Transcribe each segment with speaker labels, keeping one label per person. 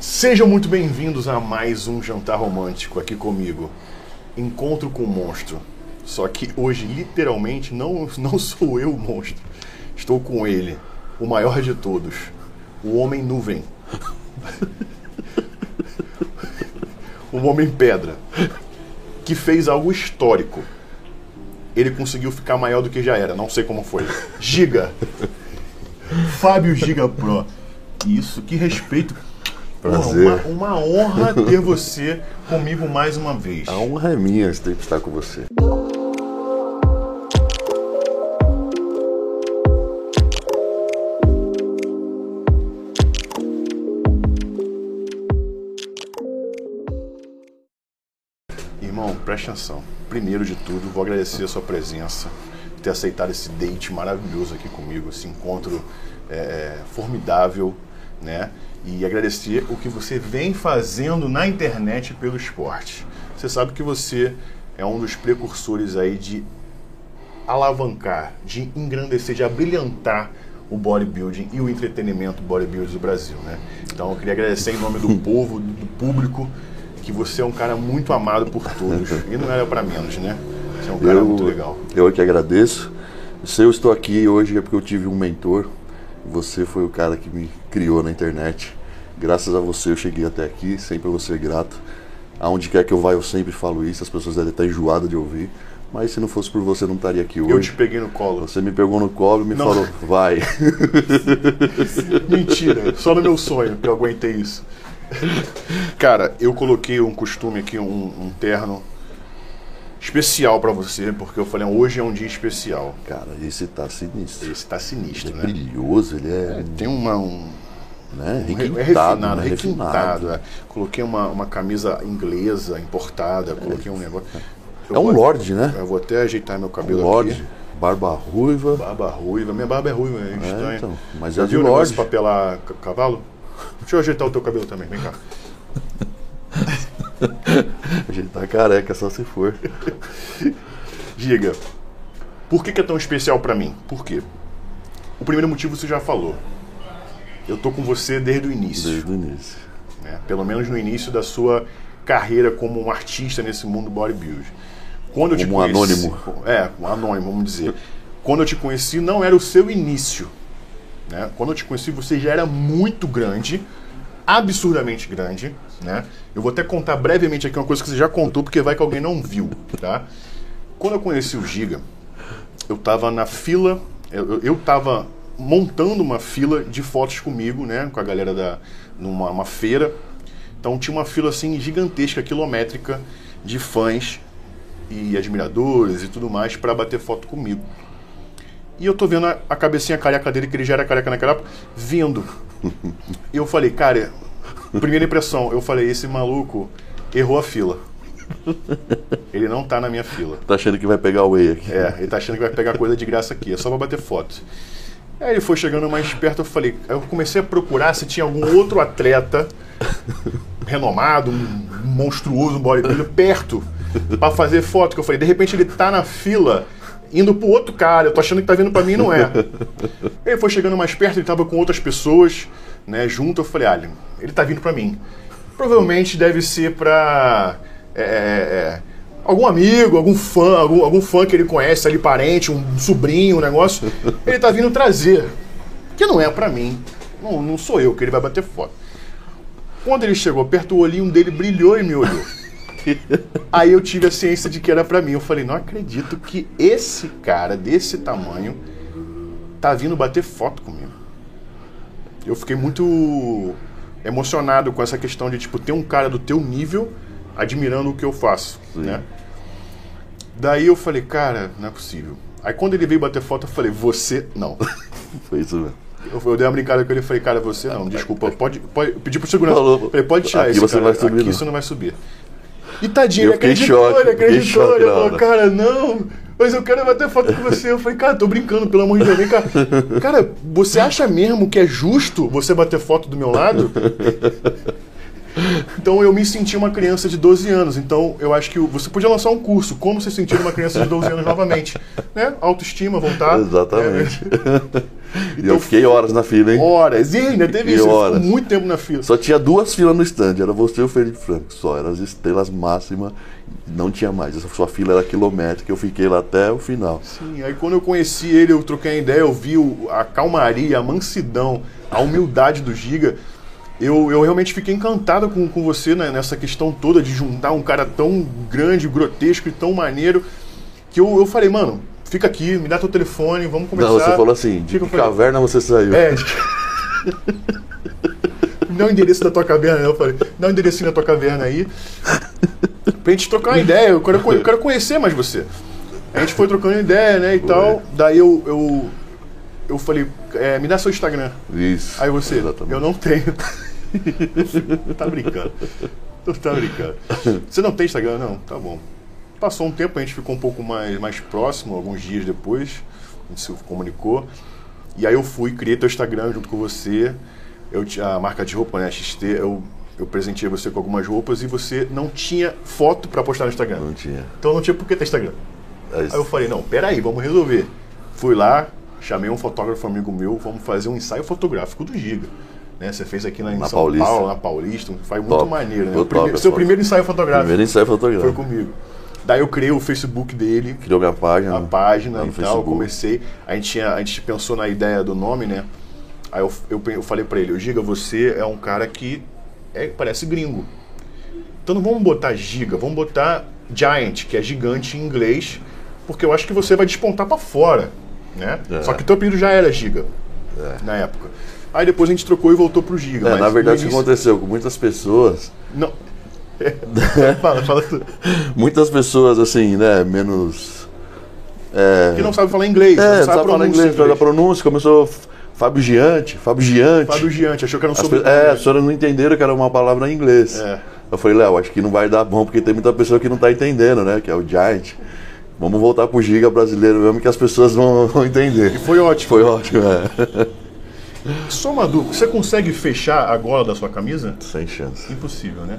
Speaker 1: Sejam muito bem-vindos a mais um jantar romântico aqui comigo. Encontro com o monstro. Só que hoje, literalmente, não, não sou eu o monstro. Estou com ele, o maior de todos, o Homem Nuvem. o Homem Pedra. Que fez algo histórico. Ele conseguiu ficar maior do que já era, não sei como foi. Giga. Fábio Giga Pro. Isso, que respeito.
Speaker 2: Prazer.
Speaker 1: Porra, uma, uma honra ter você comigo mais uma vez.
Speaker 2: A honra é minha sempre estar com você.
Speaker 1: Irmão, preste atenção. Primeiro de tudo, vou agradecer a sua presença, ter aceitado esse date maravilhoso aqui comigo, esse encontro é, formidável, né? E agradecer o que você vem fazendo na internet pelo esporte. Você sabe que você é um dos precursores aí de alavancar, de engrandecer, de abrilhantar o bodybuilding e o entretenimento bodybuilding do Brasil, né? Então eu queria agradecer em nome do povo, do público, que você é um cara muito amado por todos. E não era para menos, né? Você é um cara
Speaker 2: eu,
Speaker 1: muito legal.
Speaker 2: Eu é que agradeço. Se eu estou aqui hoje é porque eu tive um mentor. Você foi o cara que me criou na internet. Graças a você eu cheguei até aqui, sempre eu vou ser grato. Aonde quer que eu vá eu sempre falo isso, as pessoas devem estar enjoadas de ouvir. Mas se não fosse por você eu não estaria aqui hoje.
Speaker 1: Eu te peguei no colo.
Speaker 2: Você me pegou no colo e me
Speaker 1: Não.
Speaker 2: falou, vai.
Speaker 1: Mentira, só no meu sonho que eu aguentei isso. Cara, eu coloquei um costume aqui, um, um terno especial pra você, porque eu falei, hoje é um dia especial.
Speaker 2: Cara, esse tá sinistro.
Speaker 1: Esse tá sinistro,
Speaker 2: Ele é
Speaker 1: né?
Speaker 2: brilhoso, ele é,
Speaker 1: Tem uma, um,
Speaker 2: né,
Speaker 1: é
Speaker 2: requintado,
Speaker 1: refinado,
Speaker 2: né,
Speaker 1: requintado. é. Coloquei uma, uma camisa inglesa importada, coloquei um negócio. Eu
Speaker 2: É um lorde, né?
Speaker 1: Eu vou até ajeitar meu cabelo
Speaker 2: Lorde,
Speaker 1: aqui.
Speaker 2: barba ruiva.
Speaker 1: Barba ruiva, minha barba é ruiva, é estranho.
Speaker 2: então, mas
Speaker 1: Já
Speaker 2: é
Speaker 1: viu o negócio de
Speaker 2: lorde.
Speaker 1: papelar ca- cavalo? Deixa eu ajeitar o teu cabelo também, vem cá.
Speaker 2: A gente tá careca só se for.
Speaker 1: Giga, por que, que é tão especial pra mim? Por quê? O primeiro motivo você já falou. Eu tô com você desde o início.
Speaker 2: Desde o início.
Speaker 1: né? Pelo menos no início da sua carreira como um artista nesse mundo bodybuilding. Quando eu te
Speaker 2: Como um
Speaker 1: conheci,
Speaker 2: anônimo.
Speaker 1: É, um anônimo, vamos dizer. Quando eu te conheci, não era o seu início. Né? Quando eu te conheci, você já era muito grande, absurdamente grande. Né? Eu vou até contar brevemente aqui uma coisa que você já contou, porque vai que alguém não viu. Tá? Quando eu conheci o Giga, eu tava na fila, eu, eu- tava montando uma fila de fotos comigo, né, com a galera da numa uma feira. Então tinha uma fila assim gigantesca, quilométrica de fãs e admiradores e tudo mais para bater foto comigo. E eu tô vendo a, a cabecinha careca dele, que ele já era careca naquela época, vindo. E eu falei, cara, primeira impressão, eu falei, esse maluco errou a fila. Ele não tá na minha fila.
Speaker 2: Tá achando que vai pegar o whey aqui.
Speaker 1: É, ele tá achando que vai pegar coisa de graça aqui, é só pra bater foto. Aí ele foi chegando mais perto, eu falei, eu comecei a procurar se tinha algum outro atleta renomado, um monstruoso, um bodybuilder, perto, pra fazer foto. Que eu falei, de repente ele tá na fila, indo pro outro cara, eu tô achando que tá vindo pra mim e não é. Ele foi chegando mais perto, ele tava com outras pessoas, né, junto, eu falei, ah, ele tá vindo pra mim. Provavelmente deve ser pra. é, é, é, algum amigo, algum fã, algum, algum fã que ele conhece ali, parente, um sobrinho, um negócio, ele tá vindo trazer. Que não é pra mim. Não, não sou eu que ele vai bater foto. Quando ele chegou perto, o olhinho dele brilhou e me olhou. Aí eu tive a ciência de que era pra mim. Eu falei, não acredito que esse cara desse tamanho tá vindo bater foto comigo. Eu fiquei muito emocionado com essa questão de tipo ter um cara do teu nível admirando o que eu faço, né? Daí eu falei, cara, não é possível. Aí quando ele veio bater foto, eu falei, você não.
Speaker 2: Foi isso mesmo.
Speaker 1: Eu, eu dei uma brincada com ele e falei, cara, você não, desculpa, pode, pode eu pedi pro segurança.
Speaker 2: Falou.
Speaker 1: Falei, pode tirar
Speaker 2: Aqui
Speaker 1: esse
Speaker 2: você
Speaker 1: cara,
Speaker 2: vai subir,
Speaker 1: aqui
Speaker 2: não.
Speaker 1: você não vai subir. E tadinho, ele acreditou, ele acreditou. Ele falou, cara, não, mas eu quero bater foto com você. Eu falei, cara, tô brincando, pelo amor de Deus, vem cá. Cara, você acha mesmo que é justo você bater foto do meu lado? Então eu me senti uma criança de 12 anos. Então eu acho que você podia lançar um curso, como se sentir uma criança de 12 anos novamente. Né? Autoestima, voltar.
Speaker 2: Exatamente.
Speaker 1: É.
Speaker 2: E eu fiquei horas na fila, hein?
Speaker 1: Horas. E ainda teve isso.
Speaker 2: horas.
Speaker 1: Muito tempo na fila.
Speaker 2: Só tinha duas filas no stand, era você e o Felipe Franco, só, eram as estrelas máximas, não tinha mais. Essa sua fila era quilométrica, eu fiquei lá até o final.
Speaker 1: Sim, aí quando eu conheci ele, eu troquei a ideia, eu vi a calmaria, a mansidão, a humildade do Giga. Eu, eu realmente fiquei encantado com, com você né, nessa questão toda de juntar um cara tão grande, grotesco e tão maneiro, que eu, eu falei, mano, fica aqui, me dá teu telefone, vamos conversar.
Speaker 2: Não, você falou assim, de que
Speaker 1: falei,
Speaker 2: caverna você saiu?
Speaker 1: É. Me dá o endereço da tua caverna, né? Eu falei, dá o enderecinho da tua caverna aí. Pra gente trocar uma ideia. Eu quero, eu quero conhecer mais você. A gente foi trocando ideia, né, e tal. Daí eu, eu, eu falei, é, me dá seu Instagram.
Speaker 2: Isso.
Speaker 1: Aí você,
Speaker 2: Exatamente.
Speaker 1: eu não tenho. tá brincando. Tu tá brincando. Você não tem Instagram? Não, tá bom. Passou um tempo, a gente ficou um pouco mais, mais próximo, alguns dias depois, a gente se comunicou. E aí eu fui, criei teu Instagram junto com você. Eu, a marca de roupa, né, XT, eu, eu presenteei você com algumas roupas e você não tinha foto pra postar no Instagram.
Speaker 2: Não tinha.
Speaker 1: Então não tinha por que ter Instagram.
Speaker 2: Aí,
Speaker 1: Aí eu falei, não, peraí, vamos resolver. Fui lá, chamei um fotógrafo amigo meu, vamos fazer um ensaio fotográfico do Giga. Né, você fez aqui na, em
Speaker 2: Na
Speaker 1: São
Speaker 2: Paulista.
Speaker 1: Paulo, na Paulista, foi muito maneiro, né?
Speaker 2: Foi
Speaker 1: O primeiro- seu primeiro ensaio fotográfico
Speaker 2: Primeiro ensaio
Speaker 1: foi
Speaker 2: fotográfico.
Speaker 1: comigo. Daí eu criei o Facebook dele,
Speaker 2: Criou minha página.
Speaker 1: a página e tal, comecei. A gente, tinha, a gente pensou na ideia do nome, né? Aí eu, eu, eu falei pra ele, Giga, você é um cara que é, parece gringo. Então não vamos botar giga, vamos botar giant, que é gigante em inglês, porque eu acho que você vai despontar pra fora, né?
Speaker 2: É.
Speaker 1: Só que teu apelido já era giga na época. Aí depois a gente trocou e voltou pro giga.
Speaker 2: É,
Speaker 1: mas
Speaker 2: na verdade, o que aconteceu com muitas pessoas,
Speaker 1: Não. fala, fala
Speaker 2: muitas pessoas assim, né, menos. É,
Speaker 1: Que não sabe falar inglês,
Speaker 2: é,
Speaker 1: não sabe,
Speaker 2: sabe falar
Speaker 1: pronúncia
Speaker 2: inglês, da pronúncia, começou Fábio Giante, Fábio Giante.
Speaker 1: Fábio Giante, achou que era um sobrenome.
Speaker 2: é, as pessoas não entenderam que era uma palavra em inglês.
Speaker 1: É.
Speaker 2: Eu falei, Léo, acho que não vai dar bom, porque tem muita pessoa que não tá entendendo, né? Que é o Giant. Vamos voltar pro Giga brasileiro mesmo, que as pessoas vão, vão entender.
Speaker 1: E foi ótimo.
Speaker 2: Foi ótimo, é.
Speaker 1: Só uma dúvida, você consegue fechar a gola da sua camisa?
Speaker 2: Sem chance.
Speaker 1: Impossível, né?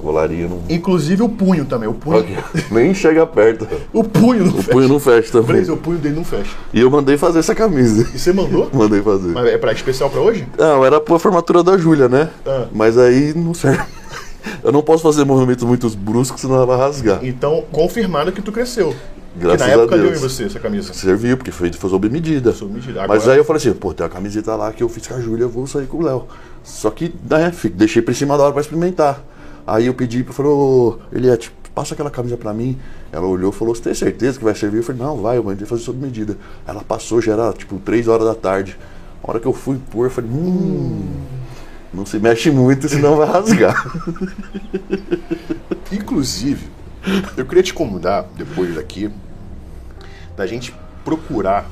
Speaker 2: Colarinho não.
Speaker 1: Inclusive o punho também, o punho.
Speaker 2: Nem chega perto.
Speaker 1: O punho não
Speaker 2: O
Speaker 1: fecha.
Speaker 2: punho não fecha também.
Speaker 1: Blazer, o punho dele não fecha.
Speaker 2: E eu mandei fazer essa camisa.
Speaker 1: E você mandou?
Speaker 2: Mandei fazer.
Speaker 1: Mas é pra especial pra hoje?
Speaker 2: Não, era pra formatura da Júlia, né?
Speaker 1: Ah.
Speaker 2: Mas aí não serve. Eu não posso fazer movimentos muito bruscos, senão ela vai rasgar.
Speaker 1: Então, confirmado que tu cresceu.
Speaker 2: Graças
Speaker 1: que na época
Speaker 2: a Deus.
Speaker 1: deu em você essa camisa.
Speaker 2: Serviu, porque foi, foi sob medida.
Speaker 1: Sob medida.
Speaker 2: Mas
Speaker 1: Agora-
Speaker 2: aí eu falei assim, pô, tem uma camiseta lá que eu fiz com a Júlia, eu vou sair com o Léo. Só que, né, deixei pra cima da hora pra experimentar. Aí eu pedi, falou, tipo, passa aquela camisa pra mim. Ela olhou e falou, você tem certeza que vai servir? Eu falei, não, vai, eu mandei fazer sob medida. Ela passou, já era tipo 3 horas da tarde. A hora que eu fui pôr, eu falei, hum, não se mexe muito, senão vai rasgar.
Speaker 1: Inclusive, eu queria te convidar, depois daqui, da gente procurar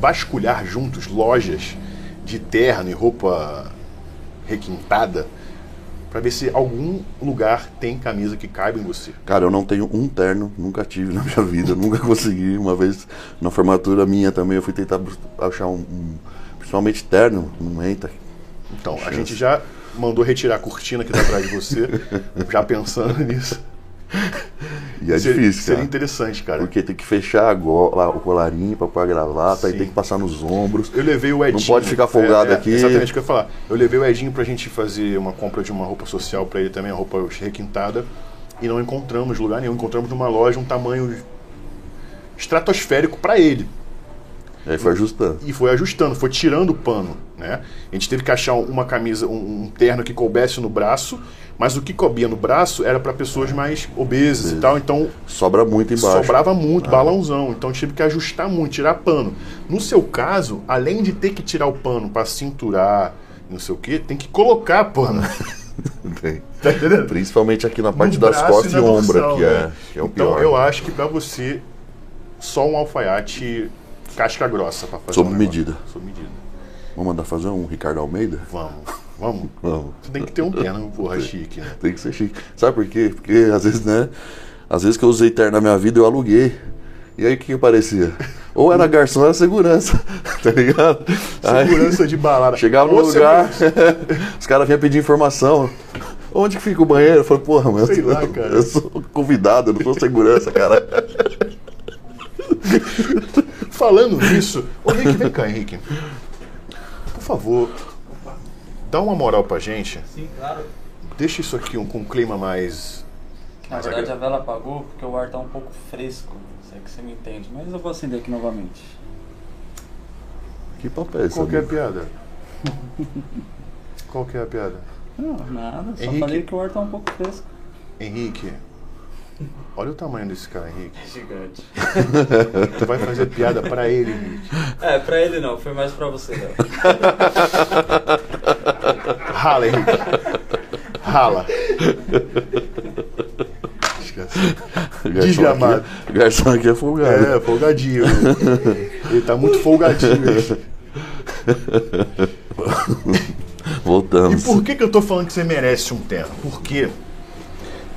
Speaker 1: vasculhar juntos lojas de terno e roupa requintada pra ver se algum lugar tem camisa que caiba em você.
Speaker 2: Cara, eu não tenho um terno, nunca tive na minha vida, nunca consegui. Uma vez na formatura minha também eu fui tentar achar um, um- principalmente terno, não entra.
Speaker 1: Então, a gente já mandou retirar a cortina que tá atrás de você, já pensando nisso.
Speaker 2: E é
Speaker 1: Seria-
Speaker 2: difícil,
Speaker 1: Seria
Speaker 2: cara.
Speaker 1: interessante, cara.
Speaker 2: Porque tem que fechar gola, o colarinho pra pôr a gravata, aí
Speaker 1: Sim.
Speaker 2: tem que passar nos ombros.
Speaker 1: Eu levei o Edinho.
Speaker 2: Não pode ficar folgado
Speaker 1: É, é,
Speaker 2: aqui.
Speaker 1: Exatamente o que eu ia falar. Eu levei o Edinho pra gente fazer uma compra de uma roupa social pra ele também, uma roupa requintada. E não encontramos lugar nenhum. Encontramos numa loja um tamanho estratosférico pra ele.
Speaker 2: Aí foi ajustando.
Speaker 1: E foi ajustando, foi tirando o pano, né? A gente teve que achar uma camisa, um, um terno que coubesse no braço, mas o que coubia no braço era pra pessoas mais obesas e tal, então
Speaker 2: Sobra muito embaixo.
Speaker 1: sobrava muito, balãozão. Então tive que ajustar muito, tirar pano. No seu caso, além de ter que tirar o pano pra cinturar, não sei o que, tem que colocar pano. Tá entendendo?
Speaker 2: Principalmente aqui na parte
Speaker 1: No
Speaker 2: das costas e
Speaker 1: dorsal,
Speaker 2: que,
Speaker 1: né?
Speaker 2: é, que é o
Speaker 1: então
Speaker 2: pior.
Speaker 1: eu acho que pra você, só um alfaiate casca grossa pra fazer
Speaker 2: Sob
Speaker 1: um
Speaker 2: medida.
Speaker 1: Sob medida.
Speaker 2: Vamos mandar fazer um Ricardo Almeida?
Speaker 1: Vamos, vamos.
Speaker 2: Vamos.
Speaker 1: Você tem que ter um terno, porra, chique, né?
Speaker 2: Tem que ser chique. Sabe por quê? Porque às vezes, né? Às vezes que eu usei terno na minha vida, eu aluguei. E aí o que, que parecia? Ou era garçom, ou era segurança. Tá ligado? Aí,
Speaker 1: Segurança de balada.
Speaker 2: chegava no lugar, os caras vinham pedir informação. Onde que fica o banheiro? Eu falei, porra, mas
Speaker 1: Sei lá,
Speaker 2: eu sou convidado, eu não sou segurança, cara.
Speaker 1: Falando nisso, ô Henrique, vem cá, Henrique. Por favor, dá uma moral pra gente.
Speaker 3: Sim, claro.
Speaker 1: Deixa isso aqui um, com um clima mais.
Speaker 3: Na
Speaker 1: mais
Speaker 3: verdade a
Speaker 1: agradável.
Speaker 3: vela apagou porque o ar tá um pouco fresco. Se é que você me entende. Mas eu vou acender aqui novamente.
Speaker 2: Que papo é esse?
Speaker 1: Qual que é a piada? Qual que é a piada?
Speaker 3: Não, nada. Só
Speaker 1: Henrique.
Speaker 3: falei que o ar tá um pouco fresco.
Speaker 1: Henrique, olha o tamanho desse cara, Henrique.
Speaker 3: É gigante.
Speaker 1: Tu vai fazer piada pra ele, Henrique.
Speaker 3: É, pra ele não. Foi mais pra você.
Speaker 1: Rala, Henrique. Rala. Esquece.
Speaker 2: O garçom
Speaker 1: Desgramado.
Speaker 2: aqui- O garçom aqui é folgado.
Speaker 1: É, folgadinho. Ele tá muito folgadinho. E
Speaker 2: Voltamos.
Speaker 1: por que, que eu tô falando que você merece um terno? Porque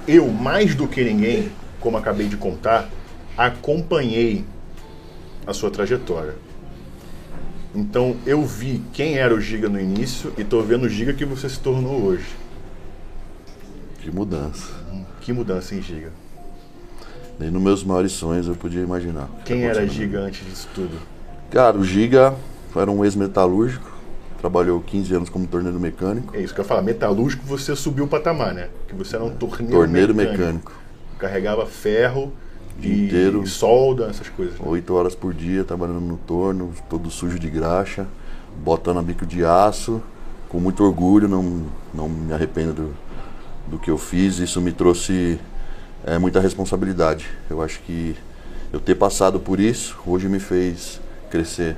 Speaker 1: eu, mais do que ninguém, como acabei de contar, acompanhei a sua trajetória. Então eu vi quem era o Giga no início e tô vendo o Giga que você se tornou hoje.
Speaker 2: Que mudança.
Speaker 1: Que mudança, hein, Giga?
Speaker 2: Nem nos meus maiores sonhos eu podia imaginar.
Speaker 1: Quem era. Giga antes disso tudo?
Speaker 2: Cara, o Giga era um ex-metalúrgico. Trabalhou 15 anos como torneiro mecânico.
Speaker 1: É isso que eu ia falar. Metalúrgico, você subiu o patamar, né? Que você era um torneiro,
Speaker 2: Torneiro
Speaker 1: mecânico.
Speaker 2: mecânico.
Speaker 1: Carregava ferro e,
Speaker 2: inteiro.
Speaker 1: e solda, essas coisas. né?
Speaker 2: Oito horas por dia trabalhando no torno, todo sujo de graxa, botando a bico de aço, com muito orgulho, não, não me arrependo do, do que eu fiz. Isso me trouxe é, muita responsabilidade. Eu acho que eu ter passado por isso hoje me fez crescer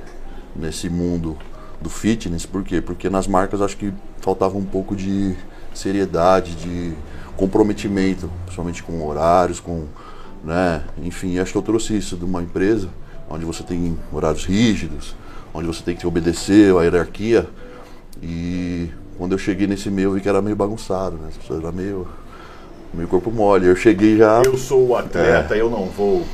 Speaker 2: nesse mundo do fitness. Por quê? Porque nas marcas acho que faltava um pouco de seriedade, de comprometimento, principalmente com horários, com né? Enfim, acho que eu trouxe isso de uma empresa onde você tem horários rígidos, onde você tem que obedecer a hierarquia. E quando eu cheguei nesse meio, eu vi que era meio bagunçado, né? As pessoas eram meio, meio corpo mole. Eu cheguei já.
Speaker 1: Eu sou o atleta, eu não vou.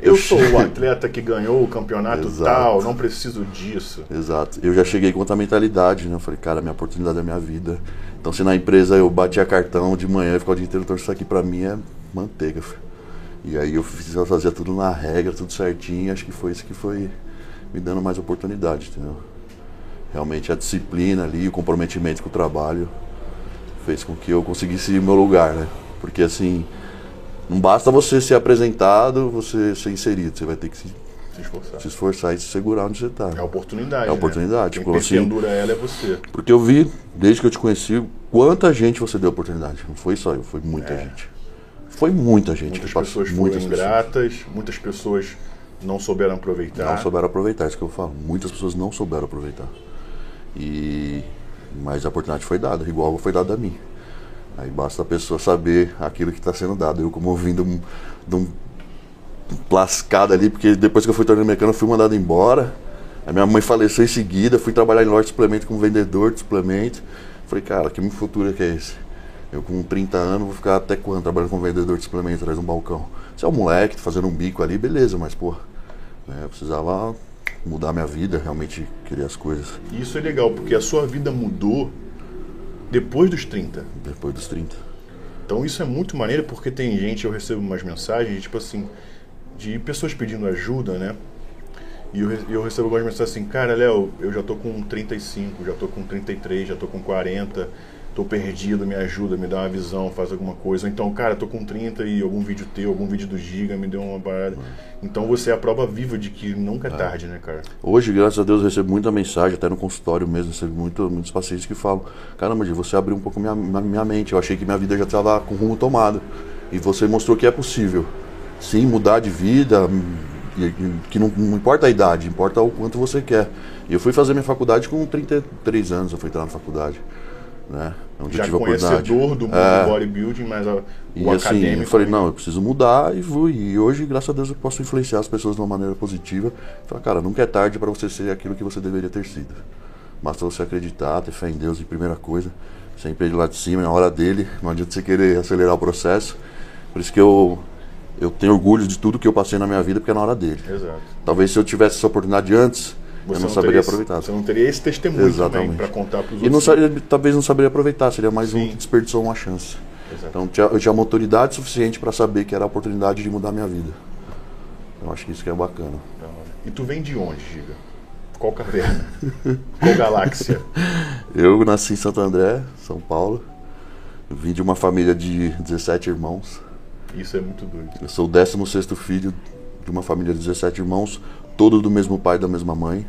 Speaker 1: Eu,
Speaker 2: Eu
Speaker 1: sou
Speaker 2: che-
Speaker 1: o atleta que ganhou o campeonato
Speaker 2: Exato.
Speaker 1: tal, não preciso disso.
Speaker 2: Exato. Eu já cheguei com outra mentalidade, né? Eu falei, cara, minha oportunidade é minha vida. Então, se na empresa eu batia cartão de manhã e ficava o dia inteiro, então isso aqui pra mim é manteiga. filho. E aí eu fiz, eu fazia tudo na regra, tudo certinho. Acho que foi isso que foi me dando mais oportunidade, entendeu? Realmente a disciplina ali, o comprometimento com o trabalho fez com que eu conseguisse o meu lugar, né? Porque assim, não basta você ser apresentado, você ser inserido. Você vai ter que se,
Speaker 1: Se esforçar.
Speaker 2: se esforçar e se segurar onde você tá.
Speaker 1: É a oportunidade.
Speaker 2: É a oportunidade,
Speaker 1: Né? Quem
Speaker 2: assim-
Speaker 1: pendura ela é você.
Speaker 2: Porque eu vi, desde que eu te conheci, quanta gente você deu oportunidade. Não foi só eu, foi muita
Speaker 1: É.
Speaker 2: gente. Foi muita gente
Speaker 1: Muitas
Speaker 2: que passou.
Speaker 1: pessoas foram
Speaker 2: muitas pessoas
Speaker 1: ingratas, muitas pessoas não souberam aproveitar.
Speaker 2: não souberam aproveitar, é isso que eu falo. Muitas pessoas não souberam aproveitar. E mas a oportunidade foi dada, igual foi dada a mim. Aí basta a pessoa saber aquilo que está sendo dado. Eu como vindo de um- de um lascado ali, porque depois que eu fui torneio mecânico, fui mandado embora. A minha mãe faleceu em seguida, fui trabalhar em loja de suplemento como vendedor de suplemento. Falei, cara, que futuro que é esse? Eu com 30 anos vou ficar até quando trabalhando como vendedor de suplemento atrás de um balcão? Se é um moleque, fazendo um bico ali, beleza, mas pô, né, eu precisava mudar minha vida, realmente querer as coisas
Speaker 1: isso é legal, porque a sua vida mudou depois dos 30.
Speaker 2: depois dos 30.
Speaker 1: Então isso é muito maneiro porque tem gente, eu recebo umas mensagens, tipo assim, de pessoas pedindo ajuda, né? E eu, eu recebo algumas mensagens assim, cara, Léo, eu já tô com 35, já tô com 33, já tô com 40, tô perdido, me ajuda, me dá uma visão, faz alguma coisa. Ou então, cara, tô com 30 e algum vídeo teu, algum vídeo do Giga me deu uma parada. Então você é a prova viva de que nunca é tarde, né, cara?
Speaker 2: Hoje, graças a Deus, eu recebo muita mensagem, até no consultório mesmo, recebo muito, muitos pacientes que falam: Caramba, você abriu um pouco minha, minha, mente. Eu achei que minha vida já estava com rumo tomado. E você mostrou que é possível. Sim, mudar de vida, hum, que não, não importa a idade, importa o quanto você quer. E eu fui fazer minha faculdade com 33 anos, eu fui entrar na faculdade. Né? Onde eu
Speaker 1: Já
Speaker 2: tive a oportunidade.
Speaker 1: conhecedor do mundo
Speaker 2: É.
Speaker 1: bodybuilding, mas a,
Speaker 2: E
Speaker 1: o
Speaker 2: assim,
Speaker 1: acadêmico...
Speaker 2: eu falei, não, eu preciso mudar e fui. E hoje, graças a Deus, eu posso influenciar as pessoas de uma maneira positiva. Falar, cara, nunca é tarde para você ser aquilo que você deveria ter sido. Basta você acreditar, ter fé em Deus em primeira coisa. Sempre ele lá de cima, na hora dele. Não adianta você querer acelerar o processo. Por isso que eu, eu tenho orgulho de tudo que eu passei na minha vida, porque é na hora dele.
Speaker 1: Exato.
Speaker 2: Talvez se eu tivesse essa oportunidade antes, eu não, saberia
Speaker 1: teria,
Speaker 2: aproveitar.
Speaker 1: Você não teria esse testemunho
Speaker 2: Exatamente.
Speaker 1: para contar para os
Speaker 2: E não
Speaker 1: outros.
Speaker 2: saberia, talvez não saberia aproveitar, seria mais um
Speaker 1: Sim.
Speaker 2: que desperdiçou uma chance.
Speaker 1: Exato.
Speaker 2: Então tinha- eu tinha uma autoridade suficiente para saber que era a oportunidade de mudar a minha vida. Eu acho que isso que é bacana.
Speaker 1: E tu vem de onde, Giga? Qual caverna? Qual galáxia?
Speaker 2: Eu nasci em Santo André, São Paulo. Vim de uma família de 17 irmãos.
Speaker 1: Isso é muito doido.
Speaker 2: Eu sou o 16 filho de uma família de 17 irmãos, todos do mesmo pai e da mesma mãe.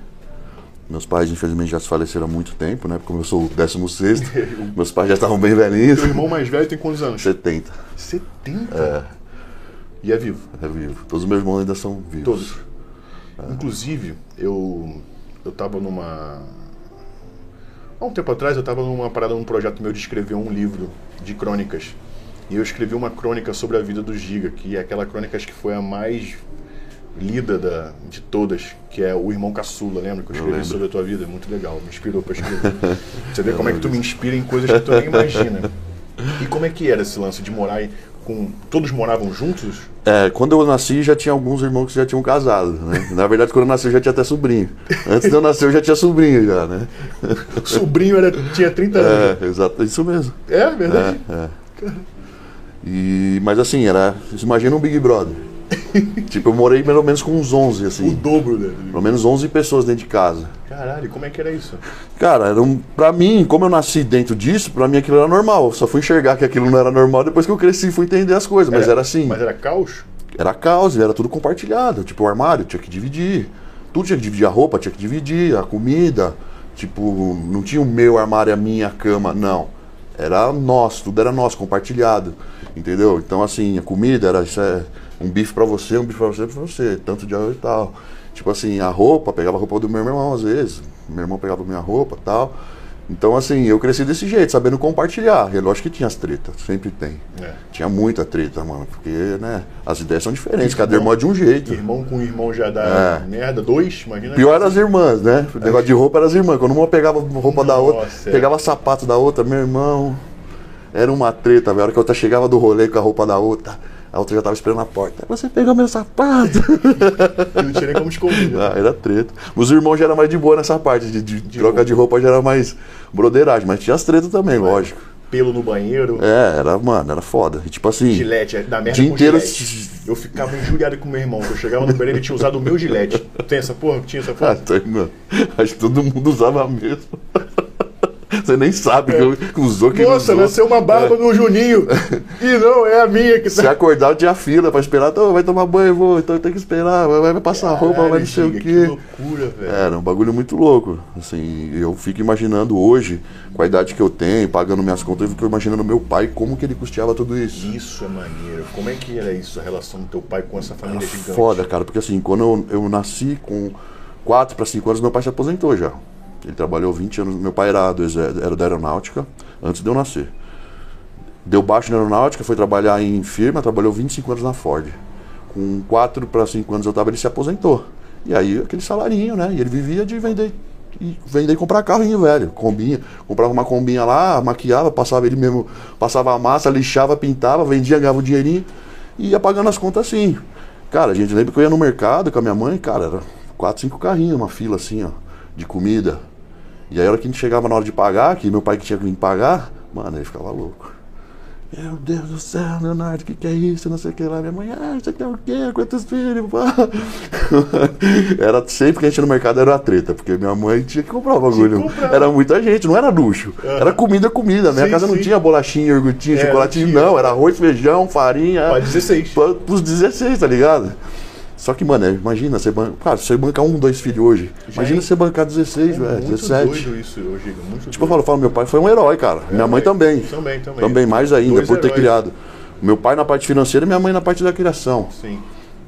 Speaker 2: Meus pais, infelizmente, já se faleceram há muito tempo, né? Porque como eu sou o 16, meus pais já estavam bem velhinhos.
Speaker 1: Teu irmão mais velho tem quantos anos?
Speaker 2: 70.
Speaker 1: 70?
Speaker 2: É,
Speaker 1: E é vivo?
Speaker 2: é vivo. Todos os meus irmãos ainda são vivos.
Speaker 1: Todos. Inclusive, eu eu tava numa há um tempo atrás eu tava numa parada num projeto meu de escrever um livro de crônicas. E eu escrevi uma crônica sobre a vida do Giga, que é aquela crônica acho que foi a mais lida da, de todas, que é o Irmão Caçula, lembra que eu escrevi
Speaker 2: lembro.
Speaker 1: sobre a tua vida? É muito legal, me inspirou pra escrever. Você vê como é que tu me inspira em coisas que tu nem imagina. E como é que era esse lance de morar em- com todos moravam juntos?
Speaker 2: É, quando eu nasci já tinha alguns irmãos que já tinham casado, né? Na verdade, quando eu nasci eu já tinha até sobrinho. Antes de eu nascer eu já tinha sobrinho já, né?
Speaker 1: Sobrinho era, tinha 30 anos.
Speaker 2: É, exato, isso mesmo.
Speaker 1: É, verdade?
Speaker 2: É, é. E, mas assim, era. Imagina um Big Brother. tipo, eu morei pelo menos com uns 11,
Speaker 1: O
Speaker 2: assim.
Speaker 1: dobro dele.
Speaker 2: Pelo menos 11 pessoas dentro de casa.
Speaker 1: Caralho, como é que era isso?
Speaker 2: Cara, era um, pra mim, como eu nasci dentro disso, pra mim aquilo era normal. Eu só fui enxergar que aquilo não era normal depois que eu cresci e fui entender as coisas. Mas era, assim.
Speaker 1: Mas era caos?
Speaker 2: Era causa, era tudo compartilhado. Tipo, o armário tinha que dividir. Tudo tinha que dividir. A roupa tinha que dividir, a comida. Tipo, não tinha o meu armário, a minha cama, não. Era nosso, tudo era nosso, compartilhado. Entendeu? Então, assim, a comida era isso é um bife pra você, um bife pra você, pra você, tanto de arroz e tal. Tipo assim, a roupa, pegava a roupa do meu irmão às vezes. Meu irmão pegava minha roupa e tal. Então, assim, eu cresci desse jeito, sabendo compartilhar. E é lógico que tinha as tretas, sempre tem.
Speaker 1: É.
Speaker 2: Tinha muita treta, mano, porque, né, as ideias são diferentes, cada irmão é de um jeito.
Speaker 1: Irmão com irmão já dá
Speaker 2: É.
Speaker 1: merda. Dois, imagina.
Speaker 2: Pior eram as irmãs, né? O negócio de roupa era as irmãs. Quando uma pegava roupa da outra,
Speaker 1: Nossa,
Speaker 2: pegava sapato da outra, meu irmão. Era uma treta, velho. A hora que a outra chegava do rolê com a roupa da outra, a outra já tava esperando na porta. Você pegou meu sapato?
Speaker 1: Não tinha nem como esconder.
Speaker 2: ah, era treta. Os irmãos já eram mais de boa nessa parte, de, de troca de roupa já era mais broderagem. Mas tinha as tretas também, lógico.
Speaker 1: Pelo no banheiro.
Speaker 2: É, era, mano, era foda. E tipo assim.
Speaker 1: Gilete, é, da merda
Speaker 2: Dia inteiro-
Speaker 1: gilete. Eu ficava injuriado com meu irmão. Eu chegava no banheiro e ele tinha usado o meu gilete. Tem essa porra? Tinha essa
Speaker 2: Ah,
Speaker 1: porra?
Speaker 2: tá, mano. Acho que todo mundo usava mesmo. Você nem sabe que, eu, que usou que não
Speaker 1: Nossa,
Speaker 2: usou.
Speaker 1: nasceu uma barba no Juninho. E não, é a minha que
Speaker 2: Se
Speaker 1: tá.
Speaker 2: acordar, eu tinha fila pra esperar. Então, vai tomar banho, vou, então tem que esperar. Vai, vai passar roupa, vai não sei o quê.
Speaker 1: Que loucura, velho.
Speaker 2: Era um bagulho muito louco. Assim, eu fico imaginando hoje, com a idade que eu tenho, pagando minhas contas, eu fico imaginando meu pai, como que ele custeava tudo isso.
Speaker 1: Isso é maneiro. Como é que era isso, a relação do teu pai com essa família gigante?
Speaker 2: Foda, cara, porque assim, quando eu, eu nasci com 4 para 5 anos, meu pai se aposentou já. Ele trabalhou 20 anos. Meu pai era, do, era da aeronáutica antes de eu nascer. Deu baixo na aeronáutica, foi trabalhar em firma, trabalhou 25 anos na Ford. Com 4 para 5 anos eu tava, ele se aposentou. E aí aquele salarinho, né? E ele vivia de vender e vender e comprar carrinho, velho. Combinha. Comprava uma combinha lá, maquiava, passava ele mesmo, passava a massa, lixava, pintava, vendia, ganhava o dinheirinho e ia pagando as contas assim. Cara, a gente lembra que eu ia no mercado com a minha mãe, cara, era 4, 5 carrinhos, uma fila assim, ó, de comida. E aí a hora que a gente chegava na hora de pagar, que meu pai que tinha que vir pagar, mano, ele ficava louco. Meu Deus do céu, Leonardo, o que, que é isso? Não sei o que lá. Minha mãe, ah, isso aqui é o quê? Quantos filhos? pá?" era sempre que a gente ia no mercado era uma treta, porque minha mãe tinha que comprar o bagulho.
Speaker 1: comprar.
Speaker 2: Era muita gente, não era luxo. Era comida, comida. Minha
Speaker 1: Sim,
Speaker 2: casa não
Speaker 1: sim.
Speaker 2: tinha bolachinha, iogurtinho,
Speaker 1: É,
Speaker 2: chocolatinho,
Speaker 1: não
Speaker 2: não. Era arroz, feijão, farinha.
Speaker 1: Pra 16.
Speaker 2: Pra, pros 16, tá ligado? Só que, mano, é, imagina, você banca. Cara, se você bancar um, dois filhos hoje.
Speaker 1: Já
Speaker 2: imagina
Speaker 1: é-
Speaker 2: você bancar 16,
Speaker 1: É
Speaker 2: velho.
Speaker 1: muito
Speaker 2: 17.
Speaker 1: doido isso, ô, Giga. Muito
Speaker 2: Tipo, eu falo, eu falo, meu pai foi um herói, cara. minha mãe também.
Speaker 1: Também, também.
Speaker 2: Também, mais ainda,
Speaker 1: Dois
Speaker 2: por ter
Speaker 1: heróis.
Speaker 2: criado. Meu pai na parte financeira e minha mãe na parte da criação.
Speaker 1: Sim.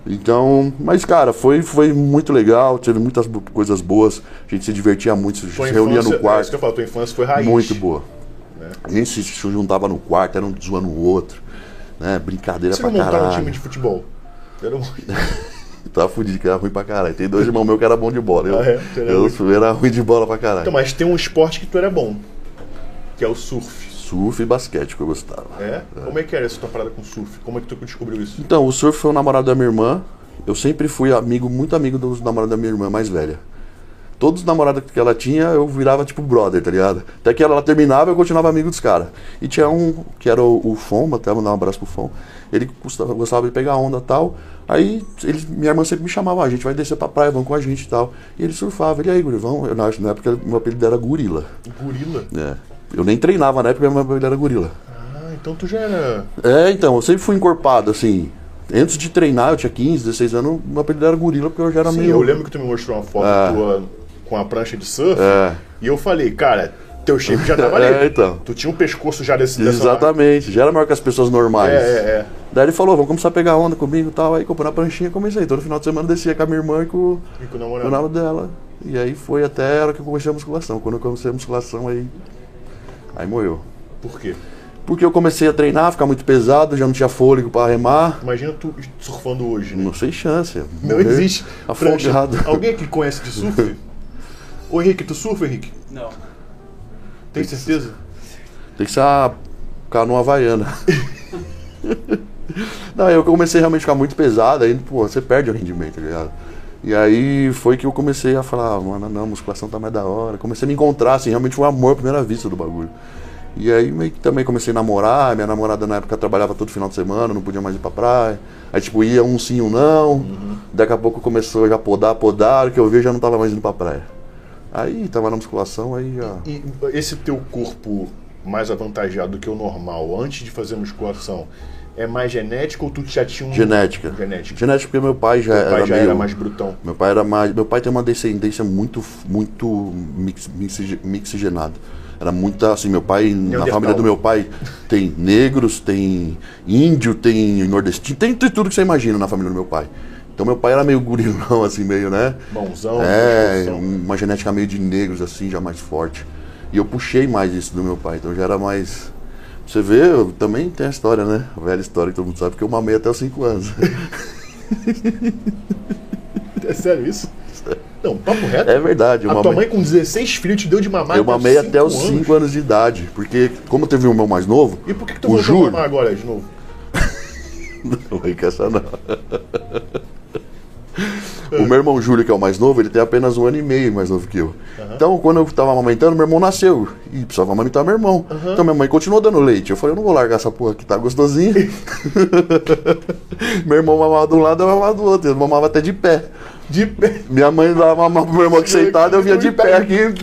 Speaker 2: Então, mas cara, foi, foi muito legal, teve muitas coisas boas, a gente se divertia muito, se
Speaker 1: Tua
Speaker 2: reunia
Speaker 1: infância-
Speaker 2: no
Speaker 1: É isso
Speaker 2: quarto,
Speaker 1: que eu falo, tua infância foi raiz.
Speaker 2: muito boa.
Speaker 1: né?
Speaker 2: A gente se juntava no quarto, era um zoando o outro, né? Brincadeira
Speaker 1: Você
Speaker 2: pra
Speaker 1: não montaram um
Speaker 2: caralho.
Speaker 1: time de futebol? Era um...
Speaker 2: Tava fudido, que era ruim pra caralho. Tem dois irmãos meus que era bom de bola. Eu,
Speaker 1: Ah, é? Era
Speaker 2: eu era ruim de bola pra caralho.
Speaker 1: Então, mas tem um esporte que tu era bom, que é o surf.
Speaker 2: Surf e basquete que eu gostava.
Speaker 1: É? Como é que era essa tua parada com surf? Como é que tu descobriu isso?
Speaker 2: Então, o surf foi o namorado da minha irmã. Eu sempre fui amigo, muito amigo dos namorados da minha irmã mais velha. todos os namorados que ela tinha, eu virava tipo brother, tá ligado? Até que ela, ela terminava, eu continuava amigo dos caras. E tinha um, que era o, o Fom, até mandar um abraço pro Fom. Ele gostava, gostava de pegar onda e tal. Aí ele, minha irmã sempre me chamava, "Ah, a gente vai descer pra praia, vão com a gente e tal. E ele surfava, ele aí, guri, vamos. Eu, na, na época, meu apelido era Gorila.
Speaker 1: Gorila.
Speaker 2: É. Eu nem treinava na época, meu apelido era Gorila.
Speaker 1: Ah, então tu já era.
Speaker 2: É, então, eu sempre fui encorpado, assim. Antes de treinar, eu tinha 15, 16 anos, meu apelido era Gorila, porque eu já era
Speaker 1: Sim,
Speaker 2: meio.
Speaker 1: eu lembro que tu me mostrou uma foto
Speaker 2: É.
Speaker 1: tua com a prancha de surf.
Speaker 2: É.
Speaker 1: E eu falei, cara, teu shape já tava ali.
Speaker 2: É, então.
Speaker 1: Tu tinha um pescoço já desse dessa
Speaker 2: Exatamente, já era maior que as pessoas normais.
Speaker 1: É, é, é.
Speaker 2: Daí ele falou, vamos começar a pegar onda comigo e tal. Aí comprou a pranchinha e comecei. Todo final de semana eu descia com a minha irmã e com,
Speaker 1: E com o
Speaker 2: com o
Speaker 1: namorado.
Speaker 2: namorado dela. E aí foi até a hora que eu comecei a musculação. Quando eu comecei a musculação, aí. Aí morreu.
Speaker 1: Por quê?
Speaker 2: Porque eu comecei a treinar, ficar muito pesado, já não tinha fôlego pra remar.
Speaker 1: Imagina tu surfando hoje, né?
Speaker 2: Não sei chance.
Speaker 1: Não existe. prancha.
Speaker 2: Afogado.
Speaker 1: Alguém que conhece de surf? Ô Henrique, tu surfa, Henrique?
Speaker 3: Não.
Speaker 1: Tem certeza?
Speaker 2: Tem que ser uma canoa havaiana. Não, eu comecei realmente a ficar muito pesado, aí, pô, você perde o rendimento, tá ligado? E aí foi que eu comecei a falar, ah, mano, não, musculação tá mais da hora. Comecei a me encontrar, assim, realmente foi um amor à primeira vista do bagulho. E aí meio que também comecei a namorar, minha namorada na época trabalhava todo final de semana, não podia mais ir pra praia. Aí tipo, ia um sim, um não. Daqui a pouco começou já a podar, podar, que eu vi já não tava mais indo pra praia. Aí tava na musculação, aí já.
Speaker 1: E esse teu corpo mais avantajado do que o normal, antes de fazer musculação, é mais genético ou tu já tinha um...
Speaker 2: Genética.
Speaker 1: Genética.
Speaker 2: Genética porque meu pai já
Speaker 1: pai
Speaker 2: era
Speaker 1: já
Speaker 2: meio...
Speaker 1: era mais brutão.
Speaker 2: Meu pai era mais. Meu pai tem uma descendência muito, muito mix, mixige- mixigenada. Era muita assim, meu pai, na família do meu pai, tem negros, tem índio, tem nordestino, tem, tem tudo que você imagina na família do meu pai. Então meu pai era meio gurilão, assim, meio, né?
Speaker 1: Mãozão,
Speaker 2: É,
Speaker 1: disposição.
Speaker 2: uma genética meio de negros, assim, já mais forte. E eu puxei mais isso do meu pai, então já era mais. Você vê, eu também tem a história, né? A velha história que todo mundo sabe que eu mamei até os 5 anos.
Speaker 1: É sério isso? Não, papo reto.
Speaker 2: É verdade,
Speaker 1: A tua
Speaker 2: mamei.
Speaker 1: mãe com 16 filhos te deu de mamar
Speaker 2: Eu mamei até os
Speaker 1: cinco
Speaker 2: 5 anos de idade. Porque, como teve um irmão mais novo,
Speaker 1: E por que, que tu voltou a
Speaker 2: Júlio.
Speaker 1: mamar agora de novo?
Speaker 2: Não vai essa não. O meu irmão Júlio, que é o mais novo, ele tem apenas um ano e meio mais novo que eu. Então, quando eu tava amamentando, meu irmão nasceu. E precisava amamentar meu irmão. Então, minha mãe continuou dando leite. Eu falei, eu não vou largar essa porra aqui, tá gostosinho. meu irmão mamava de um lado, eu mamava do outro. Ele mamava até de pé.
Speaker 1: De pé.
Speaker 2: Minha mãe dava mamar pro meu irmão aqui sentado, eu vinha de pé aqui.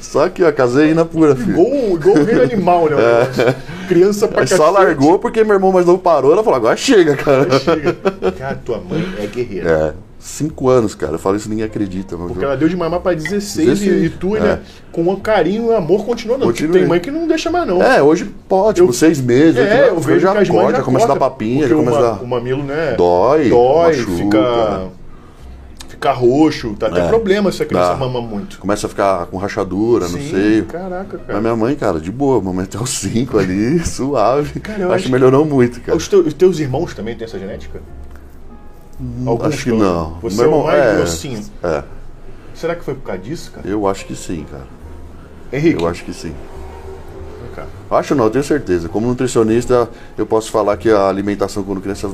Speaker 2: Só que, ó, casei na pura, filho.
Speaker 1: Igual, igual animal, né? negócio. Criança pra
Speaker 2: Aí só
Speaker 1: cacete.
Speaker 2: largou porque meu irmão mais novo parou. Ela falou, agora chega, cara.
Speaker 1: Chega. Cara, tua mãe é guerreira.
Speaker 2: É, cinco anos, cara. Eu falo isso ninguém acredita.
Speaker 1: Porque
Speaker 2: eu-
Speaker 1: ela deu de mamar pra 16,
Speaker 2: 16,
Speaker 1: e, e tu,
Speaker 2: é.
Speaker 1: né, com um carinho e amor continuando. Porque
Speaker 2: Continuei.
Speaker 1: tem mãe que não deixa mais, não.
Speaker 2: É, hoje pode, tipo,
Speaker 1: Eu-
Speaker 2: seis meses.
Speaker 1: É, eu
Speaker 2: anos,
Speaker 1: vejo
Speaker 2: já
Speaker 1: que já
Speaker 2: começa a dar papinha, já começa a dar...
Speaker 1: o mamilo, né?
Speaker 2: Dói,
Speaker 1: Dói,
Speaker 2: machuca.
Speaker 1: fica... Fica roxo. Tá até
Speaker 2: É.
Speaker 1: problema se a criança
Speaker 2: Dá.
Speaker 1: mama muito.
Speaker 2: Começa a ficar com rachadura
Speaker 1: Sim,
Speaker 2: seio.
Speaker 1: Caraca, cara.
Speaker 2: Mas minha mãe, cara, de boa, mamãe até os cinco ali, suave.
Speaker 1: Cara, eu
Speaker 2: acho
Speaker 1: acho
Speaker 2: que melhorou muito, cara.
Speaker 1: Os, teu- os teus irmãos também têm essa genética? Alguns
Speaker 2: acho que não.
Speaker 1: Você
Speaker 2: Meu
Speaker 1: é o
Speaker 2: irmão-
Speaker 1: mais
Speaker 2: é.
Speaker 1: grossinho.
Speaker 2: É,
Speaker 1: Será que foi por causa disso, cara?
Speaker 2: eu acho que sim, cara.
Speaker 1: Henrique,
Speaker 2: Eu acho que sim. Acho não, eu tenho certeza. Como nutricionista, eu posso falar que a alimentação quando criança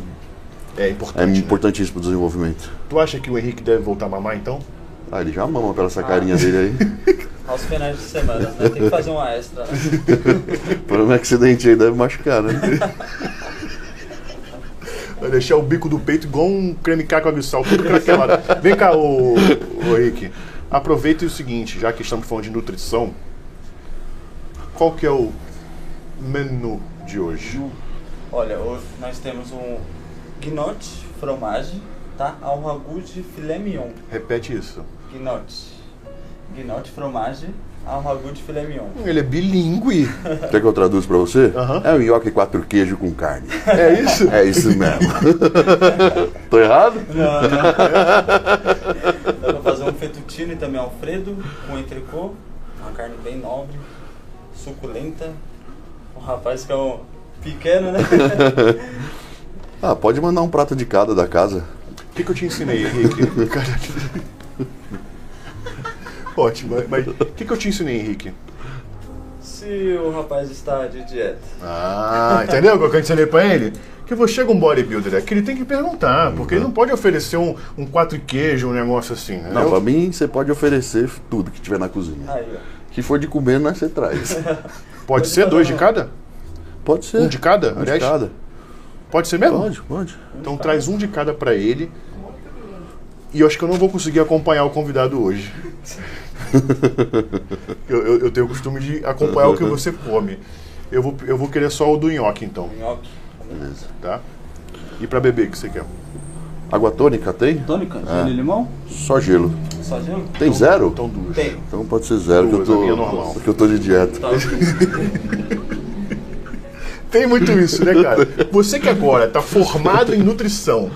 Speaker 1: é
Speaker 2: é
Speaker 1: importante. né?
Speaker 2: importantíssima pro desenvolvimento.
Speaker 1: Tu acha que o Henrique deve voltar a mamar, então?
Speaker 2: Ah, ele já mama pela essa carinha dele aí.
Speaker 3: Aos finais de semana, né? Tem que fazer uma extra, né?
Speaker 2: O problema é que esse dente aí deve machucar, né?
Speaker 1: Vai deixar o bico do peito igual um creme caco abissal, tudo craquelado. Vem cá, ô, ô Henrique. Aproveita o seguinte, já que estamos falando de nutrição, qual que é o menu de hoje?
Speaker 3: Olha, hoje nós temos um guinote, fromage, tá? Ao ragu de filé mignon.
Speaker 1: Repete isso.
Speaker 3: Guinote. Guinote, fromage, ao ragu de filé mignon.
Speaker 1: Ele é bilíngue.
Speaker 2: Quer que eu traduza pra você? É um nhoque quatro queijo com carne.
Speaker 1: É isso?
Speaker 2: É isso mesmo. Tô errado?
Speaker 3: Não, não. Dá pra fazer um fettuccine também alfredo com entrecô, uma carne bem nobre, suculenta. Um rapaz que é um pequeno, né?
Speaker 2: Ah, pode mandar um prato de cada da casa.
Speaker 1: O que, que eu te ensinei, Henrique? Ótimo, mas o que, que eu te ensinei, Henrique?
Speaker 3: se o rapaz está de dieta?
Speaker 1: Ah, entendeu o que eu ensinei pra ele? Que você chega um bodybuilder aqui, ele tem que perguntar, porque ele não pode oferecer um, um quatro queijo, um negócio assim, né?
Speaker 2: Não, pra mim você pode oferecer tudo que tiver na cozinha.
Speaker 3: Aí, ó.
Speaker 2: Que for de comer, né, você traz.
Speaker 1: Pode ser dois de cada?
Speaker 2: Pode ser.
Speaker 1: Um de cada?
Speaker 2: Um de
Speaker 1: aliás?
Speaker 2: cada.
Speaker 1: Pode ser mesmo?
Speaker 2: Pode, pode.
Speaker 1: Então traz um de cada pra ele. E eu acho que eu não vou conseguir acompanhar o convidado hoje. eu, eu- eu tenho o costume de acompanhar o que você come. Eu vou, eu vou querer só o do nhoque, então,
Speaker 3: Nhoque.
Speaker 2: Beleza.
Speaker 1: tá? E pra beber, o que você quer?
Speaker 2: Água tônica tem?
Speaker 3: Tônica?
Speaker 2: É.
Speaker 3: Gelo e limão?
Speaker 2: Só gelo.
Speaker 3: Só gelo?
Speaker 2: Tem zero?
Speaker 1: Então duas.
Speaker 3: Tem.
Speaker 2: Então pode ser zero, que eu
Speaker 1: Duas, a
Speaker 2: tô,
Speaker 1: minha é normal.
Speaker 2: porque eu tô de dieta.
Speaker 3: Tá.
Speaker 1: Tem muito isso, né, cara? Você que agora tá formado em nutrição,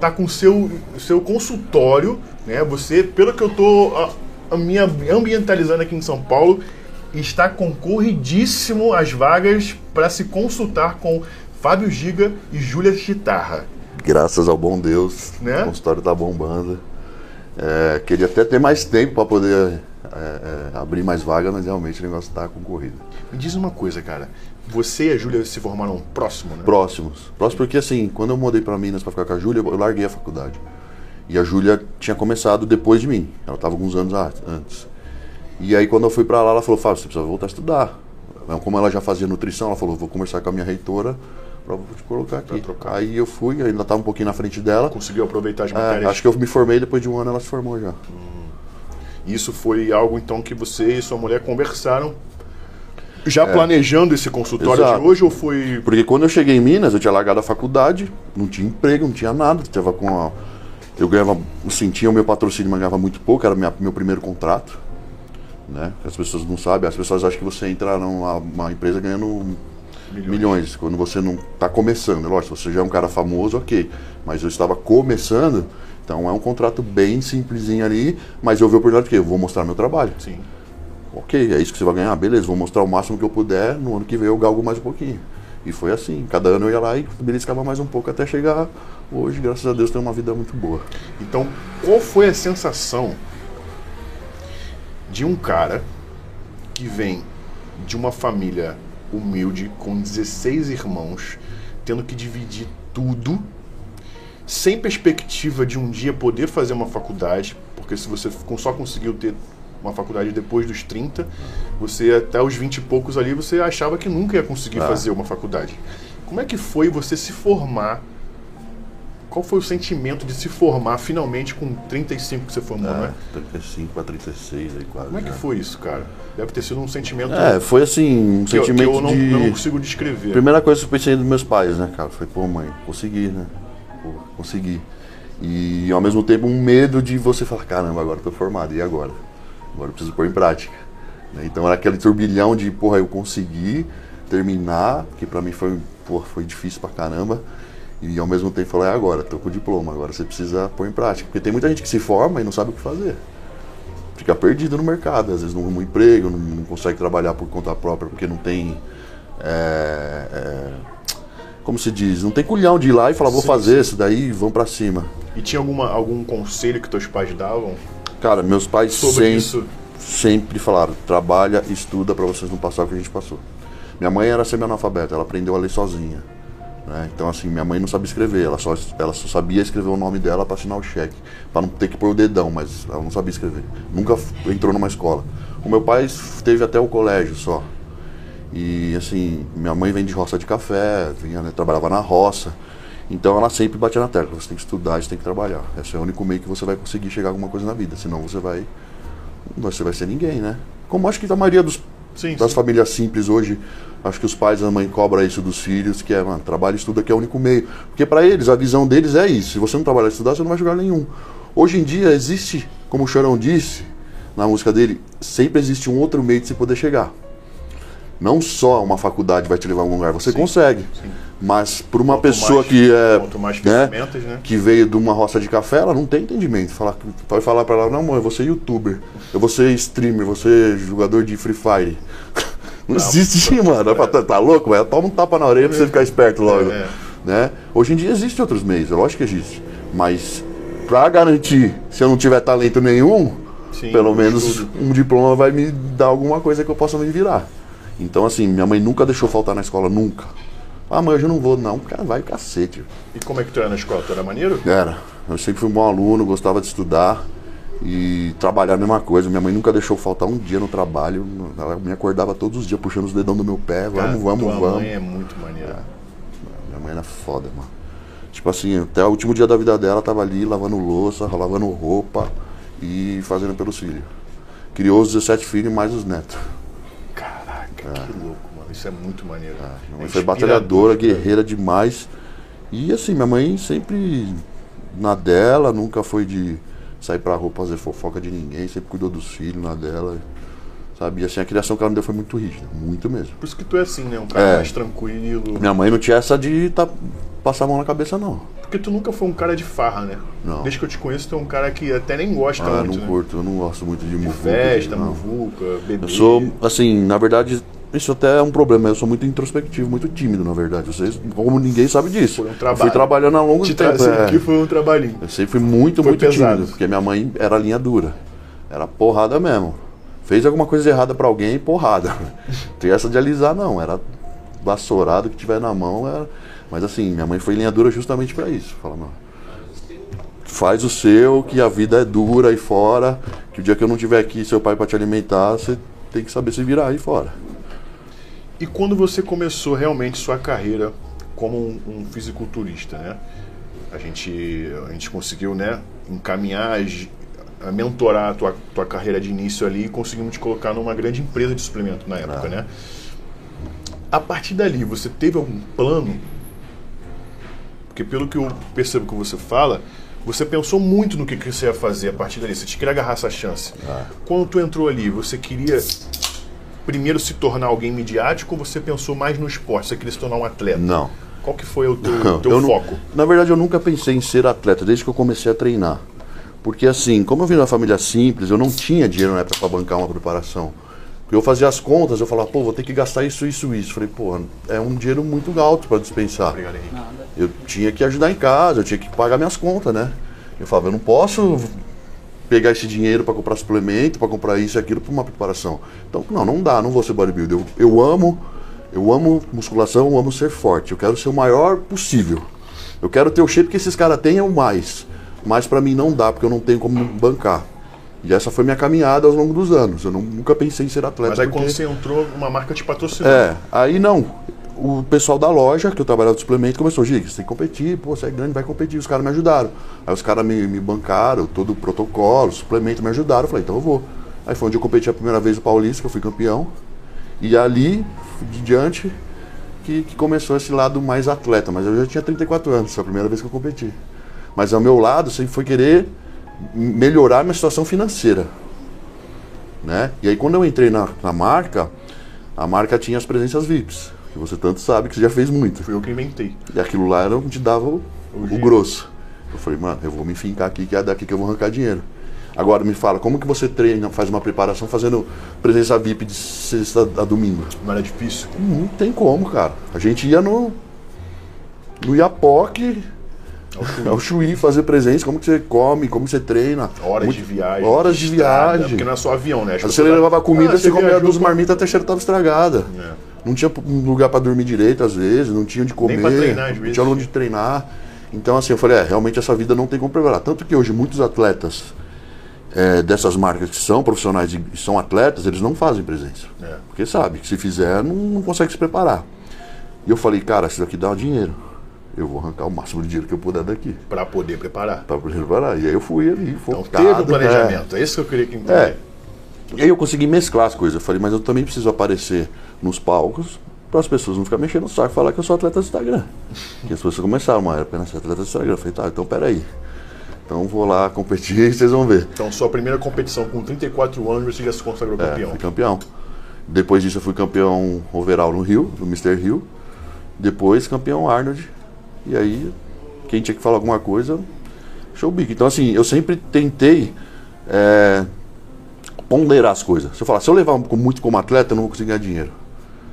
Speaker 1: tá com seu seu consultório, né? Você, pelo que eu tô a, a minha ambientalizando aqui em São Paulo, está concorridíssimo as vagas para se consultar com Fábio Giga e Júlia Chitarra.
Speaker 2: Graças ao bom Deus,
Speaker 1: Né?
Speaker 2: o consultório tá bombando. É, queria até ter mais tempo para poder é, é, abrir mais vaga, mas realmente o negócio tá concorrido.
Speaker 1: Me diz uma coisa, cara. Você e a Júlia se formaram próximo, né?
Speaker 2: Próximos. Próximo porque assim, quando eu mudei para Minas para ficar com a Júlia, eu larguei a faculdade. E a Júlia tinha começado depois de mim. Ela estava alguns anos antes. E aí quando eu fui para lá, ela falou: "Fábio, você precisa voltar a estudar". Como ela já fazia nutrição, ela falou: "Vou conversar com a minha reitora para te colocar aqui".
Speaker 1: trocar.
Speaker 2: Aí eu fui, ainda estava um pouquinho na frente dela.
Speaker 1: Conseguiu aproveitar as
Speaker 2: É,
Speaker 1: matérias.
Speaker 2: acho que eu me formei depois de um ano, ela se formou já.
Speaker 1: Isso foi algo então que você e sua mulher conversaram já planejando esse consultório
Speaker 2: É. Exato.
Speaker 1: de hoje ou foi
Speaker 2: Porque quando eu cheguei em Minas, eu tinha largado a faculdade, não tinha emprego, não tinha nada. Tava com a... Eu ganhava, assim, tinha o meu patrocínio, mas ganhava muito pouco, era minha, meu primeiro contrato. Né? As pessoas não sabem, as pessoas acham que você entra numa uma empresa ganhando milhões. quando você não está começando. Lógico, se você já é um cara famoso, ok. Mas eu estava começando, então é um contrato bem simplesinho ali, mas eu vi a oportunidade de quê? Eu vou mostrar meu trabalho.
Speaker 1: Sim.
Speaker 2: Ok, é isso que você vai ganhar? Beleza, vou mostrar o máximo que eu puder. No ano que vem eu galgo mais um pouquinho. E foi assim. Cada ano eu ia lá e beliscava mais um pouco até chegar hoje, graças a Deus, ter uma vida muito boa.
Speaker 1: Então, qual foi a sensação de um cara que vem de uma família humilde, com 16 irmãos, tendo que dividir tudo, sem perspectiva de um dia poder fazer uma faculdade, porque se você só conseguiu ter uma faculdade depois dos 30, você até os 20 e poucos ali, você achava que nunca ia conseguir
Speaker 2: Ah.
Speaker 1: fazer uma faculdade. Como é que foi você se formar qual foi o sentimento de se formar finalmente com 35 que você formou, né?
Speaker 2: 35 para 36 aí quase.
Speaker 1: Como é que
Speaker 2: né?
Speaker 1: foi isso, cara? Deve ter sido um sentimento
Speaker 2: É, foi assim, um
Speaker 1: que, eu, que
Speaker 2: sentimento
Speaker 1: eu não,
Speaker 2: de.
Speaker 1: não consigo descrever.
Speaker 2: Primeira coisa que eu pensei dos meus pais, né, cara? Foi, pô, mãe, consegui, né? Pô, consegui. E ao mesmo tempo um medo de você falar, caramba, agora eu tô formado, e agora? Agora eu preciso pôr em prática. né? Então era aquele turbilhão de, porra, eu consegui terminar, que pra mim foi, porra, foi difícil pra caramba. E ao mesmo tempo falar, é agora, tô com o diploma, agora você precisa pôr em prática. Porque tem muita gente que se forma e não sabe o que fazer. Fica perdido no mercado, às vezes não arruma um emprego, não, não consegue trabalhar por conta própria porque não tem. é, é, como se diz? Não tem culhão de ir lá e falar, vou
Speaker 1: Sim,
Speaker 2: fazer isso daí vão pra cima.
Speaker 1: E tinha alguma, algum conselho que teus pais davam
Speaker 2: Cara, meus pais sempre,
Speaker 1: isso?
Speaker 2: sempre falaram: trabalha, estuda pra vocês não passar o que a gente passou. Minha mãe era semi-analfabeta, ela aprendeu a ler sozinha. né? Então, assim, minha mãe não sabia escrever, ela só, ela só sabia escrever o nome dela pra assinar o cheque, Pra não ter que pôr o dedão, mas ela não sabia escrever. Nunca entrou numa escola. O meu pai teve até o colégio só. E assim, minha mãe vem de roça de café, vinha, né, trabalhava na roça. Então ela sempre batia na tecla, você tem que estudar, você tem que trabalhar. Esse é o único meio que você vai conseguir chegar a alguma coisa na vida, senão você vai você vai ser ninguém, né? Como acho que a maioria dos,
Speaker 1: Sim,
Speaker 2: das
Speaker 1: sim.
Speaker 2: famílias simples hoje, acho que os pais e a mãe cobram isso dos filhos, que é, mano, trabalho e estuda que é o único meio. Porque para eles, a visão deles é isso. Se você não trabalhar e estudar, você não vai jogar nenhum. Hoje em dia existe, como o Chorão disse na música dele, sempre existe um outro meio de se poder chegar. Não só uma faculdade vai te levar a algum lugar, você
Speaker 1: Sim,
Speaker 2: consegue.
Speaker 1: sim.
Speaker 2: Mas por uma
Speaker 1: Quanto
Speaker 2: pessoa
Speaker 1: mais-
Speaker 2: que é
Speaker 1: quanto mais
Speaker 2: né,
Speaker 1: né?
Speaker 2: que veio de uma roça de café, ela não tem entendimento. Falar, pode falar pra ela, não, mãe, eu vou ser youtuber, eu vou ser streamer, eu vou ser jogador de Free Fire. Não, existe, mano. Ela fala, Tá, tá louco? Velho? Toma um tapa na orelha pra você ficar esperto logo.
Speaker 1: É.
Speaker 2: Né? Hoje em dia existem outros meios, é lógico que existe. Mas pra garantir, se eu não tiver talento nenhum,
Speaker 1: Sim,
Speaker 2: pelo menos
Speaker 1: estudo.
Speaker 2: um diploma vai me dar alguma coisa que eu possa me virar. Então, assim, minha mãe nunca deixou faltar na escola, nunca. Ah, mãe, hoje eu não vou, não. Cara, vai cacete.
Speaker 1: E como é que tu era na escola? Tu era maneiro?
Speaker 2: Era. Eu sempre fui um bom aluno, gostava de estudar e trabalhar a mesma coisa. Minha mãe nunca deixou faltar um dia no trabalho. Ela me acordava todos os dias puxando os dedão do meu pé. Vamos,
Speaker 1: Cara,
Speaker 2: vamos,
Speaker 1: tua
Speaker 2: vamos.
Speaker 1: mãe é muito maneira.
Speaker 2: Minha mãe era foda, mano. Tipo assim, até o último dia da vida dela, tava ali lavando louça, lavando roupa e fazendo pelos filhos. Criou os 17 filhos e mais os netos.
Speaker 1: Que louco, mano. Isso é muito maneiro.
Speaker 2: Minha
Speaker 1: É
Speaker 2: mãe foi
Speaker 1: inspirador,
Speaker 2: batalhadora,
Speaker 1: cara.
Speaker 2: guerreira demais. E assim, minha mãe sempre na dela, nunca foi de sair pra rua fazer fofoca de ninguém, sempre cuidou dos filhos na dela. Sabe? E assim, a criação que ela me deu foi muito rígida, muito mesmo.
Speaker 1: Por isso que tu é assim, né? Um cara
Speaker 2: É.
Speaker 1: mais tranquilo.
Speaker 2: Minha mãe não tinha essa de tá, passar a mão na cabeça, não.
Speaker 1: Porque tu nunca foi um cara de farra, né?
Speaker 2: Não.
Speaker 1: Desde que eu te conheço, tu é um cara que até nem gosta
Speaker 2: Ah,
Speaker 1: muito,
Speaker 2: não
Speaker 1: né?
Speaker 2: curto, eu não gosto muito de
Speaker 1: De
Speaker 2: muvuca,
Speaker 1: festa,
Speaker 2: não.
Speaker 1: muvuca, bebê.
Speaker 2: Eu sou, assim, na verdade, isso até é um problema. Eu sou muito introspectivo, muito tímido, na verdade. Vocês, como ninguém sabe disso.
Speaker 1: Foi um
Speaker 2: Eu
Speaker 1: trabalho.
Speaker 2: fui trabalhando ao longo do tempo.
Speaker 1: trazer
Speaker 2: é.
Speaker 1: foi um trabalhinho.
Speaker 2: Eu sempre fui muito,
Speaker 1: Foi
Speaker 2: muito
Speaker 1: pesado.
Speaker 2: tímido, porque minha mãe era linha dura. Era porrada mesmo. Fez alguma coisa errada pra alguém, porrada. Tem essa de alisar, não. Era vassourado que tiver na mão. Era... Mas assim, minha mãe foi linha dura justamente pra isso. Fala, mano, faz o seu, que a vida é dura aí fora, que o dia que eu não tiver aqui, seu pai pra te alimentar, você tem que saber se virar aí fora.
Speaker 1: E quando você começou realmente sua carreira como um, um fisiculturista, né? A gente, a gente conseguiu, né, encaminhar, a mentorar a tua, tua carreira de início ali e conseguimos te colocar numa grande empresa de suplemento na época,
Speaker 2: Ah.
Speaker 1: né? A partir dali, você teve algum plano? Porque pelo que eu percebo que você fala, você pensou muito no que, que você ia fazer a partir dali. Você queria agarrar essa chance.
Speaker 2: Ah.
Speaker 1: Quando tu entrou ali, você queria primeiro se tornar alguém midiático ou você pensou mais no esporte? Você queria se tornar um atleta?
Speaker 2: Não.
Speaker 1: Qual que foi o teu,
Speaker 2: Não,
Speaker 1: teu
Speaker 2: eu não-
Speaker 1: foco?
Speaker 2: na verdade, eu nunca pensei em ser atleta desde que eu comecei a treinar. Porque assim, como eu vim de uma família simples, eu não tinha dinheiro na época para bancar uma preparação. Porque eu fazia as contas, eu falava, pô, vou ter que gastar isso, isso, isso. Falei, pô, é um dinheiro muito alto para dispensar.
Speaker 1: Obrigado, Henrique.
Speaker 3: Nada.
Speaker 2: Eu tinha que ajudar em casa, eu tinha que pagar minhas contas, né? Eu falava, eu não posso pegar esse dinheiro para comprar suplemento, para comprar isso e aquilo para uma preparação. Então, não, não dá, não vou ser bodybuilder. Eu, eu amo, eu amo musculação, eu amo ser forte. Eu quero ser o maior possível. Eu quero ter o shape que esses caras têm ou mais. Mas para mim não dá, porque eu não tenho como bancar. E essa foi minha caminhada ao longo dos anos. Eu não- nunca pensei em ser atleta.
Speaker 1: Mas aí
Speaker 2: porque...
Speaker 1: quando você entrou, uma marca te patrocinou.
Speaker 2: É, aí não. O pessoal da loja, que eu trabalhava de suplemento, começou, Giga, você tem que competir, pô, você é grande, vai competir. Os caras me ajudaram. Aí os caras me, me bancaram, todo o protocolo, suplemento, me ajudaram. Eu falei, então eu vou. Aí foi onde eu competi a primeira vez no Paulista, que eu fui campeão. E ali, de diante, que, que começou esse lado mais atleta. Mas eu já tinha 34 anos, foi a primeira vez que eu competi. Mas ao meu lado sempre foi querer melhorar minha situação financeira né? E aí quando eu entrei na, na marca, a marca tinha as presenças VIPs, que você tanto sabe que você já fez muito.
Speaker 1: Fui eu que inventei.
Speaker 2: E aquilo lá era onde te dava o, o
Speaker 1: dinheiro.
Speaker 2: grosso. Eu falei, mano, eu vou me fincar aqui, que é daqui que eu vou arrancar dinheiro. Agora me fala, como que você treina, faz uma preparação fazendo presença VIP de sexta a domingo?
Speaker 1: Não era difícil.
Speaker 2: Não tem como, cara. A gente ia no. No Iapoque, ao Chuí fazer presença, como que você come, como você treina.
Speaker 1: Horas
Speaker 2: Muito-
Speaker 1: de viagem.
Speaker 2: Horas de
Speaker 1: estrada,
Speaker 2: viagem.
Speaker 1: Porque não é só avião, né?
Speaker 2: Você levava comida,
Speaker 1: Ah,
Speaker 2: você comia
Speaker 1: viajou
Speaker 2: duas marmitas até a cheira tava estragada.
Speaker 1: É.
Speaker 2: Não tinha lugar pra dormir direito às vezes, não tinha onde comer,
Speaker 1: pra treinar, às
Speaker 2: não
Speaker 1: vezes.
Speaker 2: tinha onde treinar. Então assim, eu falei, é, realmente essa vida não tem como preparar. Tanto que hoje muitos atletas é, dessas marcas que são profissionais e são atletas, eles não fazem presença.
Speaker 1: É.
Speaker 2: Porque sabe que se fizer, não, não consegue se preparar. E eu falei, cara, isso daqui dá dinheiro. Eu vou arrancar o máximo de dinheiro que eu puder daqui.
Speaker 1: Pra poder preparar.
Speaker 2: Pra preparar. E aí eu fui ali,
Speaker 1: Então
Speaker 2: focado.
Speaker 1: teve um
Speaker 2: é.
Speaker 1: planejamento. É isso que eu queria que entender.
Speaker 2: É. E aí eu consegui mesclar as coisas. Eu falei, mas eu também preciso aparecer nos palcos para as pessoas não ficarem mexendo no saco e falar que eu sou atleta do Instagram. que as pessoas começaram, mas era apenas ser atleta do Instagram. Eu falei, tá, então peraí. Então vou lá competir e vocês vão ver.
Speaker 1: Então, sua primeira competição com 34 anos, você já se consagrou
Speaker 2: É,
Speaker 1: campeão.
Speaker 2: fui campeão. Depois disso eu fui campeão overall no Rio, no Mr. Rio. Depois campeão Arnold. E aí, quem tinha que falar alguma coisa, show o bico. Então assim, eu sempre tentei é, ponderar as coisas. Se eu falar, se eu levar muito como atleta, eu não vou conseguir ganhar dinheiro.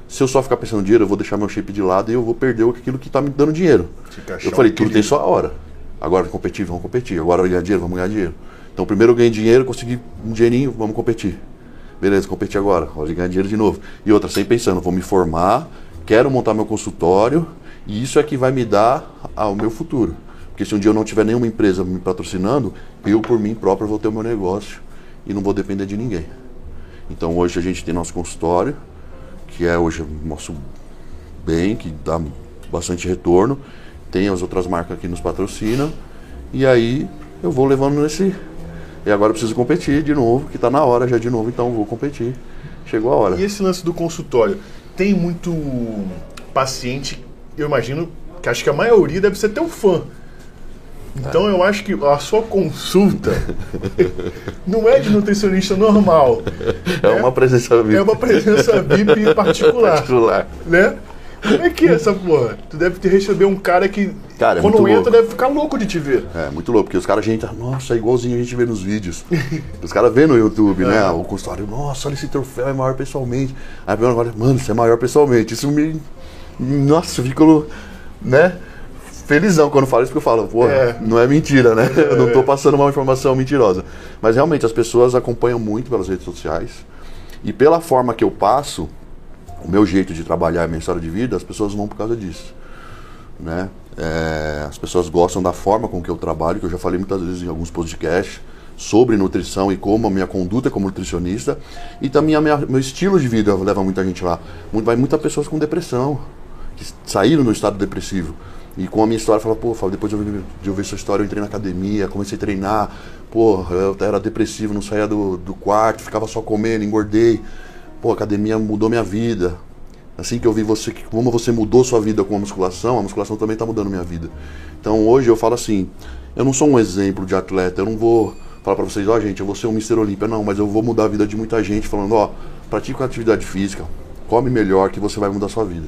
Speaker 2: Se eu só ficar pensando no dinheiro, eu vou deixar meu shape de lado e eu vou perder aquilo que está me dando dinheiro. Eu falei, tudo tem sua hora. Agora competir, vamos competir. Agora ganhar dinheiro, vamos ganhar dinheiro. Então primeiro eu ganhei dinheiro, consegui um dinheirinho, vamos competir. Beleza, competi agora, hora de ganhar dinheiro de novo. E outra, sempre pensando, vou me formar, quero montar meu consultório e isso é que vai me dar ao meu futuro. Porque se um dia eu não tiver nenhuma empresa me patrocinando, eu por mim próprio vou ter o meu negócio e não vou depender de ninguém. Então hoje a gente tem nosso consultório, que é hoje nosso bem, que dá bastante retorno. Tem as outras marcas que nos patrocinam. E aí eu vou levando nesse. E agora eu preciso competir de novo, que está na hora já de novo, então vou competir. Chegou a hora.
Speaker 1: E esse lance do consultório? Tem muito paciente, eu imagino que acho que a maioria deve ser teu fã. Então eu acho que a sua consulta não é de nutricionista normal.
Speaker 2: É uma presença VIP.
Speaker 1: É uma presença VIP particular.
Speaker 2: particular.
Speaker 1: Né? Como é que é essa porra? Tu deve ter receber um cara que
Speaker 2: Cara, é
Speaker 1: quando entra
Speaker 2: louco.
Speaker 1: deve ficar louco de te ver.
Speaker 2: É, muito louco, porque os caras, a gente, nossa, é igualzinho a gente vê nos vídeos. os caras vê no YouTube, né? O consultório, nossa, olha esse troféu, é maior pessoalmente. Aí vem agora, mano, isso é maior pessoalmente. Isso me. Nossa, eu fico, né? Felizão quando falo isso, porque eu falo, pô,
Speaker 1: É.
Speaker 2: não é mentira, né? Eu não tô passando uma informação mentirosa. Mas realmente, as pessoas acompanham muito pelas redes sociais. E pela forma que eu passo, o meu jeito de trabalhar, a minha história de vida, as pessoas vão por causa disso né? É, as pessoas gostam da forma com que eu trabalho, que eu já falei muitas vezes em alguns podcasts sobre nutrição e como a minha conduta como nutricionista e também a minha, meu estilo de vida leva muita gente lá. Vai muitas pessoas com depressão que saíram no estado depressivo e com a minha história fala, pô, fala, depois de eu, ver- de eu ver sua história eu entrei na academia, comecei a treinar, pô, eu era depressivo, não saía do, do quarto, ficava só comendo, engordei, pô, a academia mudou minha vida, Assim que eu vi você, como você mudou sua vida com a musculação, a musculação também está mudando minha vida. Então hoje eu falo assim, eu não sou um exemplo de atleta, eu não vou falar para vocês, ó gente, eu vou ser um Mr. Olímpia, não, mas eu vou mudar a vida de muita gente falando, ó, pratique uma atividade física, come melhor que você vai mudar sua vida.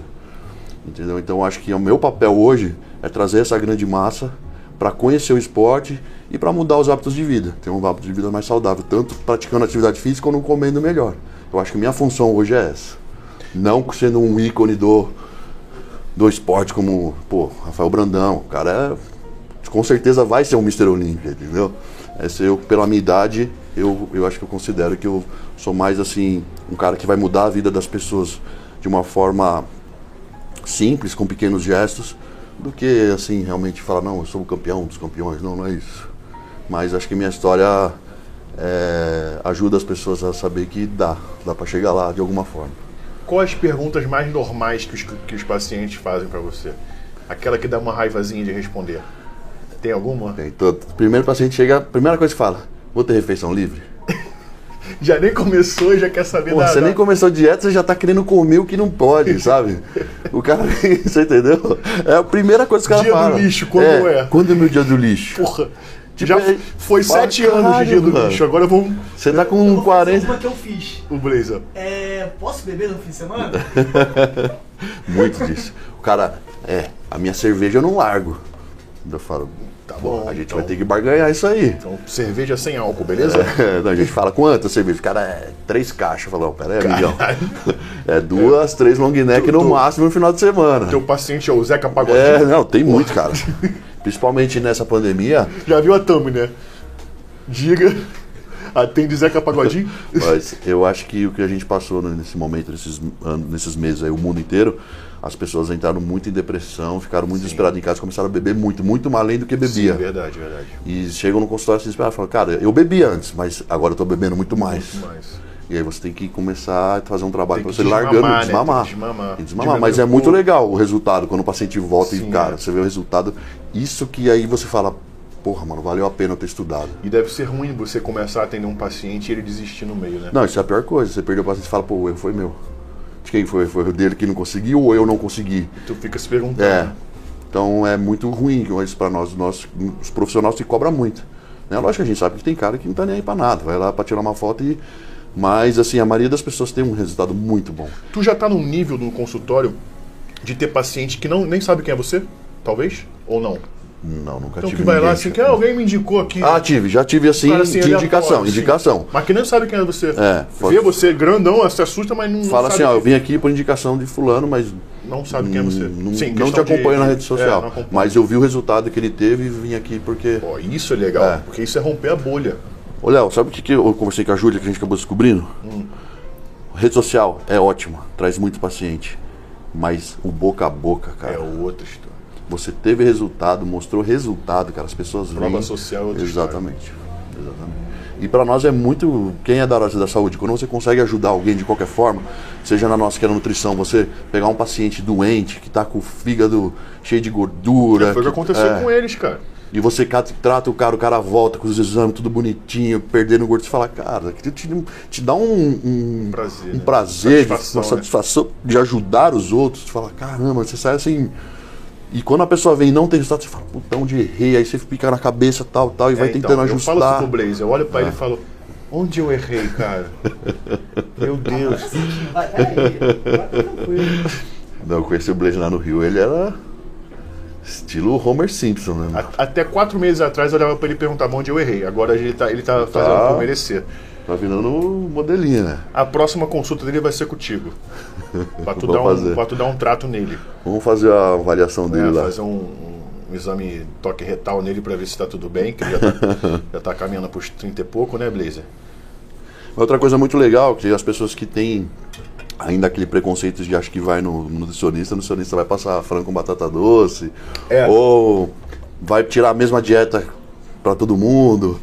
Speaker 2: Entendeu? Então acho que o meu papel hoje é trazer essa grande massa para conhecer o esporte e para mudar os hábitos de vida, ter um hábito de vida mais saudável, tanto praticando atividade física ou comendo melhor. Eu acho que minha função hoje é essa. Não sendo um ícone do, do esporte como, pô, Rafael Brandão. O cara é, com certeza vai ser um Mr. Olímpia, entendeu? Essa eu, pela minha idade, eu, eu acho que eu considero que eu sou mais assim, um cara que vai mudar a vida das pessoas de uma forma simples, com pequenos gestos, do que assim, realmente falar, não, eu sou o campeão dos campeões. Não, não é isso. Mas acho que minha história é, ajuda as pessoas a saber que dá, dá para chegar lá de alguma forma.
Speaker 1: Quais as perguntas mais normais que os, que os pacientes fazem pra você? Aquela que dá uma raivazinha de responder. Tem alguma?
Speaker 2: Tem todo. Primeiro paciente chega, primeira coisa que fala, vou ter refeição livre?
Speaker 1: Já nem começou e já quer saber
Speaker 2: Pô,
Speaker 1: da,
Speaker 2: você nem começou dieta, você já tá querendo comer o que não pode, sabe? O cara, você entendeu? É a primeira coisa que o cara
Speaker 1: Dia do
Speaker 2: fala.
Speaker 1: lixo, quando é?
Speaker 2: Quando é meu dia do lixo?
Speaker 1: Porra.
Speaker 2: Tipo,
Speaker 1: já
Speaker 2: é-
Speaker 1: foi
Speaker 2: fala,
Speaker 1: sete anos de
Speaker 2: caralho,
Speaker 1: dia do
Speaker 2: mano.
Speaker 1: lixo, agora vamos.
Speaker 2: Você tá
Speaker 4: Eu
Speaker 2: com
Speaker 4: vou
Speaker 2: 40.
Speaker 4: fazer uma que eu fiz.
Speaker 1: O Blazer.
Speaker 4: É, posso beber no fim de semana?
Speaker 2: Muito disso. O cara, é, a minha cerveja eu não largo. Eu falo,
Speaker 1: Tá bom.
Speaker 2: a gente
Speaker 1: então,
Speaker 2: vai ter que barganhar isso aí.
Speaker 1: Então, cerveja sem álcool, beleza?
Speaker 2: É, não, a gente fala quantas cervejas? O cara é três caixas. Eu falo, não, pera aí, amigão. É duas, três long neck no
Speaker 1: Tu- tu-
Speaker 2: máximo no final de semana.
Speaker 1: Teu paciente é o Zeca Pagodinho.
Speaker 2: É, não, tem muito, cara. Principalmente nessa pandemia.
Speaker 1: Já viu a thumb, né? Diga. Atende Zeca Pagodinho?
Speaker 2: Mas eu acho que o que a gente passou nesse momento, nesses, nesses meses aí, o mundo inteiro, as pessoas entraram muito em depressão, ficaram muito desesperadas em casa, começaram a beber muito, muito mais além do que bebia.
Speaker 1: Sim, verdade, verdade.
Speaker 2: E chegam no consultório e se desesperam e falam, cara, eu bebia antes, mas agora eu tô bebendo muito mais.
Speaker 1: Mas.
Speaker 2: E aí você tem que começar a fazer um trabalho
Speaker 1: que
Speaker 2: você
Speaker 1: desmamar,
Speaker 2: largando,
Speaker 1: né?
Speaker 2: desmamar.
Speaker 1: Desmamar.
Speaker 2: Desmamar. Mas é muito legal o resultado, quando o paciente volta
Speaker 1: Sim,
Speaker 2: e, cara,
Speaker 1: é.
Speaker 2: você vê o resultado. Isso que aí você fala, porra, mano, valeu a pena eu ter estudado.
Speaker 1: E deve ser ruim você começar a atender um paciente e ele desistir no meio, né?
Speaker 2: Não, isso é a pior coisa. Você perdeu o paciente e fala, pô, o erro foi meu. Quem foi? Foi o dele que não conseguiu ou eu não consegui?
Speaker 1: Tu fica se perguntando.
Speaker 2: É. Então é muito ruim isso pra nós. nós os profissionais se cobram muito. Né? Lógico que a gente sabe que tem cara que não tá nem aí pra nada. Vai lá pra tirar uma foto e. Mas assim, a maioria das pessoas tem um resultado muito bom.
Speaker 1: Tu já tá num nível no consultório de ter paciente que não, nem sabe quem é você? Talvez? Ou não?
Speaker 2: Não, nunca
Speaker 1: Então
Speaker 2: tive.
Speaker 1: que vai lá
Speaker 2: ninguém,
Speaker 1: assim, que ah, alguém me indicou aqui.
Speaker 2: Ah, tive, já tive assim,
Speaker 1: Cara, assim,
Speaker 2: de indicação,
Speaker 1: sim.
Speaker 2: indicação.
Speaker 1: Mas que nem sabe quem é você.
Speaker 2: É,
Speaker 1: Vê você grandão, se assusta, mas não
Speaker 2: Fala
Speaker 1: sabe
Speaker 2: assim, ó, eu vim aqui por indicação de fulano, mas
Speaker 1: não sabe quem é você.
Speaker 2: não,
Speaker 1: Sim,
Speaker 2: não te
Speaker 1: questão de-
Speaker 2: acompanho na rede
Speaker 1: é,
Speaker 2: social.
Speaker 1: não acompanho.
Speaker 2: mas eu vi o resultado que ele teve e vim aqui porque.
Speaker 1: Pô, isso é legal,
Speaker 2: É.
Speaker 1: porque isso é romper a bolha.
Speaker 2: Ô Léo, sabe o que, que eu conversei com a Júlia que a gente acabou descobrindo?
Speaker 1: Hum.
Speaker 2: Rede social é ótima, traz muito paciente. Mas o boca a boca, cara.
Speaker 1: É outra história.
Speaker 2: Você teve resultado, mostrou resultado, cara. As pessoas
Speaker 1: Prova
Speaker 2: veem.
Speaker 1: social é
Speaker 2: Exatamente. Exatamente. E para nós é muito. Quem é da área da saúde, quando você consegue ajudar alguém de qualquer forma, seja na nossa que é na nutrição, você pegar um paciente doente que tá com o fígado cheio de gordura.
Speaker 1: Foi o que aconteceu
Speaker 2: é,
Speaker 1: com eles, cara.
Speaker 2: E você trata o cara, o cara volta com os exames tudo bonitinho, perdendo gordo, você fala, cara, te, te dá um, um
Speaker 1: Prazer,
Speaker 2: um
Speaker 1: né?
Speaker 2: prazer,
Speaker 1: Satisfação,
Speaker 2: uma
Speaker 1: né?
Speaker 2: satisfação de ajudar os outros. Você fala, caramba, você sai assim. E quando a pessoa vem e não tem resultado, você fala, puta, onde errei? Aí você fica na cabeça, tal, tal, e vai
Speaker 1: É,
Speaker 2: tentando
Speaker 1: então,
Speaker 2: ajustar.
Speaker 1: Eu falo isso pro Blaze, eu olho pra ele e falo, onde eu errei, cara? Meu Deus.
Speaker 4: Vai, peraí. Vai tá tranquilo.
Speaker 2: Não, eu conheci o Blaze lá no Rio, ele era estilo Homer Simpson, né?
Speaker 1: Até quatro meses atrás eu olhava pra ele e perguntava onde eu errei. Agora ele tá, ele tá fazendo por merecer.
Speaker 2: Tá virando modelinho, né?
Speaker 1: A próxima consulta dele vai ser contigo. Pra tu, dar um, pra tu dar um trato nele.
Speaker 2: Vamos fazer a avaliação dele
Speaker 1: né?
Speaker 2: lá.
Speaker 1: Fazer um, um exame toque retal nele pra ver se tá tudo bem, que ele já tá, já tá caminhando pros 30 e pouco, né, Blazer?
Speaker 2: Outra coisa muito legal, que as pessoas que têm ainda aquele preconceito de acho que vai no, no nutricionista, o nutricionista vai passar frango com batata doce,
Speaker 1: É.
Speaker 2: ou vai tirar a mesma dieta para todo mundo.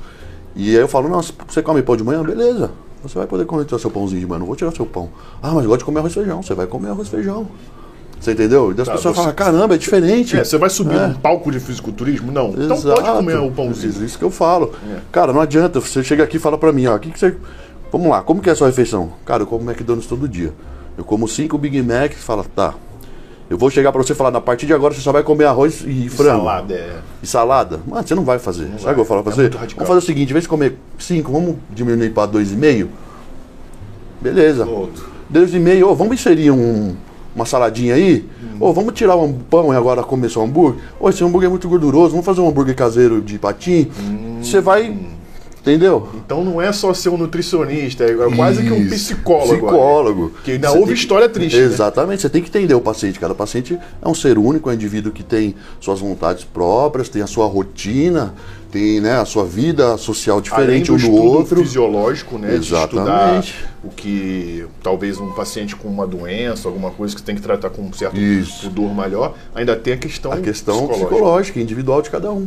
Speaker 2: E aí eu falo, não, você come pão de manhã? Beleza. Você vai poder comer seu pãozinho de manhã, não vou tirar seu pão. Ah, mas eu gosto de comer arroz e feijão. Você vai comer arroz e feijão. Você entendeu? E as
Speaker 1: Tá,
Speaker 2: pessoas
Speaker 1: você-
Speaker 2: falam, caramba, é diferente.
Speaker 1: É, você vai subir
Speaker 2: É.
Speaker 1: num palco de fisiculturismo? Não. Então
Speaker 2: Exato.
Speaker 1: pode comer o pãozinho.
Speaker 2: Isso, isso que eu falo.
Speaker 1: É.
Speaker 2: Cara, não adianta. Você chega aqui e fala pra mim, ó, o que, que você. Vamos lá, como que é a sua refeição? Cara, eu como McDonald's todo dia. Eu como cinco Big Mac, você fala, tá. Eu vou chegar pra você e falar, na partir de agora você só vai comer arroz e frango.
Speaker 1: Salada, é.
Speaker 2: E salada? Mano, você não vai fazer. Sabe o que eu vou falar pra
Speaker 1: É
Speaker 2: você? vamos fazer o seguinte, em vez de comer cinco, vamos diminuir e meio? Beleza.
Speaker 1: Outro.
Speaker 2: Dois e meio, ô, vamos inserir um- uma saladinha aí? Ô, vamos tirar um pão e agora comer só hambúrguer? Ô, esse hambúrguer é muito gorduroso, vamos fazer um hambúrguer caseiro de patim? Você vai, entendeu?
Speaker 1: Então não é só ser um nutricionista, é quase que um
Speaker 2: Isso.
Speaker 1: psicólogo.
Speaker 2: Psicólogo.
Speaker 1: Que ainda
Speaker 2: Você
Speaker 1: houve
Speaker 2: tem que-
Speaker 1: história triste. né?
Speaker 2: Exatamente, você tem que entender o paciente. Cada paciente é um ser único, é um indivíduo que tem suas vontades próprias, tem a sua rotina, tem né, a sua vida social
Speaker 1: Além
Speaker 2: diferente
Speaker 1: do
Speaker 2: um do outro.
Speaker 1: fisiológico, né? De estudar
Speaker 2: Exatamente.
Speaker 1: o que talvez um paciente com uma doença, alguma coisa que você tem que tratar com um certo
Speaker 2: Isso.
Speaker 1: pudor maior, ainda tem a questão,
Speaker 2: a questão
Speaker 1: psicológica.
Speaker 2: psicológica, individual de cada um.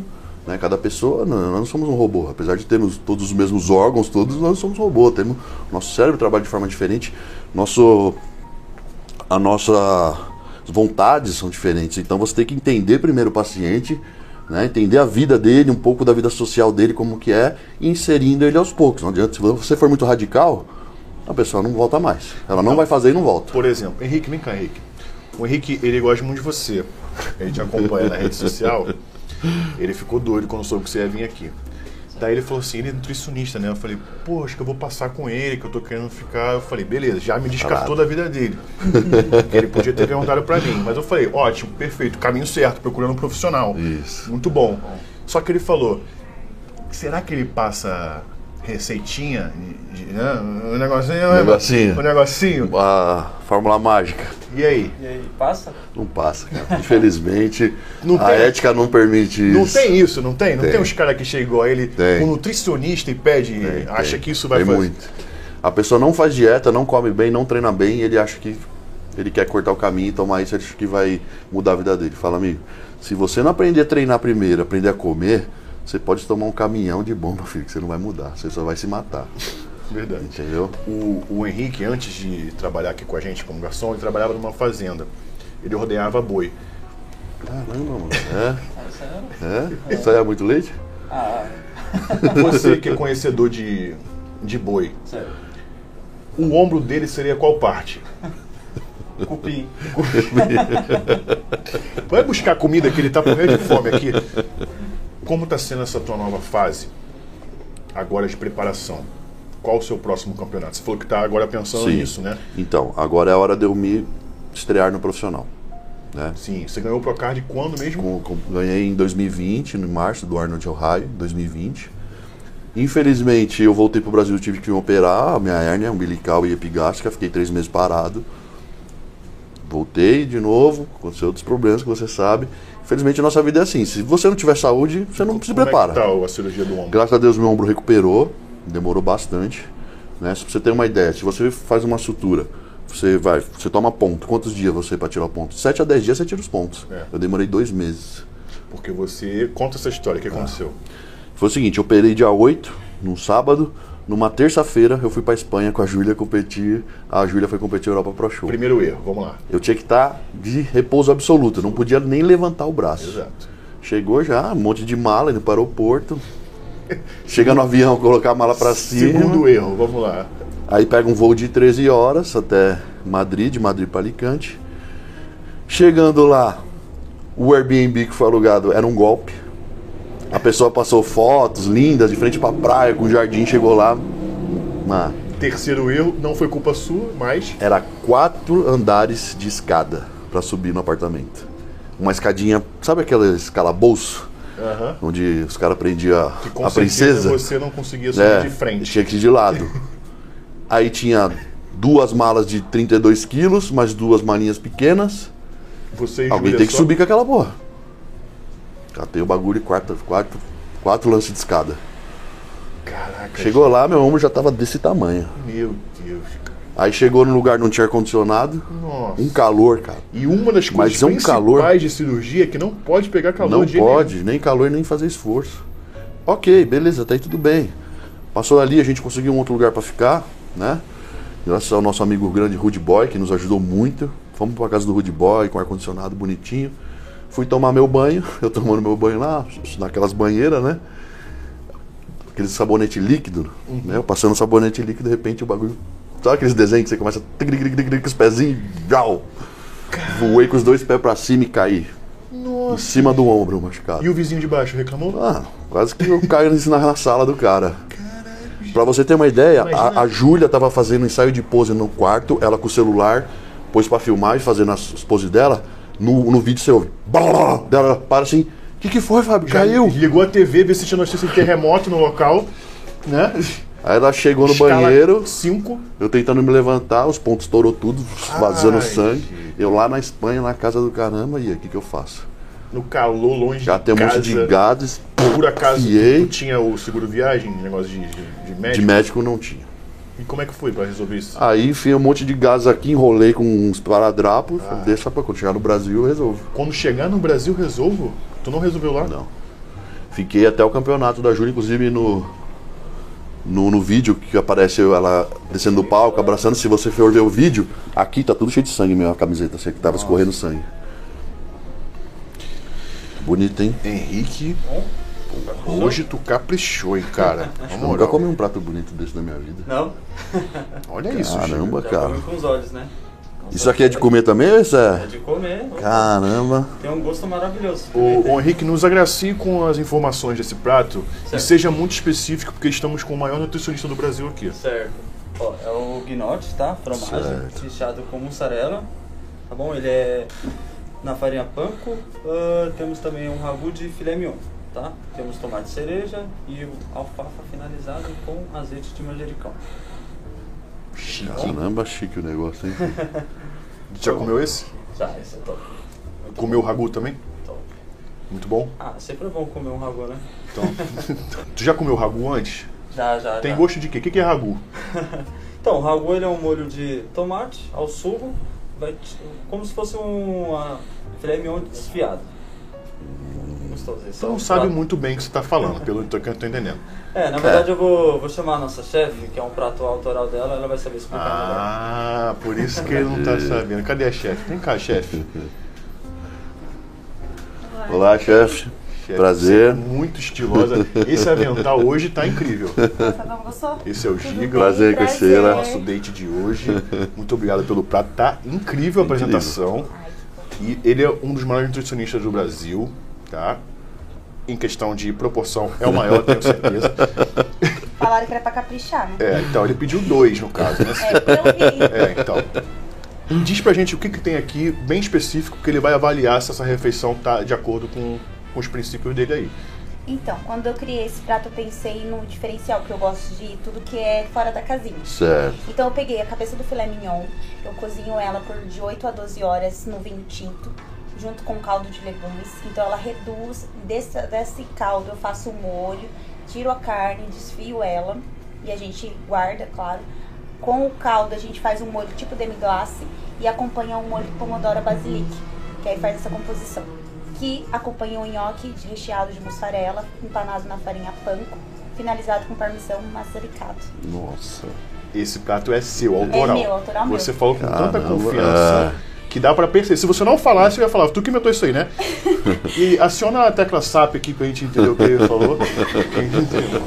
Speaker 2: Né? Cada pessoa, não, nós não somos um robô. Apesar de termos todos os mesmos órgãos, todos nós somos robô. Temos, nosso cérebro trabalha de forma diferente, nosso, a nossa vontades são diferentes. Então você tem que entender primeiro o paciente, né? entender a vida dele, um pouco da vida social dele, como que é, e inserindo ele aos poucos. Não adianta, se você for muito radical, a pessoa não volta mais. Ela não vai fazer e não volta.
Speaker 1: Por exemplo, Henrique, vem cá, Henrique. O Henrique, ele gosta muito de você. Ele te acompanha na rede social. Ele ficou doido quando soube que você ia vir aqui. Daí ele falou assim, ele é nutricionista, né? Eu falei, pô, acho que eu vou passar com ele, que eu tô querendo ficar. Eu falei, beleza, já me descartou da vida dele. ele podia ter perguntado pra mim. Mas eu falei, ótimo, perfeito, caminho certo, procurando um profissional.
Speaker 2: Isso.
Speaker 1: Muito bom. Só que ele falou, será que ele passa receitinha? né? Um negocinho.
Speaker 2: Negocinho.
Speaker 1: Um negocinho.
Speaker 2: A fórmula mágica.
Speaker 1: E aí?
Speaker 3: E aí, passa?
Speaker 2: Não passa, cara. Infelizmente,
Speaker 1: Não
Speaker 2: a
Speaker 1: tem-
Speaker 2: ética não permite
Speaker 1: Não
Speaker 2: isso.
Speaker 1: tem isso, não tem? Não tem,
Speaker 2: Tem.
Speaker 1: uns caras que chegam a ele
Speaker 2: Tem.
Speaker 1: um nutricionista e pede,
Speaker 2: Tem,
Speaker 1: acha
Speaker 2: tem.
Speaker 1: que isso vai
Speaker 2: Tem
Speaker 1: fazer.
Speaker 2: muito. A pessoa não faz dieta, não come bem, não treina bem, e ele acha que ele quer cortar o caminho e tomar isso, ele acha que vai mudar a vida dele. Fala, amigo, se você não aprender a treinar primeiro, aprender a comer, você pode tomar um caminhão de bomba, filho, que você não vai mudar, você só vai se matar.
Speaker 1: Verdade.
Speaker 2: Entendeu?
Speaker 1: O, o Henrique, antes de trabalhar aqui com a gente como garçom, ele trabalhava numa fazenda. Ele rodeava boi.
Speaker 2: Caramba, mano. É?
Speaker 3: Sério?
Speaker 2: É? Isso aí é muito leite?
Speaker 3: Ah,
Speaker 1: Você que é conhecedor de, de boi,
Speaker 3: sério.
Speaker 1: o ombro dele seria qual parte?
Speaker 3: Cupim.
Speaker 1: Vai buscar comida que ele tá morrendo de fome aqui. Como tá sendo essa tua nova fase? Agora de preparação. Qual o seu próximo campeonato? Você falou que tá agora pensando
Speaker 2: Sim.
Speaker 1: nisso, né?
Speaker 2: Então, agora é a hora de eu me estrear no profissional. Né?
Speaker 1: Sim. Você ganhou o Procard quando mesmo?
Speaker 2: Com- com- ganhei em 2020, no março, do Arnold Ohio, 2020. Infelizmente, eu voltei para o Brasil, tive que me operar, a minha hérnia umbilical e epigástrica, fiquei três meses parado. Voltei de novo, aconteceu outros problemas que você sabe. Infelizmente, a nossa vida é assim, se você não tiver saúde, você não se
Speaker 1: Como
Speaker 2: prepara.
Speaker 1: É que tá a cirurgia do ombro?
Speaker 2: Graças a Deus, meu ombro recuperou, demorou bastante. Né? Se você tem uma ideia, se você faz uma sutura, você vai, você toma ponto. Quantos dias você para tirar o ponto? 7 a 10 dias você tira os pontos.
Speaker 1: É.
Speaker 2: Eu demorei dois meses.
Speaker 1: Porque você conta essa história, o que aconteceu?
Speaker 2: Foi o seguinte, eu operei dia 8, num sábado. Numa terça-feira eu fui pra Espanha com a Júlia competir. A Júlia foi competir Europa Pro Show.
Speaker 1: Primeiro erro, vamos lá.
Speaker 2: Eu tinha que estar de repouso absoluto, não podia nem levantar o braço.
Speaker 1: Exato.
Speaker 2: Chegou já, um monte de mala indo para o aeroporto. Chega no avião, colocar a mala pra cima.
Speaker 1: Segundo erro, vamos lá.
Speaker 2: Aí pega um voo de 13 horas até Madrid, de Madrid para Alicante. Chegando lá, o Airbnb que foi alugado era um golpe. A pessoa passou fotos lindas de frente pra praia, com jardim, chegou lá. Uma,
Speaker 1: Terceiro erro, não foi culpa sua, mas
Speaker 2: era quatro andares de escada para subir no apartamento. Uma escadinha, sabe aquela calabouço?
Speaker 1: aham,
Speaker 2: Onde os caras prendiam a princesa?
Speaker 1: você não conseguia subir
Speaker 2: É,
Speaker 1: de frente.
Speaker 2: tinha que ir de lado. Aí tinha duas malas de 32 quilos, mais duas malinhas pequenas.
Speaker 1: Você
Speaker 2: Alguém tem que
Speaker 1: só-
Speaker 2: subir com aquela porra. Catei o bagulho e quatro, quatro, quatro lances de escada.
Speaker 1: Caraca.
Speaker 2: Chegou lá, meu ombro já tava desse tamanho.
Speaker 1: Meu Deus. cara.
Speaker 2: Aí chegou no lugar, não tinha ar-condicionado.
Speaker 1: Nossa.
Speaker 2: Um calor, cara.
Speaker 1: E uma das coisas
Speaker 2: Mas é um
Speaker 1: principais
Speaker 2: calor.
Speaker 1: de cirurgia é que não pode pegar calor
Speaker 2: Não
Speaker 1: de
Speaker 2: pode, nem calor, nem fazer esforço. Ok, beleza, tá aí tudo bem. Passou ali, a gente conseguiu um outro lugar pra ficar, né? Graças ao nosso amigo grande Rude Boy, que nos ajudou muito. Fomos pra casa do Rude Boy, com ar-condicionado bonitinho. Fui tomar meu banho, eu tomando meu banho lá, naquelas banheiras, né? Aquele sabonete líquido, né? Eu passando sabonete líquido, de repente o bagulho. Sabe aqueles desenhos que você começa com os pezinhos, jau! Voei com os dois pés pra cima e caí. Em
Speaker 1: Nossa.
Speaker 2: cima do ombro, machucado.
Speaker 1: E o vizinho de baixo reclamou?
Speaker 2: Ah, quase que eu caio na sala do cara. Pra você ter uma ideia,
Speaker 1: Imagina.
Speaker 2: a, a Júlia tava fazendo ensaio de pose no quarto, ela com o celular, pôs pra filmar e fazendo as as poses dela. No, no vídeo você ouve. blá, Dela para assim. O que, que foi, Fábio? Caiu.
Speaker 1: Ligou a TV, ver se tinha notícia de terremoto no local, né?
Speaker 2: Aí ela chegou no
Speaker 1: Escala
Speaker 2: banheiro,
Speaker 1: Cinco.
Speaker 2: eu tentando me levantar, os pontos estourou tudo, vazando
Speaker 1: Ai,
Speaker 2: sangue. Eu lá na Espanha, na casa do caramba, e aí, o que, que eu faço?
Speaker 1: No calor, longe
Speaker 2: Já
Speaker 1: de
Speaker 2: tem um monte de gados,
Speaker 1: Por acaso,
Speaker 2: Fiei.
Speaker 1: tu tinha o seguro viagem, negócio de, de, de
Speaker 2: de
Speaker 1: médico?
Speaker 2: médico não tinha.
Speaker 1: E como é que foi pra resolver isso?
Speaker 2: Aí enfiei um monte de gás aqui, enrolei com uns paradrapos. falei, Deixa pra quando chegar no Brasil eu resolvo.
Speaker 1: Quando chegar no Brasil, resolvo? Tu não resolveu lá?
Speaker 2: Não. Fiquei até o campeonato da Júlia, inclusive no, no, no vídeo que aparece ela descendo do palco, abraçando. Se você for ver o vídeo, aqui tá tudo cheio de sangue, minha camiseta, assim, que tava escorrendo sangue. Bonito, hein?
Speaker 1: Henrique, hoje tu caprichou, hein, cara?
Speaker 2: Eu nunca comi um prato bonito desse na minha vida.
Speaker 3: Não?
Speaker 1: Olha isso,
Speaker 2: Caramba, cara.
Speaker 3: com os olhos, né?
Speaker 2: Isso aqui é de comer também ou isso
Speaker 3: É
Speaker 2: é?
Speaker 3: de comer.
Speaker 2: Caramba.
Speaker 3: Tem um gosto maravilhoso.
Speaker 1: O, o Henrique, nos agracie com as informações desse prato e
Speaker 3: Certo.
Speaker 1: seja muito específico, porque estamos com o maior nutricionista do Brasil aqui.
Speaker 3: Certo. Ó, é o gnote, tá? Fromagem, recheado com mussarela. Tá bom? Ele é na farinha panko. Ah, temos também um ragu de filé mignon, tá? Temos tomate cereja e alfafa finalizado com azeite de manjericão.
Speaker 1: Chique.
Speaker 2: Caramba, chique o negócio, hein?
Speaker 1: Já comeu esse?
Speaker 3: Já, esse é top. Muito
Speaker 1: Comeu o ragu também?
Speaker 3: top.
Speaker 1: Muito bom.
Speaker 3: Ah, sempre é bom comer um ragu, né?
Speaker 1: Então, tu já comeu ragu antes?
Speaker 3: Já, já,
Speaker 1: Tem
Speaker 3: já.
Speaker 1: gosto de quê? O que que é ragu?
Speaker 3: Então, o ragu ele é um molho de tomate ao sugo, vai como se fosse um filé mignon desfiado. Gostoso. Esse
Speaker 1: Você
Speaker 3: é
Speaker 1: não
Speaker 3: o
Speaker 1: sabe
Speaker 3: prato.
Speaker 1: muito bem o que você está falando, pelo que eu tô entendendo.
Speaker 3: É, na verdade eu vou, vou chamar a nossa chefe, que é um prato autoral dela, ela vai saber explicar melhor.
Speaker 1: Ah, por isso que ele não tá sabendo. Cadê a chefe? Vem cá, chefe.
Speaker 2: Olá, chefe. Prazer.
Speaker 1: você é Muito estilosa. Esse avental hoje tá incrível. Esse é o
Speaker 5: Tudo
Speaker 1: Giga.
Speaker 2: Prazer, Cristina.
Speaker 1: Nosso date de hoje. Muito obrigado pelo prato. Tá incrível a
Speaker 2: Incrível.
Speaker 1: apresentação. E ele é um dos maiores nutricionistas do Brasil, tá? Em questão de proporção, é o maior, tenho certeza.
Speaker 5: Falaram que era pra caprichar, né?
Speaker 1: É, então, ele pediu dois, no caso, né?
Speaker 5: É, eu vi.
Speaker 1: É, então. Diz pra gente o que, que tem aqui, bem específico, que ele vai avaliar se essa refeição tá de acordo com, com os princípios dele aí.
Speaker 5: Então, quando eu criei esse prato, eu pensei no diferencial, que eu gosto de tudo que é fora da casinha.
Speaker 2: Certo.
Speaker 5: Então eu peguei a cabeça do filé mignon, eu cozinho ela por de 8 a 12 horas no vinho tinto, junto com caldo de legumes. Então ela reduz, desse, desse caldo eu faço o molho, tiro a carne, desfio ela. e a gente guarda, claro. Com o caldo a gente faz um molho tipo demi-glace e acompanha um molho de pomodoro basilic, que aí faz essa composição. Que acompanha o nhoque recheado de mussarela, empanado na farinha panko, finalizado com parmesão macericado.
Speaker 2: Nossa.
Speaker 1: Esse prato é seu, autoral.
Speaker 5: meu, autoral meu.
Speaker 1: Você falou com tanta confiança que dá pra perceber. Se você não falasse, eu ia falar, tu que inventou isso aí, né? e aciona a tecla SAP aqui pra gente entender o que ele falou.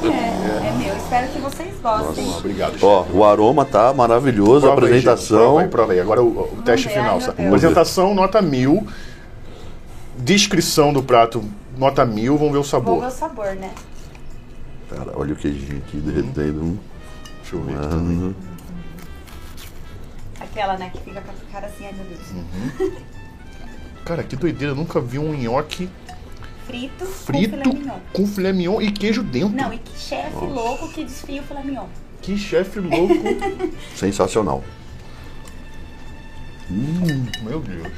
Speaker 5: É, é meu. Espero que vocês gostem.
Speaker 1: Obrigado.
Speaker 2: Ó, o aroma tá maravilhoso, a
Speaker 1: Prova aí, Gil,
Speaker 2: apresentação.
Speaker 1: prova aí, prova aí. Agora o, o teste
Speaker 5: ver,
Speaker 1: final. sabe? Apresentação, nota mil. Descrição do prato, nota mil. Vamos ver o
Speaker 5: Vou ver
Speaker 1: sabor.
Speaker 5: o sabor, né?
Speaker 2: Cara, olha o queijinho aqui derretendo. Hum.
Speaker 1: Deixa eu ver.
Speaker 2: Mano.
Speaker 5: Aquela, né, que fica com a cara assim, ai meu Deus.
Speaker 1: Cara, que doideira. Eu nunca vi um nhoque
Speaker 5: Frito,
Speaker 1: frito
Speaker 5: com filé mignon.
Speaker 1: com filé mignon e queijo dentro.
Speaker 5: Não, e que chefe louco que desfia o filé mignon.
Speaker 1: Que chefe louco.
Speaker 2: Sensacional.
Speaker 1: Meu Deus.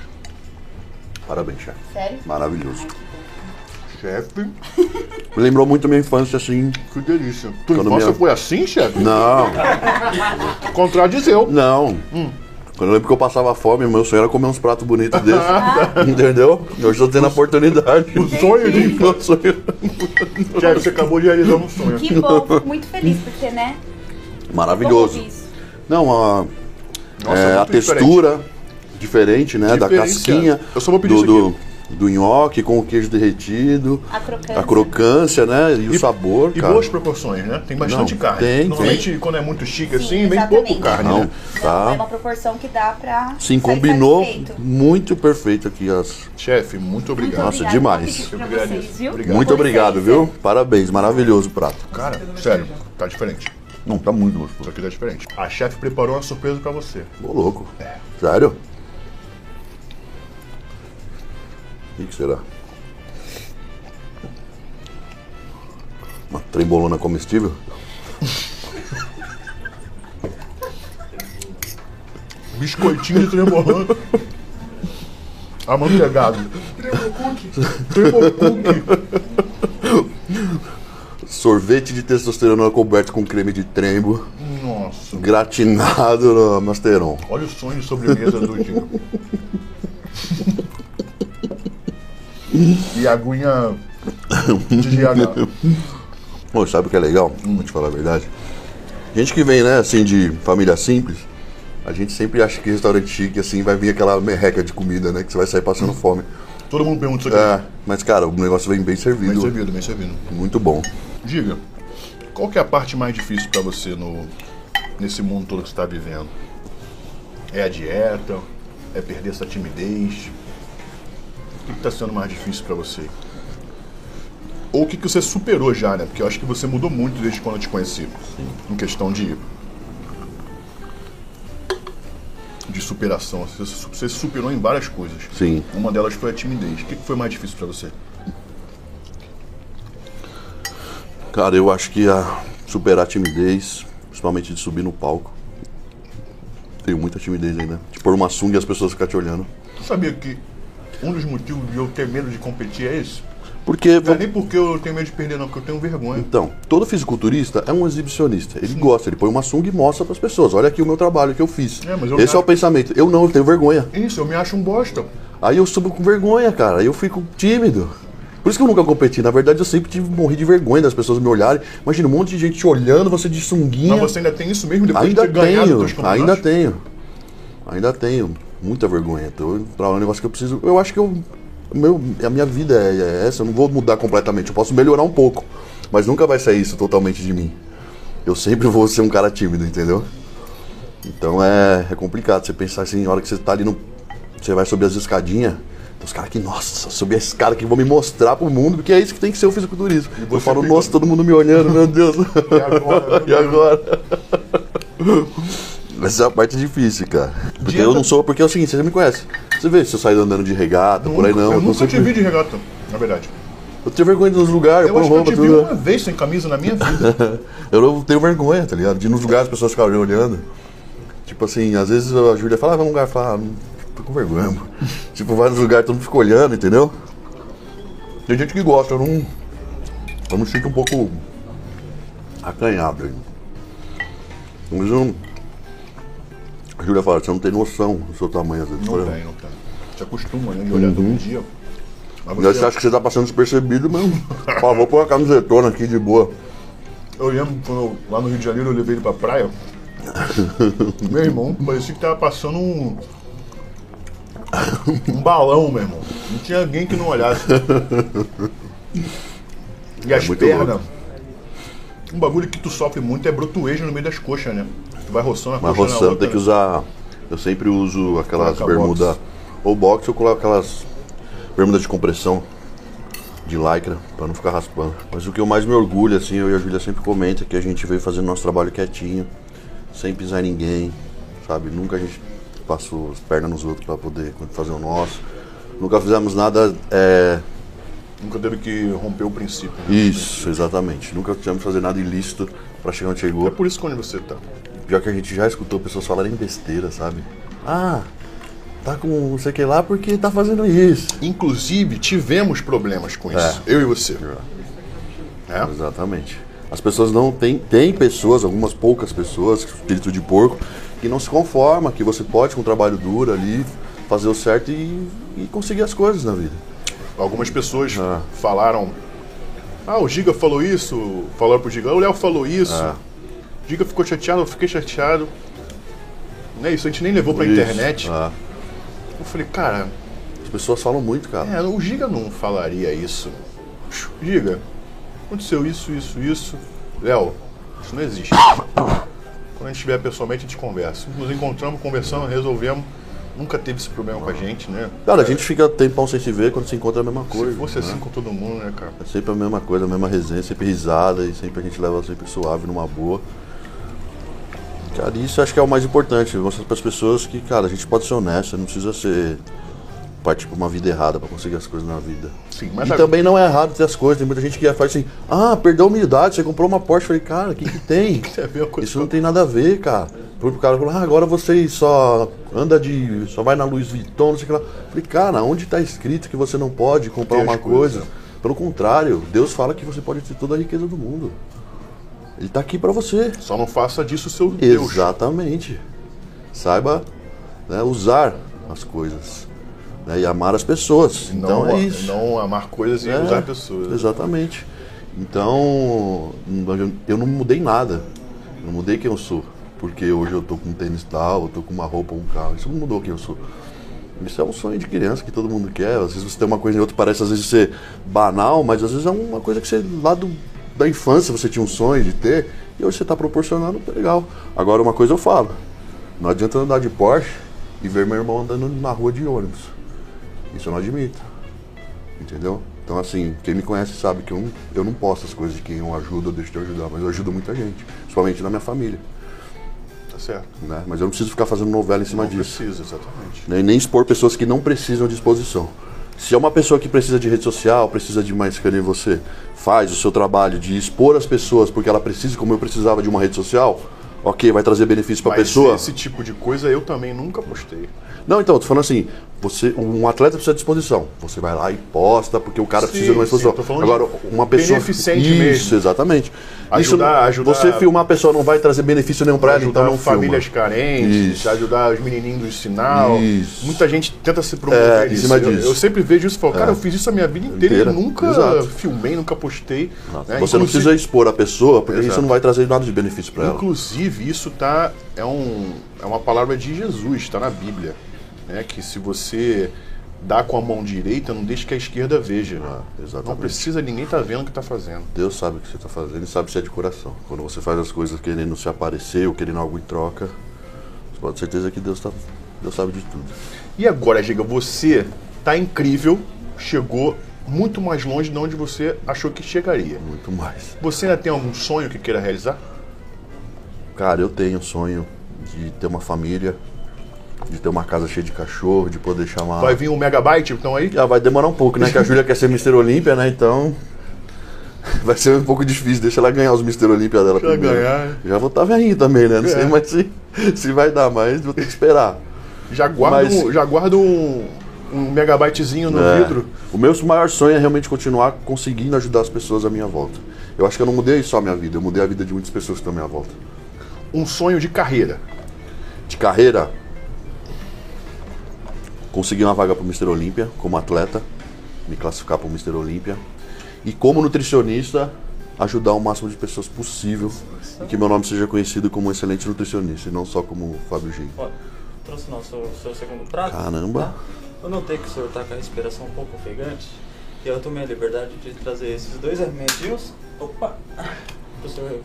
Speaker 2: Parabéns, chefe.
Speaker 5: Sério?
Speaker 2: Maravilhoso.
Speaker 1: Chefe,
Speaker 2: Lembrou muito minha infância, assim.
Speaker 1: que delícia. Tua infância
Speaker 2: minha-
Speaker 1: foi assim, chefe?
Speaker 2: Não,
Speaker 1: Contradizeu.
Speaker 2: não. Quando eu lembro que eu passava fome, meu sonho era comer uns pratos bonitos desses. Entendeu? Hoje eu tô tendo a oportunidade.
Speaker 1: O sonho de
Speaker 2: sonho.
Speaker 1: Chefe, você acabou de realizar um sonho.
Speaker 5: Que bom, fico muito feliz, porque, né?
Speaker 2: Maravilhoso.
Speaker 5: Isso?
Speaker 2: Não, a,
Speaker 1: Nossa,
Speaker 2: é, a textura diferente, né? Da casquinha.
Speaker 1: Eu só vou pedir
Speaker 2: do,
Speaker 1: isso aqui.
Speaker 2: Do, nhoque com o queijo derretido.
Speaker 5: A crocância.
Speaker 2: A crocância, né? E, o sabor,
Speaker 1: E
Speaker 2: cara.
Speaker 1: boas proporções, né? Tem bastante
Speaker 2: Não,
Speaker 1: carne.
Speaker 2: tem,
Speaker 1: Normalmente, quando é muito chique
Speaker 5: Sim,
Speaker 1: assim, vem pouco carne,
Speaker 2: Não,
Speaker 1: né?
Speaker 2: tá.
Speaker 5: É uma proporção que dá pra.
Speaker 2: Sim, combinou
Speaker 5: satisfeito.
Speaker 2: muito perfeito aqui as.
Speaker 1: Chefe, muito obrigado.
Speaker 2: Nossa,
Speaker 5: Obrigada,
Speaker 2: demais.
Speaker 1: Eu agradeço.
Speaker 5: vocês, viu?
Speaker 1: Obrigado.
Speaker 2: Muito obrigado, viu? Parabéns, maravilhoso o prato.
Speaker 1: Cara, sério, tá diferente.
Speaker 2: Não, tá muito
Speaker 1: Isso
Speaker 2: gostoso.
Speaker 1: aqui tá diferente. A chefe preparou uma surpresa pra você.
Speaker 2: Ô, louco. Sério? O que, que será? Uma trembolona comestível?
Speaker 1: Biscoitinho de trembolão. Amanteigado. Tremble cookie.
Speaker 2: Sorvete de testosterona coberto com creme de trembo,
Speaker 1: Nossa.
Speaker 2: gratinado no Masteron.
Speaker 1: Olha o sonho de sobremesa do Dinho. E aguinha de GH.
Speaker 2: Pô, sabe o que é legal? Vou te falar a verdade. Gente que vem, né, assim, de família simples, a gente sempre acha que restaurante chique, assim, vai vir aquela merreca de comida, né, que você vai sair passando fome.
Speaker 1: Todo mundo pergunta isso aqui.
Speaker 2: É, mas, cara, o negócio vem bem servido.
Speaker 1: Bem servido, bem servido.
Speaker 2: Muito bom.
Speaker 1: Diga, qual que é a parte mais difícil pra você no, nesse mundo todo que você está vivendo? É a dieta? É perder essa timidez? O que está sendo mais difícil pra você? Ou o que, que você superou já, né? Porque eu acho que você mudou muito desde quando eu te conheci. Em questão de. de superação. Você, superou em várias coisas.
Speaker 2: Sim.
Speaker 1: Uma delas foi a timidez. O que, que foi mais difícil pra você?
Speaker 2: Cara, eu acho que a superar a timidez, principalmente de subir no palco. Tenho muita timidez ainda. De pôr uma sunga e as pessoas ficarem te olhando.
Speaker 1: Tu sabia que um dos motivos de eu ter medo de competir é esse?
Speaker 2: Porque,
Speaker 1: Não é nem porque eu tenho medo de perder, não, porque eu tenho vergonha.
Speaker 2: então, todo fisiculturista é um exibicionista. Ele gosta, ele põe uma sunga e mostra para as pessoas. Olha aqui o meu trabalho que eu fiz.
Speaker 1: É, eu
Speaker 2: Esse é o pensamento. Eu não, eu tenho vergonha.
Speaker 1: Isso, eu me acho um bosta.
Speaker 2: Aí eu subo com vergonha, cara. Aí eu fico tímido. Por isso que eu nunca competi. Na verdade, eu sempre tive morri de vergonha das pessoas me olharem. Imagina um monte de gente te olhando, você de sunguinha.
Speaker 1: Mas você ainda tem isso mesmo depois
Speaker 2: ainda
Speaker 1: de ter
Speaker 2: tenho, ainda tenho. Ainda tenho. Muita vergonha. Tô pra um negócio que eu preciso. Eu acho que eu. Meu, a minha vida é, é essa, eu não vou mudar completamente. Eu posso melhorar um pouco. Mas nunca vai sair isso totalmente de mim. Eu sempre vou ser um cara tímido, entendeu? Então é, é complicado você pensar assim, na hora que você tá ali no. Você vai subir as escadinhas. Tem os caras que, nossa, subir a escada que vão me mostrar pro mundo, porque é isso que tem que ser o fisiculturismo. Eu falo,
Speaker 1: fica-
Speaker 2: nossa, todo mundo me olhando, meu Deus.
Speaker 1: E agora?
Speaker 2: e agora? Essa é a parte difícil, cara. Porque
Speaker 1: Dieta-
Speaker 2: eu não sou, porque é o seguinte, você já me conhece. Você vê se eu saio andando de regata, por aí não.
Speaker 1: Eu
Speaker 2: Eu,
Speaker 1: nunca te vi de regata, na verdade.
Speaker 2: eu tenho vergonha de ir nos lugares, eu
Speaker 1: Eu acho que eu te vi
Speaker 2: tudo.
Speaker 1: uma vez sem camisa na minha vida.
Speaker 2: Eu não tenho vergonha, tá ligado? De ir nos lugares as pessoas ficarem olhando. Tipo assim, às vezes a Júlia fala, ah, vamos num lugar, fala, ah, tô com vergonha, mano. tipo, vai nos lugares, todo mundo fica olhando, entendeu? Tem gente que gosta, eu não. Eu me sinto um pouco acanhado aí. Mas eu. A Júlia fala, você não tem noção do seu tamanho às vezes.
Speaker 1: Não tem, não tem. Te acostuma, né? De olhar todo dia. Mas
Speaker 2: Uhum. Você acha que você tá passando despercebido, mas. Pô, vou pôr a camisetona aqui de boa.
Speaker 1: eu lembro quando eu- lá no Rio de Janeiro eu levei ele pra praia. meu irmão, parecia que tava passando um. Um balão, meu irmão. Não tinha ninguém que não olhasse. E as
Speaker 2: É
Speaker 1: pernas.
Speaker 2: louco.
Speaker 1: Um bagulho que tu sofre muito é brotuejo no meio das coxas, né? Vai roçando a
Speaker 2: Mas
Speaker 1: coxa na
Speaker 2: roçando
Speaker 1: outra,
Speaker 2: tem que
Speaker 1: né?
Speaker 2: usar. Eu sempre uso aquelas bermudas. Ou box ou coloco aquelas bermudas de compressão de lycra, pra não ficar raspando. Mas o que eu mais me orgulho, assim, eu e a Júlia sempre comenta é que a gente veio fazendo nosso trabalho quietinho, sem pisar em ninguém, sabe? Nunca a gente passou as pernas nos outros pra poder fazer o nosso. Nunca fizemos nada. É...
Speaker 1: Nunca teve que romper o princípio. né?
Speaker 2: Isso, exatamente. Nunca tivemos que fazer nada ilícito pra chegar onde chegou.
Speaker 1: É por isso que onde você tá.
Speaker 2: Pior que a gente já escutou pessoas falarem besteira, sabe? Ah, tá com não sei o que lá porque tá fazendo isso.
Speaker 1: Inclusive, tivemos problemas com isso.
Speaker 2: É.
Speaker 1: Eu e você. É?
Speaker 2: Exatamente. As pessoas não têm. Tem pessoas, algumas poucas pessoas, espírito de porco, que não se conforma, que você pode, com um trabalho duro ali, fazer o certo e, e conseguir as coisas na vida.
Speaker 1: Algumas pessoas
Speaker 2: Ah.
Speaker 1: falaram. Ah, o Giga falou isso. Falaram pro Giga. "Ah, O Léo falou isso. O Giga ficou chateado, eu fiquei chateado. Não é isso, a gente nem levou pra
Speaker 2: Isso.
Speaker 1: internet.
Speaker 2: Ah,
Speaker 1: Eu falei, cara,
Speaker 2: as pessoas falam muito, cara.
Speaker 1: é, o Giga não falaria isso. Giga, aconteceu isso, isso, isso. Léo, isso não existe. Quando a gente estiver pessoalmente, a gente conversa. Nos encontramos, conversamos, resolvemos. Nunca teve esse problema com a gente, né?
Speaker 2: Cara, a gente fica tempão sem se ver, quando se encontra é a mesma coisa.
Speaker 1: Se fosse
Speaker 2: né?
Speaker 1: assim com todo mundo, né, cara?
Speaker 2: É sempre a mesma coisa, a mesma resenha, sempre risada e sempre a gente leva sempre suave, numa boa. Cara, isso acho que é o mais importante, mostrar para as pessoas que, cara, a gente pode ser honesto, não precisa ser partir pra uma vida errada para conseguir as coisas na vida.
Speaker 1: Sim, mas
Speaker 2: e
Speaker 1: a-
Speaker 2: também não é errado ter as coisas, tem muita gente que faz assim, ah, perdeu a humildade, você comprou uma Porsche, eu falei, cara, o que que tem?
Speaker 1: Coisa
Speaker 2: Isso não tem nada a ver, cara. Pro cara falou, ah, agora você só anda de. só vai na Louis Vuitton, não sei o que lá. Eu Falei, cara, onde está escrito que você não pode comprar uma
Speaker 1: coisas,
Speaker 2: coisa? Pelo contrário, Deus fala que você pode ter toda a riqueza do mundo. Ele tá aqui para você.
Speaker 1: Só não faça disso o seu Deus.
Speaker 2: Exatamente. Saiba né, usar as coisas né, e amar as pessoas.
Speaker 1: Não,
Speaker 2: então é isso.
Speaker 1: não amar coisas e
Speaker 2: É,
Speaker 1: usar pessoas.
Speaker 2: Exatamente. Então, eu não mudei nada. Eu não mudei quem eu sou. Porque hoje eu tô com um tênis tal, eu tô com uma roupa ou um carro. Isso não mudou quem eu sou. Isso é um sonho de criança que todo mundo quer. Às vezes você tem uma coisa e outra, parece às vezes ser banal, mas às vezes é uma coisa que você, lá do, da infância, você tinha um sonho de ter, e hoje você está proporcionando, tá legal. Agora, uma coisa eu falo: não adianta andar de Porsche e ver meu irmão andando na rua de ônibus. Isso eu não admito. Entendeu? Então, assim, quem me conhece sabe que eu não, eu não posto as coisas de quem eu ajudo ou deixo de ajudar, mas eu ajudo muita gente, principalmente na minha família.
Speaker 1: Tá certo.
Speaker 2: Né? Mas eu não preciso ficar fazendo novela em cima
Speaker 1: Não
Speaker 2: disso.
Speaker 1: precisa, exatamente.
Speaker 2: E nem expor pessoas que não precisam de exposição. Se é uma pessoa que precisa de rede social, precisa de mais que nem você, faz o seu trabalho de expor as pessoas porque ela precisa, como eu precisava de uma rede social, ok, vai trazer benefício para a
Speaker 1: Mas
Speaker 2: pessoa.
Speaker 1: esse tipo de coisa eu também nunca postei.
Speaker 2: Não, então, eu tô falando assim, você, um atleta precisa de disposição. Você vai lá e posta, porque o cara
Speaker 1: Sim,
Speaker 2: precisa de uma exposição. Agora, uma pessoa.
Speaker 1: beneficente
Speaker 2: Isso,
Speaker 1: mesmo.
Speaker 2: exatamente.
Speaker 1: Ajudar-
Speaker 2: Isso, não-
Speaker 1: ajudar-
Speaker 2: Você filmar a pessoa não vai trazer benefício nenhum pra ela, então
Speaker 1: ajudar
Speaker 2: não
Speaker 1: famílias
Speaker 2: filma.
Speaker 1: carentes,
Speaker 2: Isso.
Speaker 1: ajudar os menininhos do sinal.
Speaker 2: Isso.
Speaker 1: Muita gente tenta se promover
Speaker 2: É, em cima
Speaker 1: Eu,
Speaker 2: disso.
Speaker 1: eu sempre vejo isso e falo, cara,
Speaker 2: É.
Speaker 1: eu fiz isso a minha vida inteira,
Speaker 2: Inteira.
Speaker 1: e nunca
Speaker 2: Exato.
Speaker 1: filmei, nunca postei. Né?
Speaker 2: Você não
Speaker 1: Inclusive-
Speaker 2: precisa expor a pessoa, porque
Speaker 1: Exato.
Speaker 2: isso não vai trazer nada de benefício pra ela.
Speaker 1: Inclusive, isso tá é, um, é uma palavra de Jesus, está na Bíblia. Né? Que se você dá com a mão direita, não deixe que a esquerda veja.
Speaker 2: Ah, exatamente.
Speaker 1: Não precisa ninguém estar vendo o que está fazendo.
Speaker 2: Deus sabe o que você está fazendo e sabe se é de coração. Quando você faz as coisas querendo se aparecer ou querendo algo em troca, você pode ter certeza que Deus, tá, Deus sabe de tudo.
Speaker 1: E agora, Giga, você tá incrível, chegou muito mais longe de onde você achou que chegaria.
Speaker 2: Muito mais.
Speaker 1: Você ainda tem algum sonho que queira realizar?
Speaker 2: Cara, eu tenho o sonho de ter uma família, de ter uma casa cheia de cachorro, de poder chamar.
Speaker 1: Vai vir um megabyte, então aí?
Speaker 2: Ah, vai demorar um pouco, né? Que a Júlia quer ser Mr. Olímpia, né? Então. Vai ser um pouco difícil, deixa ela ganhar os Mr. Olímpia dela
Speaker 1: Deixa
Speaker 2: primeiro.
Speaker 1: ganhar.
Speaker 2: Já vou estar velhinho também, né? Não
Speaker 1: É.
Speaker 2: sei mais se, se vai dar, mas vou ter que esperar.
Speaker 1: Já guarda,
Speaker 2: Mas-
Speaker 1: um, já guarda um, um megabytezinho no
Speaker 2: É.
Speaker 1: vidro.
Speaker 2: O meu maior sonho é realmente continuar conseguindo ajudar as pessoas à minha volta. Eu acho que eu não mudei só a minha vida, eu mudei a vida de muitas pessoas que estão à minha volta.
Speaker 1: um sonho de carreira.
Speaker 2: De carreira, consegui uma vaga para o Mr. Olímpia como atleta, me classificar para o Mr. Olímpia. E como nutricionista, ajudar o máximo de pessoas possível e que meu nome seja conhecido como um excelente nutricionista e não só como Fábio G.
Speaker 3: Olha, trouxe nosso seu segundo prato.
Speaker 2: Caramba.
Speaker 3: tá? Eu notei que o senhor tá com a respiração um pouco ofegante. E eu tomei a liberdade de trazer esses dois remedinhos. Opa! Pro senhor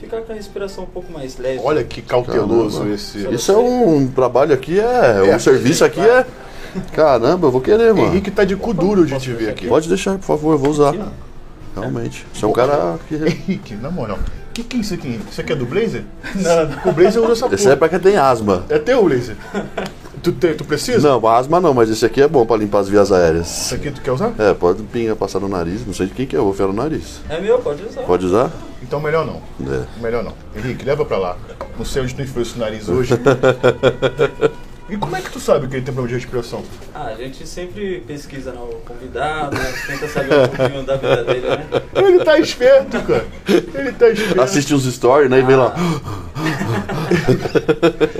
Speaker 3: ficar com a respiração um pouco mais leve.
Speaker 1: Olha que cauteloso
Speaker 2: Caramba.
Speaker 1: esse.
Speaker 2: Isso é um trabalho aqui, é.
Speaker 1: É,
Speaker 2: um serviço aqui é. Caramba, eu vou querer, mano.
Speaker 1: Henrique tá de cu duro de te ver aqui.
Speaker 2: Pode deixar, por favor, eu vou usar. Realmente. Você é um cara que.
Speaker 1: Henrique, na moral. O que, que é isso aqui? Isso aqui é do Blazer? Não, O Blazer usa essa
Speaker 2: Esse é
Speaker 1: porra.
Speaker 2: pra quem tem asma.
Speaker 1: É teu, Blazer? Tu, te- tu precisa?
Speaker 2: Não, asma não, mas esse aqui é bom pra limpar as vias aéreas.
Speaker 1: Isso aqui tu quer usar?
Speaker 2: É, pode pinga passar no nariz, não sei de quem que é, eu vou enfiar no nariz.
Speaker 3: É meu, pode usar.
Speaker 2: Pode usar?
Speaker 1: Então melhor não.
Speaker 2: É.
Speaker 1: Melhor não. Henrique, leva pra lá. Não sei onde tu enfiou esse nariz hoje. e como é que tu sabe que ele tem problema de respiração?
Speaker 3: Ah, a gente sempre pesquisa no convidado, né? tenta saber um pouquinho da vida dele, né?
Speaker 1: Ele tá esperto, cara. Ele tá esperto.
Speaker 2: Assiste uns stories, né? E vê lá.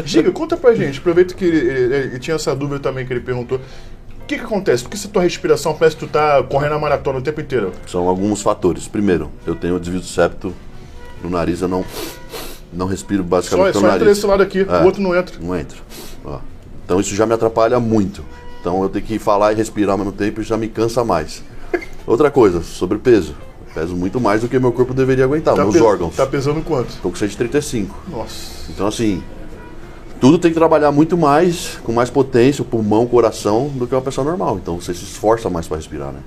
Speaker 1: Giga, conta pra gente. Aproveita que ele, ele- ele tinha essa dúvida também que ele perguntou. O que que acontece? Por que se tua respiração parece que tu tá correndo a maratona o tempo inteiro?
Speaker 2: São alguns fatores. Primeiro, eu tenho desvio do septo no nariz, eu não, não respiro
Speaker 1: Só,
Speaker 2: basicamente
Speaker 1: só
Speaker 2: pelo
Speaker 1: entra
Speaker 2: nariz.
Speaker 1: desse lado aqui,
Speaker 2: É.
Speaker 1: o outro não entra.
Speaker 2: Não entra. Então isso já me atrapalha muito. Então eu tenho que falar e respirar ao mesmo tempo e já me cansa mais. Outra coisa, sobrepeso. Eu peso muito mais do que meu corpo deveria aguentar, meus
Speaker 1: pe-
Speaker 2: órgãos.
Speaker 1: Tá pesando quanto?
Speaker 2: Tô com 135.
Speaker 1: Nossa.
Speaker 2: Então assim, tudo tem que trabalhar muito mais, com mais potência, o pulmão, o coração, do que uma pessoa normal. Então você se esforça mais para respirar, né?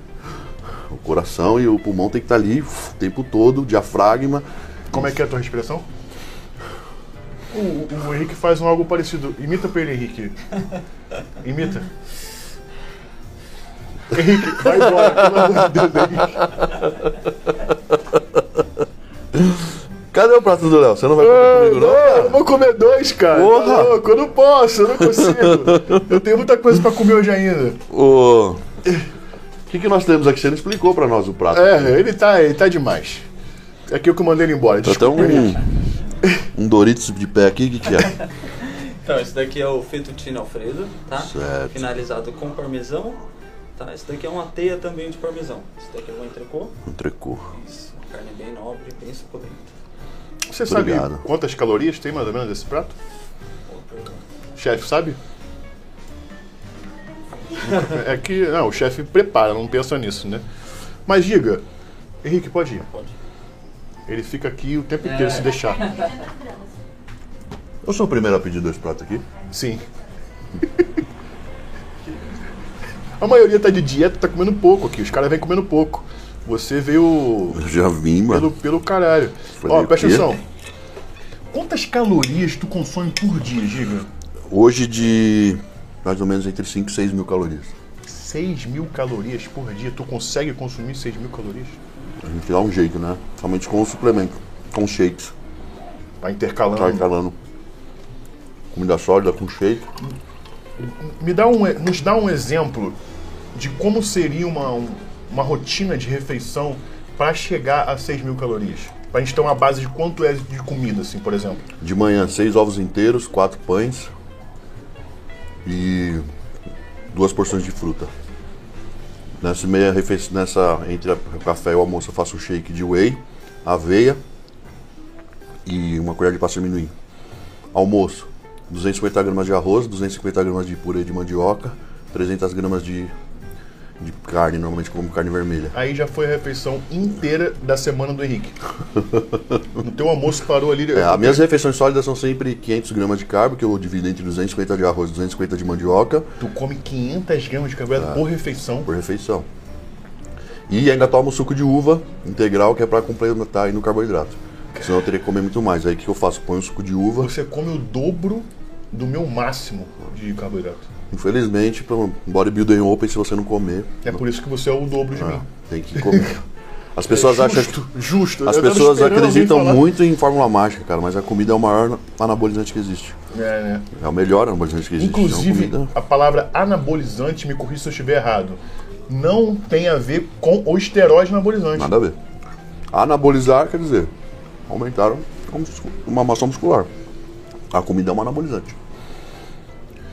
Speaker 2: O coração e o pulmão tem que estar ali uf, o tempo todo, o diafragma.
Speaker 1: Como é que é a tua respiração? O, o- o Henrique faz um algo parecido. Imita pra ele, Henrique. Imita. Henrique, vai embora, pelo amor de Deus, Henrique.
Speaker 2: Cadê o prato do Léo? Você não vai comer comigo, não?
Speaker 1: não, eu
Speaker 2: cara?
Speaker 1: vou comer dois, cara.
Speaker 2: Porra.
Speaker 1: Tá louco, eu não posso, eu não consigo. Eu tenho muita coisa pra comer hoje ainda.
Speaker 2: O que, que nós temos aqui? Você não explicou pra nós o prato.
Speaker 1: É, ele tá, ele tá demais. É aqui eu que mandei ele embora.
Speaker 2: Até
Speaker 1: Desculpa, Henrique.
Speaker 2: um, um Doritos de pé aqui, o que, que é?
Speaker 3: Então, esse daqui é o fettuccine alfredo, tá?
Speaker 2: Certo.
Speaker 3: Finalizado com parmesão. Tá, esse daqui é uma teia também de parmesão. Esse daqui é um entrecô.
Speaker 2: Um trecô.
Speaker 3: Isso, uma carne bem nobre, bem suculenta.
Speaker 1: Você sabe
Speaker 2: Obrigado.
Speaker 1: quantas calorias tem mais ou menos esse prato?
Speaker 3: Boa pergunta.
Speaker 1: Chefe, sabe? É que, não, o chefe prepara, não pensa nisso, né? Mas diga, Henrique, pode ir.
Speaker 3: Pode.
Speaker 1: Ele fica aqui o tempo inteiro se deixar.
Speaker 2: Eu sou o primeiro a pedir dois pratos aqui.
Speaker 1: Sim. A maioria tá de dieta, tá comendo pouco aqui. Os caras vêm comendo pouco. Você veio
Speaker 2: Eu já vim,
Speaker 1: pelo,
Speaker 2: mano.
Speaker 1: pelo caralho.
Speaker 2: Falei,
Speaker 1: Ó, presta atenção. Quantas calorias tu consome por dia, Giga?
Speaker 2: Hoje de mais ou menos entre 5 e 6 mil calorias.
Speaker 1: 6 mil calorias por dia. Tu consegue consumir 6 mil calorias?
Speaker 2: A gente dá um jeito, né? Somente com o suplemento, com shakes.
Speaker 1: Vai intercalando.
Speaker 2: Tá instalando comida sólida com shake.
Speaker 1: Me dá um, nos dá um exemplo de como seria uma, um- uma rotina de refeição para chegar a 6 mil calorias. Pra gente ter uma base de quanto é de comida, assim, por exemplo.
Speaker 2: De manhã, seis ovos inteiros, quatro pães e duas porções de fruta. Nessa meia refeição, nessa entre o café e o almoço, eu faço um shake de whey, aveia e uma colher de pasta de amendoim. Almoço, 250 gramas de arroz, 250 gramas de purê de mandioca, 300 gramas de, de carne, normalmente como carne vermelha.
Speaker 1: Aí já foi a refeição inteira da semana do Henrique. No teu almoço parou ali.
Speaker 2: É, as minhas refeições sólidas são sempre 500 gramas de carbo, que eu divido entre 250 de arroz e 250 de mandioca
Speaker 1: Tu come 500 gramas de carboidrato por refeição.
Speaker 2: por refeição. E ainda tomo suco de uva integral, que é para complementar aí no carboidrato. Senão eu teria que comer muito mais. Aí o que eu faço? Ponho o suco de uva.
Speaker 1: Você come o dobro do meu máximo de carboidrato.
Speaker 2: Infelizmente, para um bodybuilder open, se você não comer,
Speaker 1: É por isso que você é o dobro de mim.
Speaker 2: tem que comer. As pessoas
Speaker 1: É
Speaker 2: acham
Speaker 1: justo, justo.
Speaker 2: As
Speaker 1: Eu
Speaker 2: pessoas acreditam muito em fórmula mágica, cara, mas a comida é o maior anabolizante que existe.
Speaker 1: É, né?
Speaker 2: É o melhor anabolizante que existe. é
Speaker 1: Inclusive,
Speaker 2: comida-
Speaker 1: a palavra anabolizante, me corrija se eu estiver errado, não tem a ver com o esteroide anabolizante.
Speaker 2: Nada a ver. Anabolizar quer dizer aumentar uma massa muscular. A comida é um anabolizante.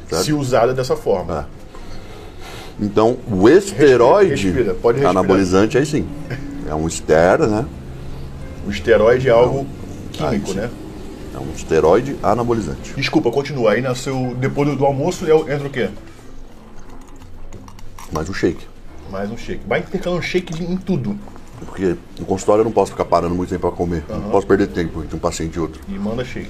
Speaker 2: Certo?
Speaker 1: Se usada dessa forma.
Speaker 2: É. Então, o esteroide
Speaker 1: respira, pode respirar.
Speaker 2: anabolizante aí sim. É um ester, né?
Speaker 1: O esteroide é algo químico,
Speaker 2: Ah, sim.
Speaker 1: né?
Speaker 2: É um esteroide anabolizante.
Speaker 1: Desculpa, continua. Aí nasceu, depois do, do almoço, é- entra o quê?
Speaker 2: Mas o shake.
Speaker 1: Mais um shake. Vai intercalando shake de- em tudo.
Speaker 2: Porque no consultório eu não posso ficar parando muito tempo pra comer. Não posso perder tempo entre um paciente e outro.
Speaker 1: E manda shake.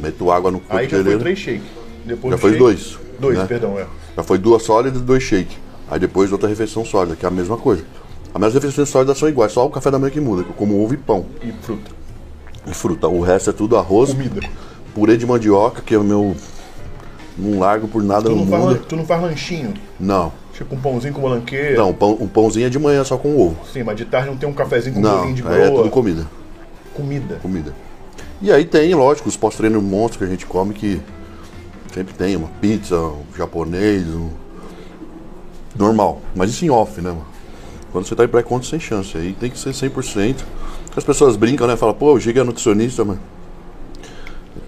Speaker 2: Meto água no
Speaker 1: Aí já foi três shake. Depois
Speaker 2: Já foi
Speaker 1: shake-
Speaker 2: dois,
Speaker 1: Dois,
Speaker 2: né?
Speaker 1: perdão, é.
Speaker 2: Já foi duas sólidas e dois shake. Aí depois outra refeição sólida, que é a mesma coisa. As minhas refeições sólidas são iguais, só o café da manhã que muda, que eu como ovo e pão.
Speaker 1: E fruta.
Speaker 2: E fruta. O resto é tudo arroz,
Speaker 1: Comida.
Speaker 2: purê de mandioca, que é o meu. Não largo por nada
Speaker 1: Tu
Speaker 2: no
Speaker 1: não, faz,
Speaker 2: mundo.
Speaker 1: lan- tu não faz lanchinho?
Speaker 2: Não.
Speaker 1: Tipo um pãozinho com molanqueira?
Speaker 2: Não, pão, um pãozinho é de manhã só com ovo.
Speaker 1: Sim, mas de tarde não tem um cafezinho com
Speaker 2: Não,
Speaker 1: bolinho de
Speaker 2: aí é tudo comida.
Speaker 1: Comida.
Speaker 2: comida. E aí tem, lógico, os pós-treinos monstros que a gente come que sempre tem uma pizza, um japonês, um... normal. Mas isso em off, né, mano? Quando você tá em pré-conta, sem chance. Aí tem que ser 100%. As pessoas brincam, né? Falam, pô, o Giga é nutricionista, mas...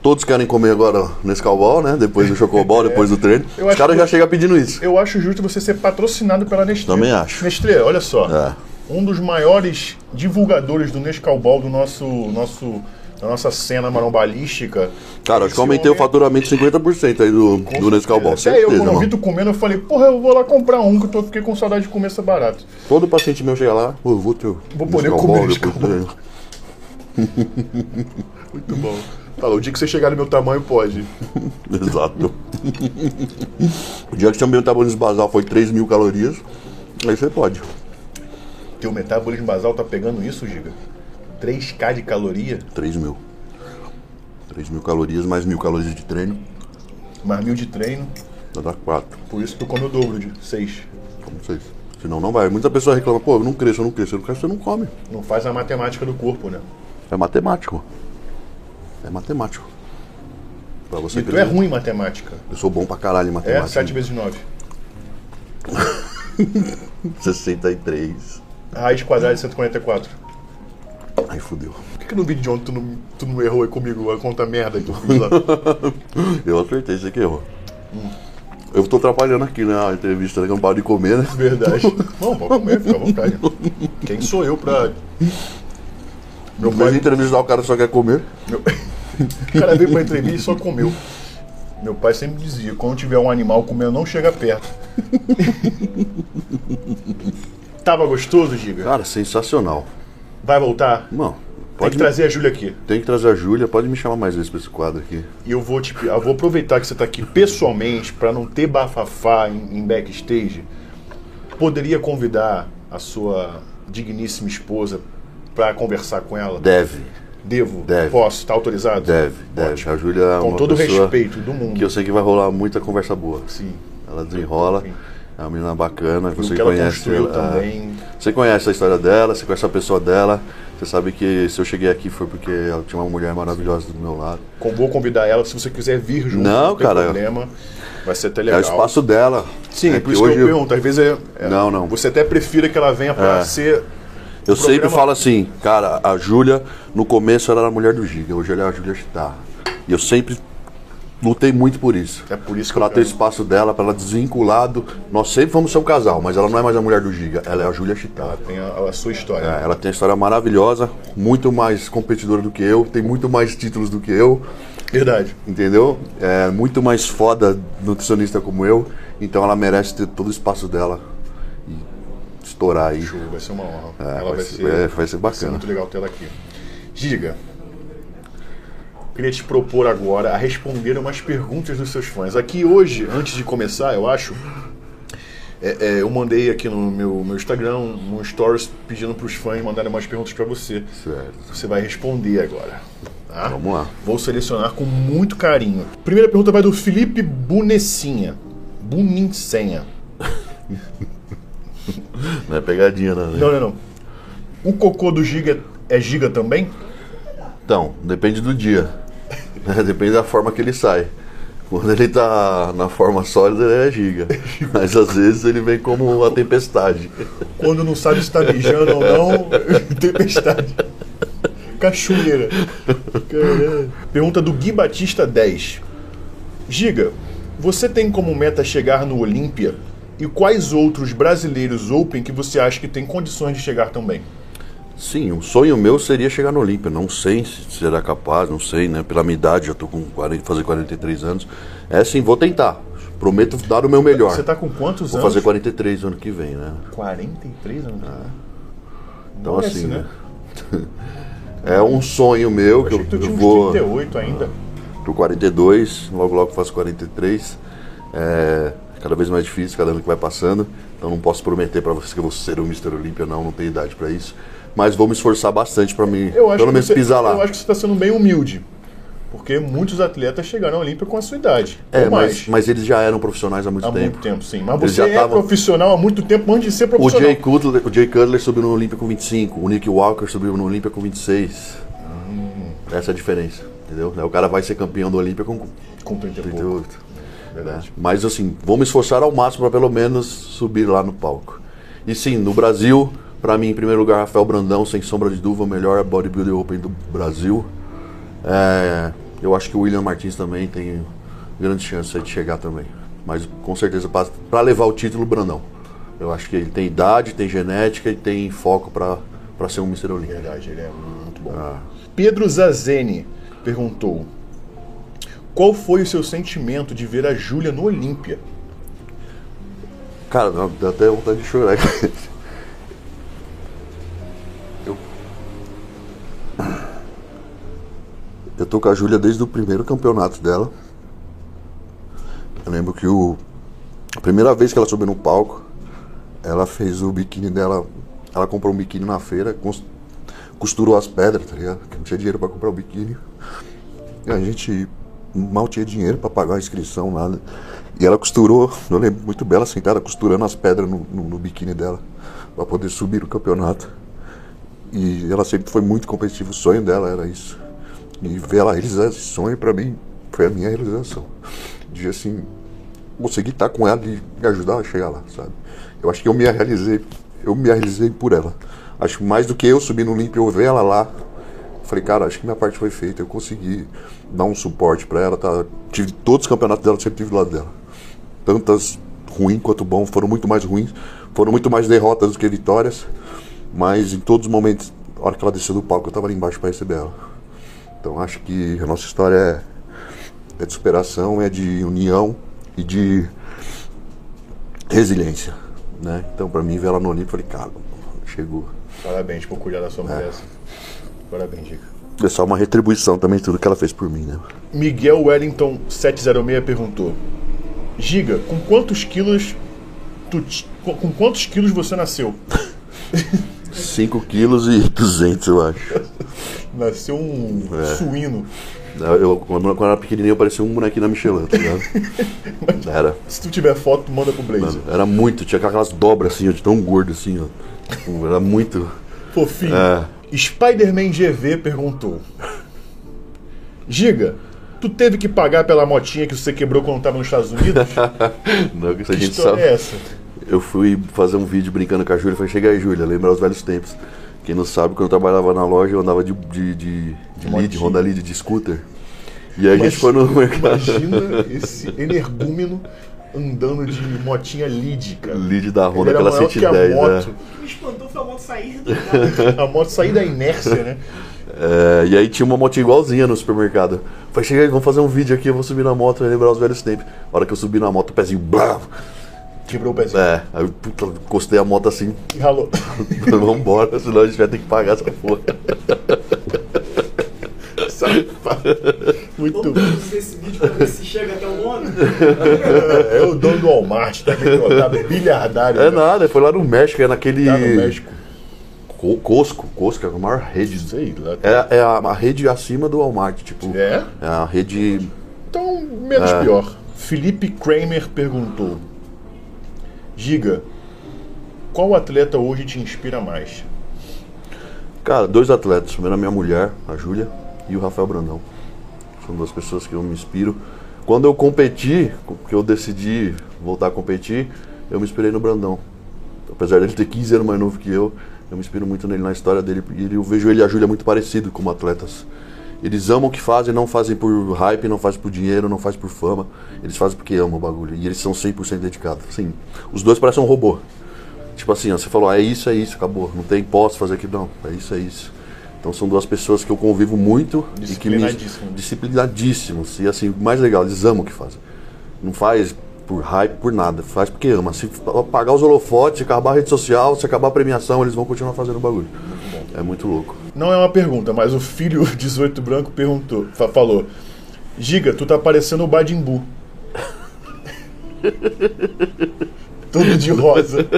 Speaker 2: Todos querem comer agora nesse calbol, né? Depois do chocobol, depois do treino.
Speaker 1: Eu
Speaker 2: Os caras já chegam pedindo isso.
Speaker 1: Eu acho justo você ser patrocinado pela Nestlé.
Speaker 2: Também acho.
Speaker 1: Nestlé, olha só.
Speaker 2: É.
Speaker 1: Um dos maiores divulgadores do Nescau Ball do nosso, nosso, da nossa cena marombalística.
Speaker 2: Cara, acho que eu aumentei o faturamento 50% aí do, do Nescau Ball.
Speaker 1: Até eu,
Speaker 2: Certeza,
Speaker 1: quando eu vi tu comendo, eu falei, porra, eu vou lá comprar um, que eu tô, fiquei com saudade de comer esse barato.
Speaker 2: Todo paciente meu chega lá, eu vou ter
Speaker 1: Vou poder
Speaker 2: Nescau
Speaker 1: comer
Speaker 2: Ball
Speaker 1: Nescau Ball. Muito bom. Fala, o dia que você chegar no meu tamanho, pode.
Speaker 2: Exato. o dia que seu metabolismo basal foi 3 mil calorias, aí você pode.
Speaker 1: Teu metabolismo basal tá pegando isso, Giga? 3K de caloria,
Speaker 2: 3 mil. 3 mil calorias mais mil calorias de treino,
Speaker 1: mais mil de treino.
Speaker 2: vai dar 4.
Speaker 1: Por isso tu come o dobro de 6.
Speaker 2: Como vocês. Senão não vai. Muita pessoa reclama, pô, eu não cresço, eu não cresço, eu não cresço, você não come.
Speaker 1: Não faz a matemática do corpo, né?
Speaker 2: É matemático. É matemático. Pra você
Speaker 1: E tu é
Speaker 2: crescer.
Speaker 1: ruim em matemática.
Speaker 2: Eu sou bom pra caralho em
Speaker 1: É
Speaker 2: matemática.
Speaker 1: 7 vezes 9.
Speaker 2: 63.
Speaker 1: Raiz quadrada de 144.
Speaker 2: Aí fudeu.
Speaker 1: Por que, no vídeo de ontem tu não, tu não errou aí comigo a conta merda que eu fiz lá?
Speaker 2: Eu acertei, você que errou. Eu tô atrapalhando aqui, né? A entrevista, né? Que eu não paro de comer, né?
Speaker 1: Verdade. Não, pode comer, fica à vontade. Quem sou eu pra. Meu
Speaker 2: vez de
Speaker 1: pai,
Speaker 2: entrevistar, o cara só quer comer.
Speaker 1: meu... O cara veio pra entrevista e só comeu. Meu pai sempre dizia: quando tiver um animal comendo, não chega perto. Tava gostoso, Giga?
Speaker 2: Cara, sensacional.
Speaker 1: Vai voltar?
Speaker 2: Não,
Speaker 1: Tem
Speaker 2: pode
Speaker 1: que
Speaker 2: me-
Speaker 1: trazer a Júlia aqui.
Speaker 2: Tem que trazer a Júlia, pode me chamar mais vezes pra esse quadro aqui.
Speaker 1: E eu vou, tipo, eu vou aproveitar que você tá aqui pessoalmente pra não ter bafafá em, em backstage. Poderia convidar a sua digníssima esposa pra conversar com ela?
Speaker 2: Deve,
Speaker 1: Devo?
Speaker 2: Deve.
Speaker 1: Posso? Tá autorizado?
Speaker 2: deve, deve.
Speaker 1: Ótimo.
Speaker 2: A Júlia é
Speaker 1: Com todo o respeito do mundo.
Speaker 2: que eu sei que vai rolar muita conversa boa.
Speaker 1: Sim.
Speaker 2: Ela desenrola,
Speaker 1: Sim.
Speaker 2: É uma menina bacana,
Speaker 1: E
Speaker 2: você conhece ela.
Speaker 1: também.
Speaker 2: Você conhece a história dela, você conhece a pessoa dela. Você sabe que se eu cheguei aqui foi porque ela tinha uma mulher maravilhosa do meu lado.
Speaker 1: Vou convidar ela, se você quiser vir junto,
Speaker 2: Não,
Speaker 1: tem
Speaker 2: cara.
Speaker 1: problema. Vai ser até
Speaker 2: É
Speaker 1: legal.
Speaker 2: o espaço dela.
Speaker 1: Sim,
Speaker 2: é
Speaker 1: por isso que eu pergunto. Às vezes é, é-
Speaker 2: Não, não.
Speaker 1: Você até prefira que ela venha pra
Speaker 2: É.
Speaker 1: ser.
Speaker 2: Eu sempre
Speaker 1: programa-
Speaker 2: falo assim, cara, a Júlia, no começo ela era a mulher do Giga, hoje ela é a Júlia Chitar. E eu sempre lutei muito por isso.
Speaker 1: É por isso que
Speaker 2: Pra ter espaço dela, pra ela desvinculado. Nós sempre vamos ser um casal, mas ela não é mais a mulher do Giga, ela é a Júlia Chitar.
Speaker 1: Ela tem a, a sua história.
Speaker 2: É, ela tem uma história maravilhosa, muito mais competidora do que eu, tem muito mais títulos do que eu,
Speaker 1: Verdade.
Speaker 2: entendeu? É muito mais foda nutricionista como eu, então ela merece ter todo o espaço dela e estourar aí.
Speaker 1: Show, vai ser uma honra.
Speaker 2: É,
Speaker 1: ela
Speaker 2: vai
Speaker 1: vai,
Speaker 2: ser-
Speaker 1: ser,
Speaker 2: é, vai ser
Speaker 1: Vai
Speaker 2: bacana.
Speaker 1: ser muito legal ter ela aqui. Giga, queria te propor agora a responder umas perguntas dos seus fãs. Aqui hoje, antes de começar, eu acho, é, é, eu mandei aqui no meu, meu Instagram um stories pedindo para os fãs mandarem umas perguntas para você.
Speaker 2: Certo.
Speaker 1: Você vai responder agora. tá?
Speaker 2: Vamos lá.
Speaker 1: Vou selecionar com muito carinho. Primeira pergunta vai do Felipe Bunessinha. Bunincenha.
Speaker 2: Não é pegadinha, né?
Speaker 1: Não, não, não. O cocô do Giga é Giga também?
Speaker 2: Então, depende do dia. Né? Depende da forma que ele sai. Quando ele tá na forma sólida, ele é giga. Mas às vezes ele vem como a tempestade.
Speaker 1: Quando não sabe se tá mijando ou não, tempestade. Cachoeira. Pergunta do Gui Batista 10. Giga, você tem como meta chegar no Olímpia? E quais outros brasileiros Open que você acha que tem condições de chegar também?
Speaker 2: Sim, um sonho meu seria chegar no Olímpia. Não sei se será capaz, não sei, né? Pela minha idade, já estou com 40, fazer 43 anos. É sim, vou tentar. Prometo dar o meu melhor.
Speaker 1: Você tá com quantos
Speaker 2: Vou
Speaker 1: anos?
Speaker 2: fazer 43 ano que vem, né?
Speaker 1: 43 anos.
Speaker 2: Então
Speaker 1: Parece,
Speaker 2: assim,
Speaker 1: né?
Speaker 2: né? É um sonho meu
Speaker 1: Eu
Speaker 2: que eu,
Speaker 1: que tu tinha
Speaker 2: eu vou
Speaker 1: 38 ainda.
Speaker 2: pro 42, logo logo faço 43. É cada vez mais difícil, cada ano que vai passando. Então não posso prometer para vocês que eu vou ser o Mr. Olímpia, não, não tenho idade para isso. Mas vou me esforçar bastante para mim, pelo menos
Speaker 1: você,
Speaker 2: pisar lá.
Speaker 1: Eu acho que você está sendo bem humilde. Porque muitos atletas chegaram à Olímpia com a sua idade.
Speaker 2: É, mas, mas eles já eram profissionais há muito
Speaker 1: Há
Speaker 2: tempo.
Speaker 1: muito tempo, sim. Mas você é
Speaker 2: tavam-
Speaker 1: profissional há muito tempo antes de ser
Speaker 2: O
Speaker 1: profissional.
Speaker 2: Jay, Cutler, o Jay Cutler subiu no Olímpia com 25, o Nick Walker subiu no Olímpia com 26.
Speaker 1: Hum.
Speaker 2: Essa é a diferença, entendeu? O cara vai ser campeão do Olímpia com
Speaker 1: Com 30 e pouco.
Speaker 2: 38.
Speaker 1: Verdade.
Speaker 2: Mas assim, vou me esforçar ao máximo para pelo menos subir lá no palco. E sim, no Brasil, para mim, em primeiro lugar, Rafael Brandão, sem sombra de dúvida, o melhor bodybuilder open do Brasil. É, eu acho que o William Martins também tem grande chance de chegar também. Mas com certeza, para levar o título, Brandão. Eu acho que ele tem idade, tem genética e tem foco para ser um Mr. Olímpia.
Speaker 1: Verdade, ele é muito bom.
Speaker 2: Ah.
Speaker 1: Pedro Zazene perguntou: Qual foi o seu sentimento de ver a Júlia no Olímpia?
Speaker 2: Cara, dá até vontade de chorar. Eu tô com a Júlia desde o primeiro campeonato dela. Eu lembro que o. A primeira vez que ela subiu no palco, ela fez o biquíni dela. Ela comprou um biquíni na feira, costurou as pedras, tá ligado? Que não tinha dinheiro pra comprar o biquíni. E a gente mal tinha dinheiro pra pagar a inscrição, nada. E ela costurou, eu lembro muito bela sentada costurando as pedras no, no, no biquíni dela pra poder subir no campeonato. E ela sempre foi muito competitiva, o sonho dela era isso. E ela realizar esse sonho pra mim foi a minha realização. De assim, conseguir estar com ela e me ajudar a chegar lá, sabe? Eu acho que eu me realizei, eu me realizei por ela. Acho mais do que eu subir no Olímpia, eu ver ela lá, Falei, cara, acho que minha parte foi feita. Eu consegui dar um suporte pra ela. Tá? Tive todos os campeonatos dela, sempre tive do lado dela. Tantas ruins quanto bom, foram muito mais ruins. Foram muito mais derrotas do que vitórias. Mas em todos os momentos, a hora que ela desceu do palco, eu tava ali embaixo pra receber ela. Então acho que a nossa história é, é de superação, é de união e de resiliência. Né? Então, pra mim, ver ela no Olímpico, falei, cara, chegou.
Speaker 1: Parabéns por cuidar da sua mulher. Parabéns, Giga.
Speaker 2: É só uma retribuição também, tudo que ela fez por mim, né?
Speaker 1: Miguel Wellington 706 perguntou: Giga, com quantos quilos tu com quantos quilos você nasceu?
Speaker 2: 5 quilos e 200, eu acho.
Speaker 1: Nasceu um
Speaker 2: É.
Speaker 1: suíno.
Speaker 2: Eu, quando, eu era pequenininho, eu parecia um bonequinho da Michelin, tá ligado? Era.
Speaker 1: Se tu tiver foto, manda pro Blazer.
Speaker 2: Mano, era muito, tinha aquelas dobras assim, ó, de tão gordo assim, ó. Tipo, Era muito.
Speaker 1: Fofinho.
Speaker 2: É.
Speaker 1: Spider-Man GV perguntou: Giga, tu teve que pagar pela motinha que você quebrou quando tava nos Estados Unidos?
Speaker 2: Não, que isso a gente
Speaker 1: história
Speaker 2: sabe.
Speaker 1: é essa?
Speaker 2: Eu fui fazer um vídeo brincando com a Júlia, falei, chega aí, Júlia, lembrar os velhos tempos. Quem não sabe, quando eu trabalhava na loja, eu andava de, de, de, de lead. Honda Lead de scooter. E aí a gente foi no mercado.
Speaker 1: Imagina esse energúmeno andando de motinha lead, cara.
Speaker 2: Lead da Honda,
Speaker 1: era
Speaker 2: aquela
Speaker 1: maior que a
Speaker 2: 110, né?
Speaker 1: moto.
Speaker 4: O que me espantou foi a moto sair do.
Speaker 1: A moto sair da inércia, né?
Speaker 2: É, e aí tinha uma moto igualzinha no supermercado. Falei, chega aí, vamos fazer um vídeo aqui, eu vou subir na moto e lembrar os velhos tempos. A hora que eu subi na moto, o pezinho, blá,
Speaker 1: Quebrou o pezinho.
Speaker 2: É, aí eu puta, encostei a moto assim,
Speaker 1: E ralou.
Speaker 2: vambora, senão a gente vai ter que pagar essa porra.
Speaker 1: Muito bom.
Speaker 4: Esse vídeo pra ver se chega até o dono.
Speaker 1: É o dono do Walmart, tá tá bilhardário.
Speaker 2: É
Speaker 1: né?
Speaker 2: nada, foi lá no México, é naquele.
Speaker 1: Tá no México.
Speaker 2: Co- Cosco, Cosco, é a maior rede.
Speaker 1: Sei lá.
Speaker 2: É, é a, a rede acima do Walmart, tipo.
Speaker 1: É?
Speaker 2: É a rede.
Speaker 1: Então, menos
Speaker 2: É.
Speaker 1: pior. Felipe Kramer perguntou: Giga, qual atleta hoje te inspira mais?
Speaker 2: Cara, dois atletas. Primeiro a minha mulher, a Júlia, e o Rafael Brandão. São duas pessoas que eu me inspiro. Quando eu competi, que eu decidi voltar a competir, eu me inspirei no Brandão. Apesar dele ter 15 anos mais novo que eu, eu me inspiro muito nele na história dele. E eu vejo ele e a Júlia muito parecido como atletas. Eles amam o que fazem, não fazem por hype, não fazem por dinheiro, não fazem por fama. Eles fazem porque amam o bagulho. E eles são 100% dedicados. Sim. Os dois parecem um robô. Tipo assim, ó, você falou, ah, é isso, é isso, acabou. Não tem, posso fazer aquilo, não. É isso, é isso. Então são duas pessoas que eu convivo muito e que me disciplinadíssimos. E assim, mais legal, eles amam o que fazem. Não faz por hype, por nada. Faz porque ama. Se apagar os holofotes, se acabar a rede social, se acabar a premiação, eles vão continuar fazendo o bagulho. É muito louco.
Speaker 1: Não é uma pergunta, mas o filho 18 branco perguntou, fa- falou: Giga, tu tá parecendo o Badimbu. Todo de rosa.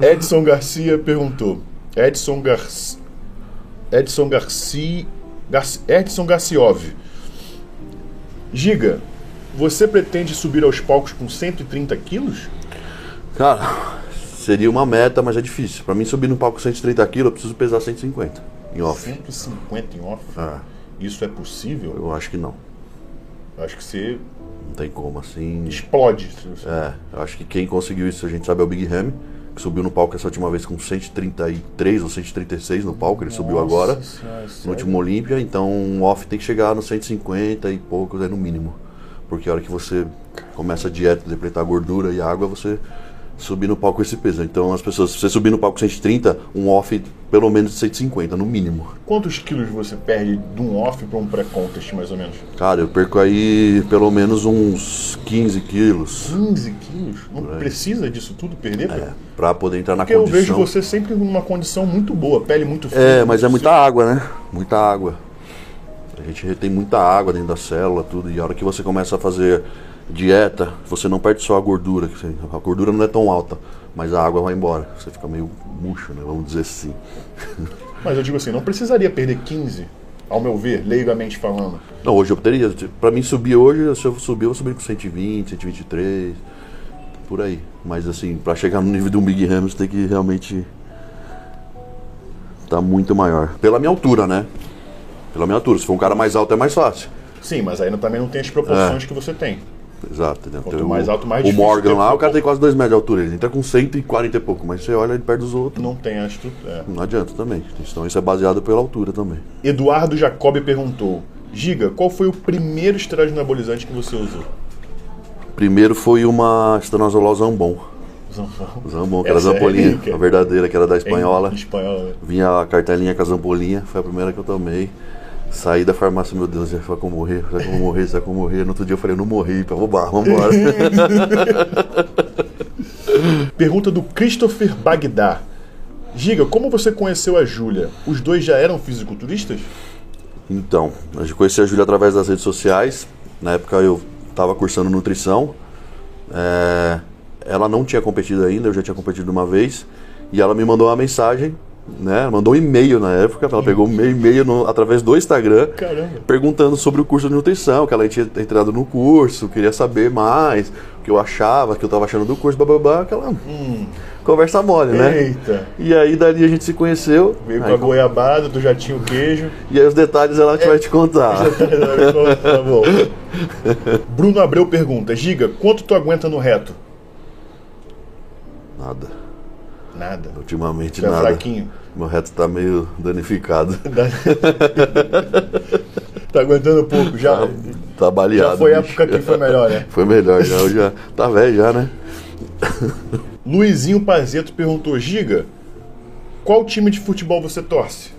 Speaker 1: Edson Garcia perguntou. Edson Garcia. Edson Garcia. Garci- Edson Garciov. Giga, você pretende subir aos palcos com 130 quilos?
Speaker 2: Cara, seria uma meta, mas é difícil. Pra mim subir no palco 130 kg, eu preciso pesar 150 em off.
Speaker 1: 150 em off?
Speaker 2: Ah,
Speaker 1: Isso é possível?
Speaker 2: eu acho que não.
Speaker 1: Eu acho que você
Speaker 2: Não tem como assim.
Speaker 1: explode.
Speaker 2: É, eu acho que quem conseguiu isso, a gente sabe, é o Big Ham, que subiu no palco essa última vez com 133 ou 136 no palco, ele subiu
Speaker 1: Nossa
Speaker 2: agora,
Speaker 1: Senhora,
Speaker 2: no
Speaker 1: sério?
Speaker 2: último Olímpia, então um off tem que chegar no 150 e poucos, é no mínimo. Porque a hora que você começa a dieta, depletar gordura e água, você subir no palco com esse peso. Então as pessoas, se você subir no palco 130, um off pelo menos de 150, no mínimo.
Speaker 1: Quantos quilos você perde de um off para um pré-contest, mais ou menos?
Speaker 2: Cara, eu perco aí pelo menos uns 15 quilos
Speaker 1: 15 quilos? Não precisa disso tudo perder?
Speaker 2: é, pra poder entrar na
Speaker 1: Porque eu
Speaker 2: condição.
Speaker 1: vejo você sempre numa condição muito boa, pele muito fina.
Speaker 2: É, mas é muita água, né? Muita água. A gente retém muita água dentro da célula, tudo. E a hora que você começa a fazer dieta, você não perde só a gordura. A gordura não é tão alta, mas a água vai embora. Você fica meio murcho, né? Vamos dizer assim.
Speaker 1: Mas eu digo assim, não precisaria perder 15, ao meu ver, leigamente falando.
Speaker 2: Não, hoje eu teria. Pra mim subir hoje, se eu subir, eu vou subir com 120, 123, por aí. Mas assim, pra chegar no nível de um Big Ram, você tem que realmente tá muito maior. Pela minha altura, né? Pela minha altura. Se for um cara mais alto é mais fácil.
Speaker 1: Sim, mas aí também não tem as proporções
Speaker 2: É.
Speaker 1: que você tem.
Speaker 2: Exato. entendeu?
Speaker 1: Quanto mais
Speaker 2: o,
Speaker 1: alto, mais
Speaker 2: O
Speaker 1: difícil
Speaker 2: Morgan lá, o cara tem quase 2 metros de altura. Ele entra com 140 e pouco, mas você olha ele perto dos outros.
Speaker 1: Não tem a estrutura.
Speaker 2: Não adianta também. Então isso é baseado pela altura também.
Speaker 1: Eduardo Jacob perguntou: Giga, qual foi o primeiro esteroide anabolizante que você usou?
Speaker 2: Primeiro foi uma estanozolol Zambon.
Speaker 1: Zambon.
Speaker 2: Zambon, que era
Speaker 1: Essa é
Speaker 2: zampolinha.
Speaker 1: rica.
Speaker 2: a verdadeira, que era da espanhola.
Speaker 1: Em espanhola, né?
Speaker 2: Vinha a cartelinha com a zampolinha, foi a primeira que eu tomei. Saí da farmácia, meu Deus, será que eu vou morrer? Será que eu vou morrer? Será que eu vou morrer? No outro dia eu falei, eu não morri, pra roubar, vambora.
Speaker 1: Pergunta do Christopher Bagdá. Giga, como você conheceu a Júlia? Os dois já eram fisiculturistas?
Speaker 2: Então, eu conheci a Júlia através das redes sociais. Na época eu estava cursando nutrição. É, ela não tinha competido ainda, eu já tinha competido uma vez. E ela me mandou uma mensagem, né? Mandou um e-mail na época. Ela pegou um e-mail no- através do Instagram.
Speaker 1: Caramba.
Speaker 2: Perguntando sobre o curso de nutrição, que ela tinha entrado no curso, queria saber mais, o que eu achava, o que eu estava achando do curso, bababá, aquela conversa mole, né?
Speaker 1: Eita.
Speaker 2: E aí dali a gente se conheceu.
Speaker 1: Veio com a goiabada, tu já tinha o queijo.
Speaker 2: e aí os detalhes ela vai te contar.
Speaker 1: tá bom. Bruno Abreu pergunta: Giga, quanto tu aguenta no reto?
Speaker 2: Nada.
Speaker 1: Nada.
Speaker 2: Ultimamente
Speaker 1: é
Speaker 2: nada.
Speaker 1: fraquinho.
Speaker 2: Meu reto tá meio danificado.
Speaker 1: Tá aguentando pouco. Já,
Speaker 2: Tá, tá baleado.
Speaker 1: já foi a época que foi melhor, né?
Speaker 2: Foi melhor, já. Já tá velho já, né?
Speaker 1: Luizinho Pazeto perguntou: Giga, qual time de futebol você torce?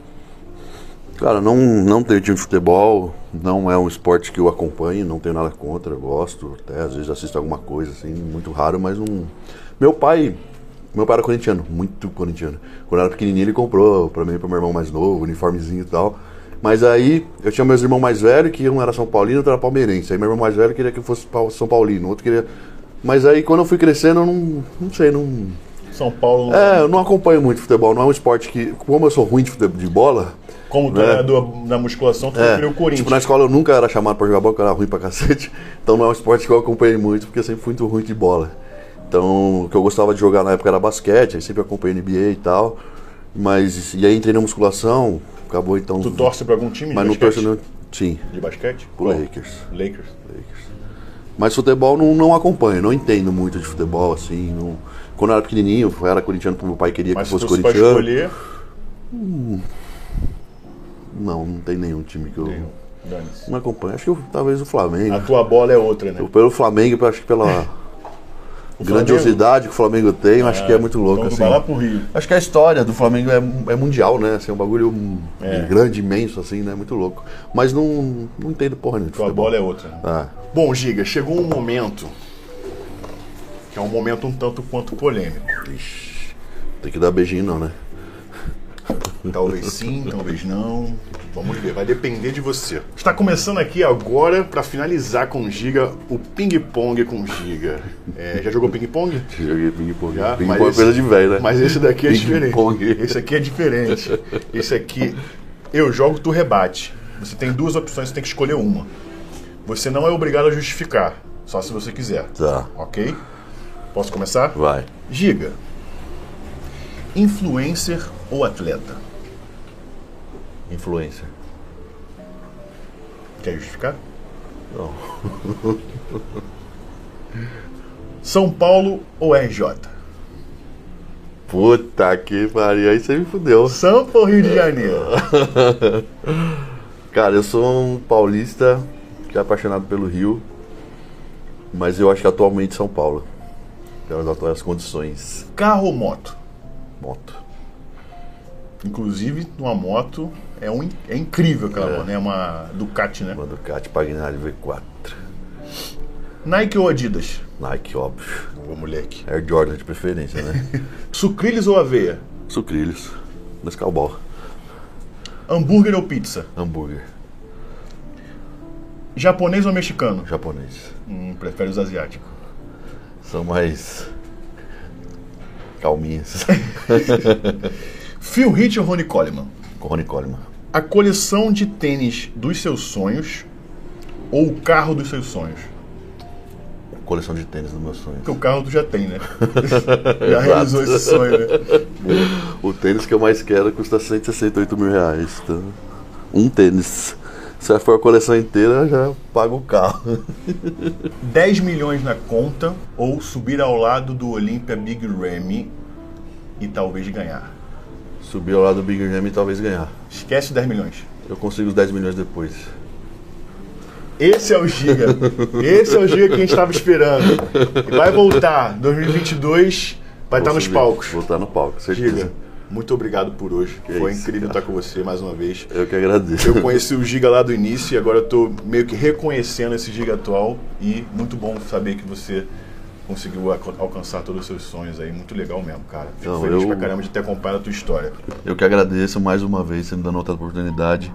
Speaker 2: Cara, não, não tenho time de futebol, não é um esporte que eu acompanho, não tenho nada contra, eu gosto, até às vezes assisto alguma coisa, assim, muito raro, mas não. Meu pai. Meu pai era corintiano, muito corintiano. Quando eu era pequenininho, ele comprou pra mim e pro meu irmão mais novo, uniformezinho e tal. Mas aí, eu tinha meus irmãos mais velhos, que um era São Paulino, outro era palmeirense. Aí meu irmão mais velho queria que eu fosse São Paulino, outro queria. Mas aí, quando eu fui crescendo, eu não, não sei, não,
Speaker 1: São Paulo.
Speaker 2: é, eu não acompanho muito futebol, não é um esporte que. Como eu sou ruim de, fute- de bola.
Speaker 1: Como
Speaker 2: né?
Speaker 1: do, da musculação, tu
Speaker 2: É,
Speaker 1: o Corinthians.
Speaker 2: tipo, na escola eu nunca era chamado pra jogar bola, porque eu era ruim pra cacete. Então não é um esporte que eu acompanhei muito, porque eu sempre fui muito ruim de bola. Então, o que eu gostava de jogar na época era basquete, aí sempre acompanhei NBA e tal. Mas, e aí entrei na musculação, acabou então.
Speaker 1: Tu torce pra algum time de
Speaker 2: Mas não
Speaker 1: basquete?
Speaker 2: não. Sim,
Speaker 1: De basquete?
Speaker 2: pro
Speaker 1: Qual?
Speaker 2: Lakers.
Speaker 1: Lakers.
Speaker 2: Mas futebol não, não acompanho, não entendo muito de futebol, assim. não- Quando eu era pequenininho, eu era corintiano porque meu pai queria
Speaker 1: Mas
Speaker 2: que
Speaker 1: se
Speaker 2: fosse corintiano.
Speaker 1: escolher,
Speaker 2: Não, não tem nenhum time que eu
Speaker 1: Nenhum.
Speaker 2: Não acompanho. Acho que eu- talvez o Flamengo.
Speaker 1: A tua bola é outra, né?
Speaker 2: Eu, pelo Flamengo, acho que pela grandiosidade que o Flamengo tem, acho que é muito louco.
Speaker 1: Então
Speaker 2: assim.
Speaker 1: vai lá pro Rio.
Speaker 2: Acho que a história do Flamengo é, é mundial, né? Assim, é um bagulho
Speaker 1: É.
Speaker 2: grande, imenso, assim, né? Muito louco. Mas não, não entendo porra nenhuma futebol.
Speaker 1: bola é outra. né? Bom, Giga, chegou um momento que é um momento um tanto quanto polêmico.
Speaker 2: ixi, tem que dar beijinho não, né?
Speaker 1: Talvez sim, talvez não. Vamos ver, vai depender de você. Está começando aqui agora para finalizar com o Giga o ping-pong com o Giga. É, já jogou ping-pong?
Speaker 2: Joguei ping-pong.
Speaker 1: Já,
Speaker 2: Ping-pong
Speaker 1: mas
Speaker 2: é coisa
Speaker 1: esse-
Speaker 2: de velho, né?
Speaker 1: Mas esse daqui é diferente. Esse aqui é diferente. Esse aqui, eu jogo, tu rebate. Você tem duas opções, você tem que escolher uma. Você não é obrigado a justificar, só se você quiser.
Speaker 2: Tá,
Speaker 1: Ok? Posso começar?
Speaker 2: vai.
Speaker 1: Giga. Influencer ou atleta?
Speaker 2: Influencer.
Speaker 1: Quer justificar?
Speaker 2: Não.
Speaker 1: São Paulo ou RJ?
Speaker 2: Puta que pariu, aí você me fudeu.
Speaker 1: Sampa ou Rio de Janeiro?
Speaker 2: Cara, eu sou um paulista que é apaixonado pelo Rio, mas eu acho que atualmente São Paulo. Pelas atuais condições.
Speaker 1: Carro ou moto?
Speaker 2: Moto.
Speaker 1: Inclusive, uma moto é, um, é incrível aquela
Speaker 2: É.
Speaker 1: moto, né? É uma Ducati, né?
Speaker 2: Uma Ducati Pagnari V4.
Speaker 1: Nike ou Adidas?
Speaker 2: Nike, óbvio.
Speaker 1: Ô, moleque.
Speaker 2: Air Jordan de preferência, né?
Speaker 1: Sucrilhos ou aveia?
Speaker 2: Sucrilhos. Nescau.
Speaker 1: Hambúrguer ou pizza?
Speaker 2: Hambúrguer.
Speaker 1: Japonês ou mexicano?
Speaker 2: Japonês.
Speaker 1: Hum, prefere os asiáticos.
Speaker 2: São mais. Calminhas.
Speaker 1: Phil Heath ou Ronnie Coleman?
Speaker 2: Com Ronnie Coleman.
Speaker 1: A coleção de tênis dos seus sonhos ou o carro dos seus sonhos?
Speaker 2: Coleção de tênis dos meus sonhos.
Speaker 1: Porque o carro tu já tem, né? já realizou esse sonho, né?
Speaker 2: O tênis que eu mais quero custa 168 mil reais. Tá? Um tênis. Se for a coleção inteira, já pago o carro.
Speaker 1: 10 milhões na conta ou subir ao lado do Olympia Big Ramy e talvez ganhar.
Speaker 2: Subir ao lado do Big Jam e talvez ganhar.
Speaker 1: Esquece 10 milhões.
Speaker 2: Eu consigo os 10 milhões depois.
Speaker 1: Esse é o Giga. Esse é o Giga que a gente estava esperando. Vai voltar. 2022 vai estar
Speaker 2: Vou
Speaker 1: nos palcos.
Speaker 2: Vou estar no palco, certeza.
Speaker 1: Giga, muito obrigado por hoje.
Speaker 2: Que
Speaker 1: Foi
Speaker 2: isso,
Speaker 1: incrível
Speaker 2: cara.
Speaker 1: estar com você mais uma vez.
Speaker 2: Eu que agradeço.
Speaker 1: Eu conheci o Giga lá do início e agora eu tô meio que reconhecendo esse Giga atual e muito bom saber que você conseguiu alca- alcançar todos os seus sonhos aí. Muito legal mesmo, cara. Fico
Speaker 2: Não,
Speaker 1: feliz
Speaker 2: eu-
Speaker 1: pra caramba de ter acompanhado a tua história.
Speaker 2: Eu que agradeço mais uma vez, você me dando outra oportunidade.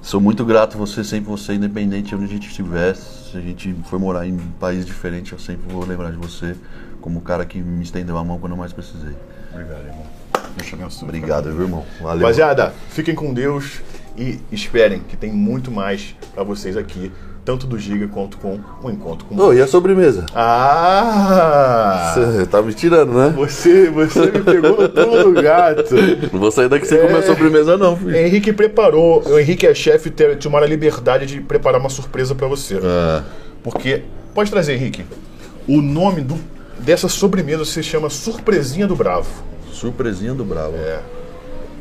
Speaker 2: Sou muito grato a você, sempre você, independente de onde a gente estiver. Se a gente for morar em um país diferente, eu sempre vou lembrar de você como o cara que me estendeu a mão quando eu mais precisei.
Speaker 1: Obrigado, irmão. Deus te abençoe.
Speaker 2: Obrigado, viu, irmão? Valeu.
Speaker 1: Rapaziada, fiquem com Deus e esperem que tem muito mais pra vocês aqui, tanto do Giga quanto com o encontro com
Speaker 2: Ô, e a sobremesa?
Speaker 1: Ah!
Speaker 2: Você tá me tirando, né?
Speaker 1: Você, você me pegou no pulo do gato.
Speaker 2: Não vou sair daqui sem
Speaker 1: É.
Speaker 2: comer a sobremesa, não, filho.
Speaker 1: Henrique preparou, o Henrique é chefe e te- tomaram a liberdade de preparar uma surpresa pra você.
Speaker 2: Ah,
Speaker 1: Porque, pode trazer, Henrique, o nome do, dessa sobremesa se chama Surpresinha do Bravo.
Speaker 2: Surpresinha do Bravo.
Speaker 1: É.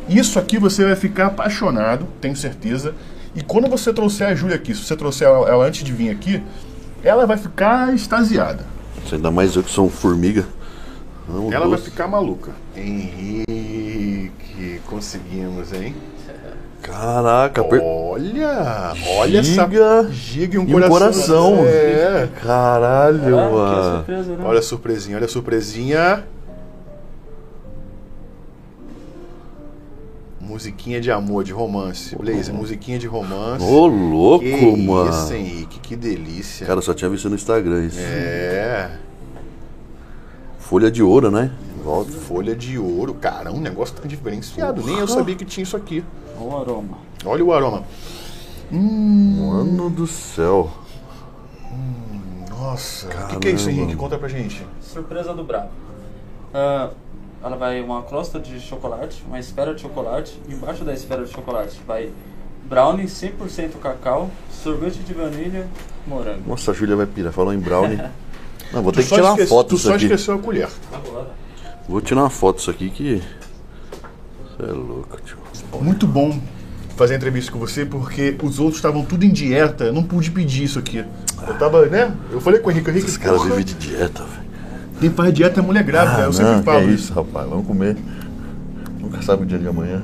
Speaker 1: Isso aqui você vai ficar apaixonado, tenho certeza. E quando você trouxer a Júlia aqui, se você trouxer ela, ela antes de vir aqui, ela vai ficar extasiada.
Speaker 2: Você ainda mais eu que sou um formiga. Não,
Speaker 1: Ela vai
Speaker 2: doce.
Speaker 1: ficar maluca. Henrique, conseguimos, hein?
Speaker 2: Caraca, per...
Speaker 1: Olha! Olha essa
Speaker 2: Giga
Speaker 1: giga e um
Speaker 2: e um
Speaker 1: coração.
Speaker 2: coração.
Speaker 1: É.
Speaker 2: Caralho,
Speaker 3: Ah, que
Speaker 2: mano.
Speaker 3: surpresa, né?
Speaker 1: Olha a surpresinha, olha a surpresinha. Musiquinha de amor, de romance. Blaze, musiquinha de romance.
Speaker 2: Ô, louco,
Speaker 1: que
Speaker 2: mano.
Speaker 1: Isso, Henrique, que delícia.
Speaker 2: Cara, só tinha visto no Instagram isso.
Speaker 1: É.
Speaker 2: Folha de ouro, né? Volta.
Speaker 1: Folha de ouro. Cara, um negócio tão diferenciado. Nem eu sabia que tinha isso aqui.
Speaker 3: Olha o aroma.
Speaker 1: Olha o aroma.
Speaker 2: Mano do céu.
Speaker 1: Nossa. O que, que é isso. Henrique? Conta pra gente.
Speaker 3: Surpresa do Bravo. Ah, ela vai uma crosta de chocolate, uma esfera de chocolate. Embaixo da esfera de chocolate vai brownie 100% cacau, sorvete de vanilha, morango.
Speaker 2: Nossa, a Júlia vai pirar. Falou em brownie. Não, vou ter
Speaker 1: Tu
Speaker 2: que tirar uma
Speaker 1: esquece-
Speaker 2: foto
Speaker 1: Tu
Speaker 2: disso
Speaker 1: só
Speaker 2: aqui.
Speaker 1: esqueceu a colher.
Speaker 2: Vou tirar uma foto disso aqui que. Você é louco, tio.
Speaker 1: Muito bom fazer a entrevista com você, porque os outros estavam tudo em dieta, eu não pude pedir isso aqui. Eu tava, né? Eu falei com o Henrique, Henrique,
Speaker 2: Esse cara
Speaker 1: porra,
Speaker 2: vive de dieta, velho.
Speaker 1: Quem faz dieta é mulher grávida, eu sempre
Speaker 2: não,
Speaker 1: falo
Speaker 2: que é
Speaker 1: isso.
Speaker 2: isso, rapaz. Vamos comer. Nunca sabe o dia de amanhã.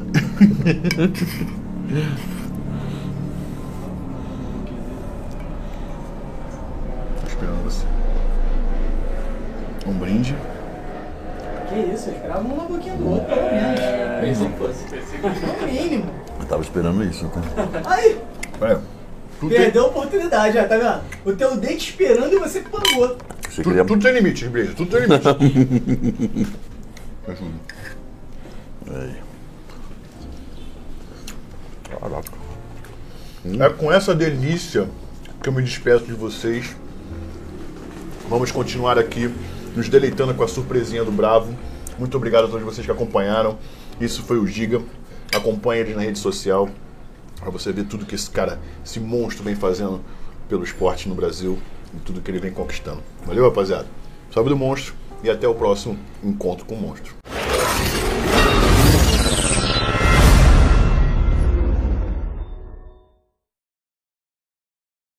Speaker 1: Tô esperando você. Um brinde.
Speaker 4: Que isso, eu esperava uma boquinha do outro, pelo menos.
Speaker 3: Pensei que fosse.
Speaker 4: No mínimo.
Speaker 2: Eu tava esperando isso, tá?
Speaker 4: Aí,
Speaker 1: É. Tem,
Speaker 4: perdeu a oportunidade, já, tá vendo? O teu dente esperando e você que pagou.
Speaker 2: Você
Speaker 1: tu,
Speaker 2: queria.
Speaker 1: tudo tem limite, Breja, tudo tem limite.
Speaker 2: Aí. Caraca.
Speaker 1: É com essa delícia que eu me despeço de vocês. Vamos continuar aqui nos deleitando com a surpresinha do Bravo. Muito obrigado a todos vocês que acompanharam. Isso foi o Giga. Acompanhe eles na rede social para você ver tudo que esse cara, esse monstro vem fazendo pelo esporte no Brasil tudo que ele vem conquistando. Valeu, rapaziada. Salve do monstro e até o próximo encontro com o monstro.